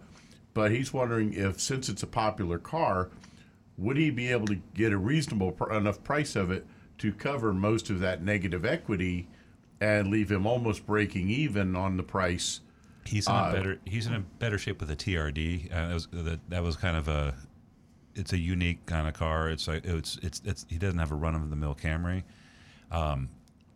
S5: but he's wondering if, since it's a popular car, would he be able to get a reasonable pr- enough price of it to cover most of that negative equity and leave him almost breaking even on the price?
S7: He's in
S5: Uh,
S7: a better he's in a better shape with a TRD. Uh, that, was, that, that was kind of a it's a unique kind of car. It's like it's it's it's he doesn't have a run of the mill Camry. Um,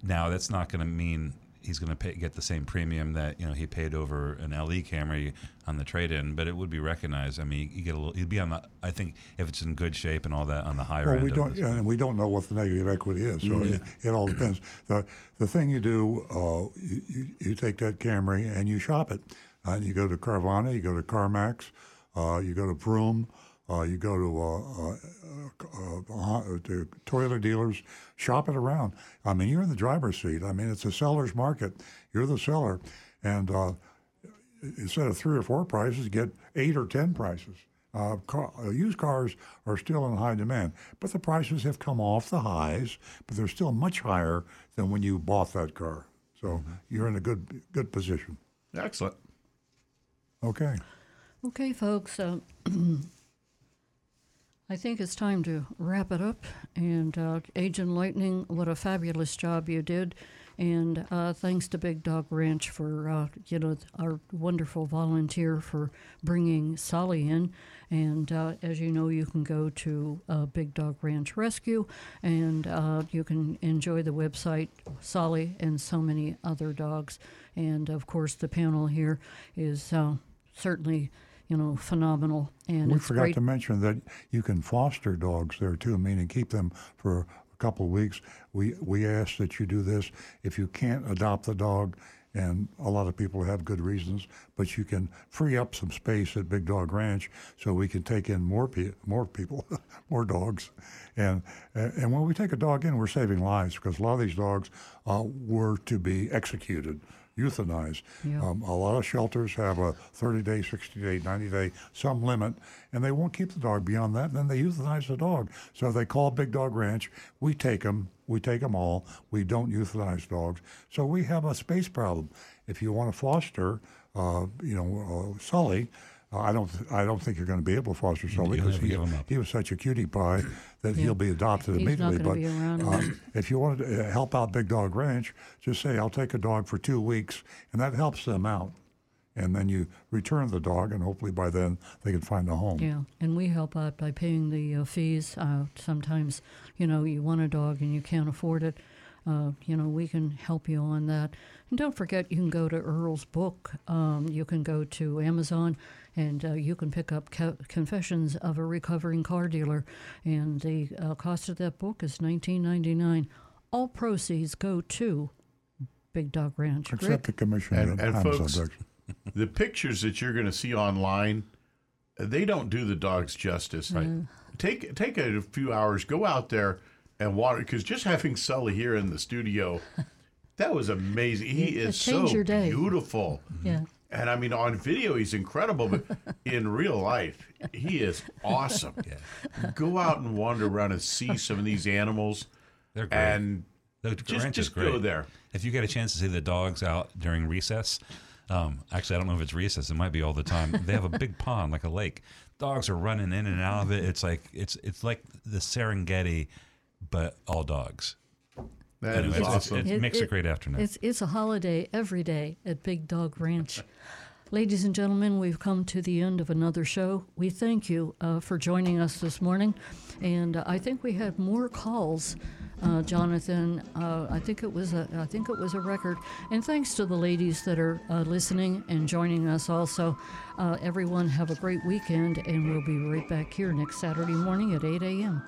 S7: now that's not going to mean he's going to get the same premium that you know he paid over an LE Camry on the trade in, but it would be recognized. I mean, you get a little. He'd be on the. I think if it's in good shape and all that on the higher
S2: Well,
S7: end.
S2: we don't, yeah, and we don't know what the negative equity is, so
S7: Mhm.
S2: it, it all depends. The the thing you do, uh, you, you, take that Camry and you shop it, uh, you go to Carvana, you go to CarMax, uh, you go to Vroom, uh, you go to uh, uh, uh, uh, to Toyota dealers, shop it around. I mean, you're in the driver's seat. I mean, it's a seller's market. You're the seller, and uh, instead of three or four prices, get eight or ten prices. Uh, car, uh, used cars are still in high demand, but the prices have come off the highs, but they're still much higher than when you bought that car. So you're in a good good position.
S5: Excellent.
S2: Okay.
S3: Okay, folks. Uh, I think it's time to wrap it up. And uh, Agent Lightning, what a fabulous job you did. And uh, thanks to Big Dog Ranch for, uh, you know, our wonderful volunteer for bringing Solly in. And uh, as you know, you can go to uh, Big Dog Ranch Rescue and uh, you can enjoy the website, Solly, and so many other dogs. And of course, the panel here is certainly, you know, phenomenal. And
S2: we forgot
S3: great.
S2: to mention that you can foster dogs there too, meaning keep them for a couple of weeks. We we ask that you do this if you can't adopt the dog, and a lot of people have good reasons, but you can free up some space at Big Dog Ranch so we can take in more pe- more people, more dogs, and and when we take a dog in, we're saving lives because a lot of these dogs uh, were to be executed euthanized.
S3: Yeah.
S2: Um, a lot of shelters have a 30 day, 60 day, 90 day, some limit, and they won't keep the dog beyond that. And then they euthanize the dog. So they call Big Dog Ranch. We take them. We take them all. We don't euthanize dogs. So we have a space problem. If you want to foster, uh, you know, uh, Sully. Uh, I don't. I don't think you're going to be able to foster Sully
S7: you'll
S2: because he,
S7: give him up.
S2: he was such a cutie pie that
S3: Yeah.
S2: he'll be adopted
S3: He's
S2: immediately.
S3: gonna
S2: but
S3: be around
S2: uh, if you want to uh, help out Big Dog Ranch, just say, I'll take a dog for two weeks, and that helps them out. And then you return the dog, and hopefully by then they can find a home.
S3: Yeah, and we help out by paying the uh, fees. Uh, sometimes, you know, you want a dog and you can't afford it. Uh, you know, we can help you on that. And don't forget, you can go to Earl's book. Um, you can go to Amazon, and uh, you can pick up Co- Confessions of a Recovering Car Dealer. And the uh, cost of that book is nineteen ninety nine. All proceeds go to Big Dog Ranch.
S2: Accept
S3: Rick?
S2: the commission.
S5: And, and folks, the pictures that you're going to see online, they don't do the dogs justice. Right. Take take a few hours, go out there and water because just having Sully here in the studio, that was amazing. He
S3: It- it
S5: is so
S3: your day.
S5: beautiful.
S3: Yeah.
S5: And I mean, on video, he's incredible, but in real life, he is awesome. Yeah. Go out and wander around and see some of these animals.
S7: They're great.
S5: And
S7: The
S5: just,
S7: ranch is
S5: just go there.
S7: If you get a chance to see the dogs out during recess, um, actually, I don't know if it's recess. It might be all the time. They have a big pond, like a lake. Dogs are running in and out of it. It's like it's it's like the Serengeti, but all dogs.
S5: That
S7: Anyway,
S5: is
S7: it's-
S5: awesome.
S7: It, makes a great afternoon.
S3: It's it's a holiday every day at Big Dog Ranch. Ladies and gentlemen, we've come to the end of another show. We thank you uh, for joining us this morning, and uh, I think we had more calls. Uh, Jonathan, uh, I think it was a, I think it was a record, and thanks to the ladies that are uh, listening and joining us. Also, uh, everyone have a great weekend, and we'll be right back here next Saturday morning at 8 a.m.